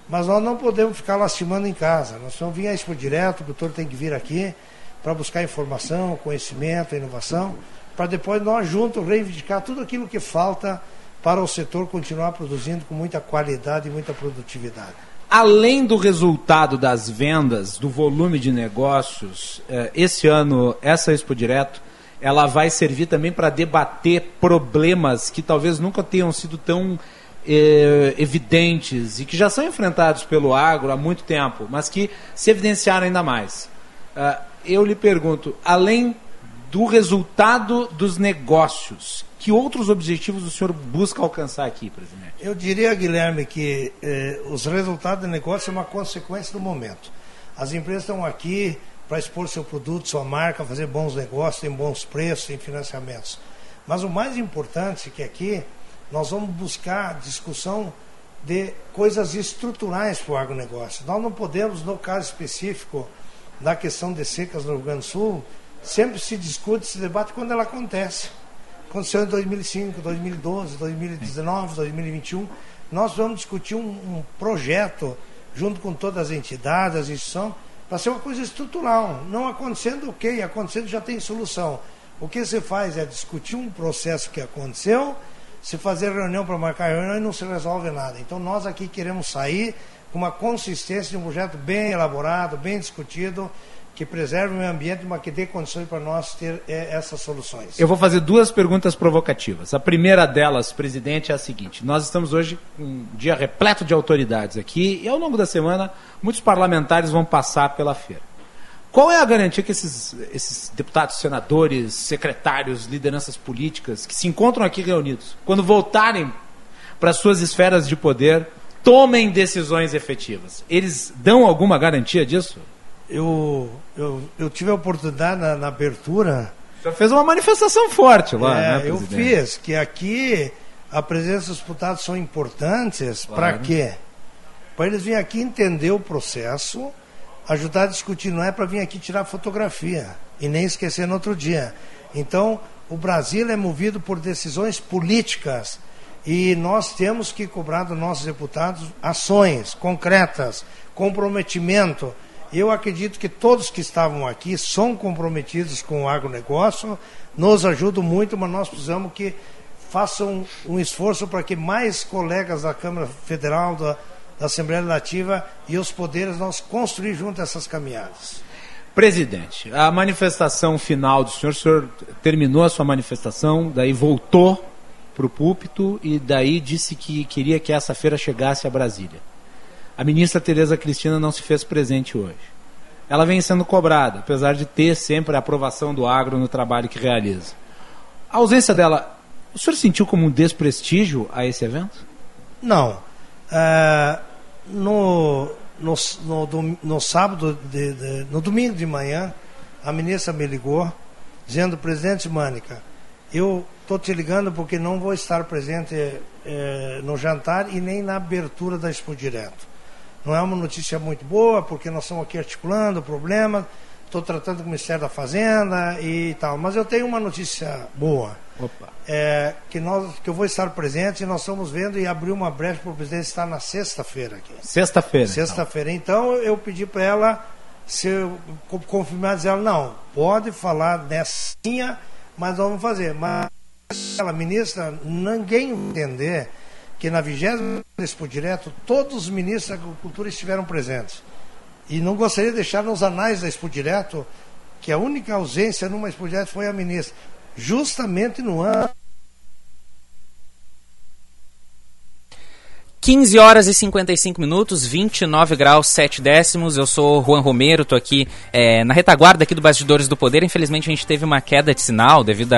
mas nós não podemos ficar lastimando em casa. Nós vamos vir a Expo Direto, o doutor tem que vir aqui para buscar informação, conhecimento, inovação, para depois nós juntos reivindicar tudo aquilo que falta para o setor continuar produzindo com muita qualidade e muita produtividade. Além do resultado das vendas, do volume de negócios, eh, esse ano, essa Expo Direto, ela vai servir também para debater problemas que talvez nunca tenham sido tão eh, evidentes e que já são enfrentados pelo agro há muito tempo, mas que se evidenciaram ainda mais. Uh, eu lhe pergunto, além do resultado dos negócios, que outros objetivos o senhor busca alcançar aqui, presidente? Eu diria, Guilherme, que eh, os resultados do negócio são uma consequência do momento. As empresas estão aqui para expor seu produto, sua marca, fazer bons negócios, tem bons preços, tem financiamentos. Mas o mais importante é que aqui nós vamos buscar discussão de coisas estruturais para o agronegócio. Nós não podemos, no caso específico da questão de secas no Rio Grande do Sul, sempre se discute, se debate quando ela acontece. Aconteceu em 2005, 2012, 2019, 2021. Nós vamos discutir um, um projeto, junto com todas as entidades, as instituições, para ser uma coisa estrutural. Não acontecendo, ok, acontecendo já tem solução. O que você faz é discutir um processo que aconteceu se fazer reunião para marcar reunião e não se resolve nada. Então nós aqui queremos sair com uma consistência de um projeto bem elaborado, bem discutido, que preserve o meio ambiente, mas que dê condições para nós ter é, essas soluções. Eu vou fazer duas perguntas provocativas. A primeira delas, presidente, é a seguinte: nós estamos hoje um dia repleto de autoridades aqui e ao longo da semana muitos parlamentares vão passar pela feira. Qual é a garantia que esses, esses deputados, senadores, secretários, lideranças políticas que se encontram aqui reunidos, quando voltarem para suas esferas de poder, tomem decisões efetivas? Eles dão alguma garantia disso? Eu, eu, eu tive a oportunidade na, na abertura. Já fez uma manifestação forte lá, é, né, Eu fiz, que aqui a presença dos deputados são importantes claro. para quê? Para eles virem aqui entender o processo ajudar a discutir, não é para vir aqui tirar fotografia e nem esquecer no outro dia. Então, o Brasil é movido por decisões políticas e nós temos que cobrar dos nossos deputados ações concretas, comprometimento. Eu acredito que todos que estavam aqui são comprometidos com o agronegócio, nos ajudam muito, mas nós precisamos que façam um esforço para que mais colegas da Câmara Federal, da, da Assembleia Legislativa e os poderes, nós construir junto essas caminhadas. Presidente, a manifestação final do senhor, o senhor terminou a sua manifestação, daí voltou para o púlpito e daí disse que queria que essa feira chegasse a Brasília. A ministra Tereza Cristina não se fez presente hoje. Ela vem sendo cobrada, apesar de ter sempre a aprovação do agro no trabalho que realiza. A ausência dela, o senhor sentiu como um desprestígio a esse evento? Não. Uh, no, no, no, no sábado, de, de, no domingo de manhã, a ministra me ligou, dizendo, presidente Mânica, eu estou te ligando porque não vou estar presente eh, no jantar e nem na abertura da Expo Direto. Não é uma notícia muito boa, porque nós estamos aqui articulando o problema, estou tratando com o Ministério da Fazenda e tal. Mas eu tenho uma notícia boa. Opa. É, que, nós, que eu vou estar presente e nós estamos vendo e abrir uma brecha para o presidente estar na sexta-feira aqui. Sexta-feira. Sexta-feira. Então. eu pedi para ela se eu confirmar, dizer ela, não, pode falar nessa, mas vamos fazer. Mas ela, ministra, ninguém entender que na 20 Expo Direto todos os ministros da Agricultura estiveram presentes. E não gostaria de deixar nos anais da Expo Direto que a única ausência numa Expo Direto foi a ministra justamente no ano 15 horas e 55 minutos, 29 graus 7 décimos. Eu sou Juan Romero, tô aqui é, na retaguarda aqui do Bastidores do Poder. Infelizmente a gente teve uma queda de sinal devido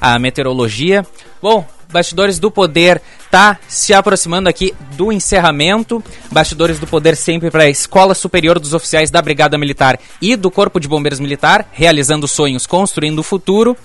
à meteorologia. Bom, Bastidores do Poder tá se aproximando aqui do encerramento. Bastidores do Poder sempre para a Escola Superior dos Oficiais da Brigada Militar e do Corpo de Bombeiros Militar, realizando sonhos, construindo o futuro.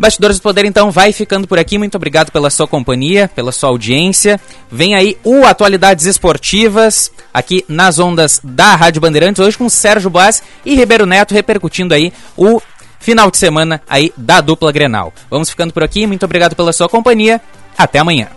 Bastidores do Poder, então, vai ficando por aqui. Muito obrigado pela sua companhia, pela sua audiência. Vem aí o Atualidades Esportivas, aqui nas ondas da Rádio Bandeirantes, hoje com Sérgio Boas e Ribeiro Neto repercutindo aí o final de semana aí da dupla Grenal. Vamos ficando por aqui. Muito obrigado pela sua companhia. Até amanhã.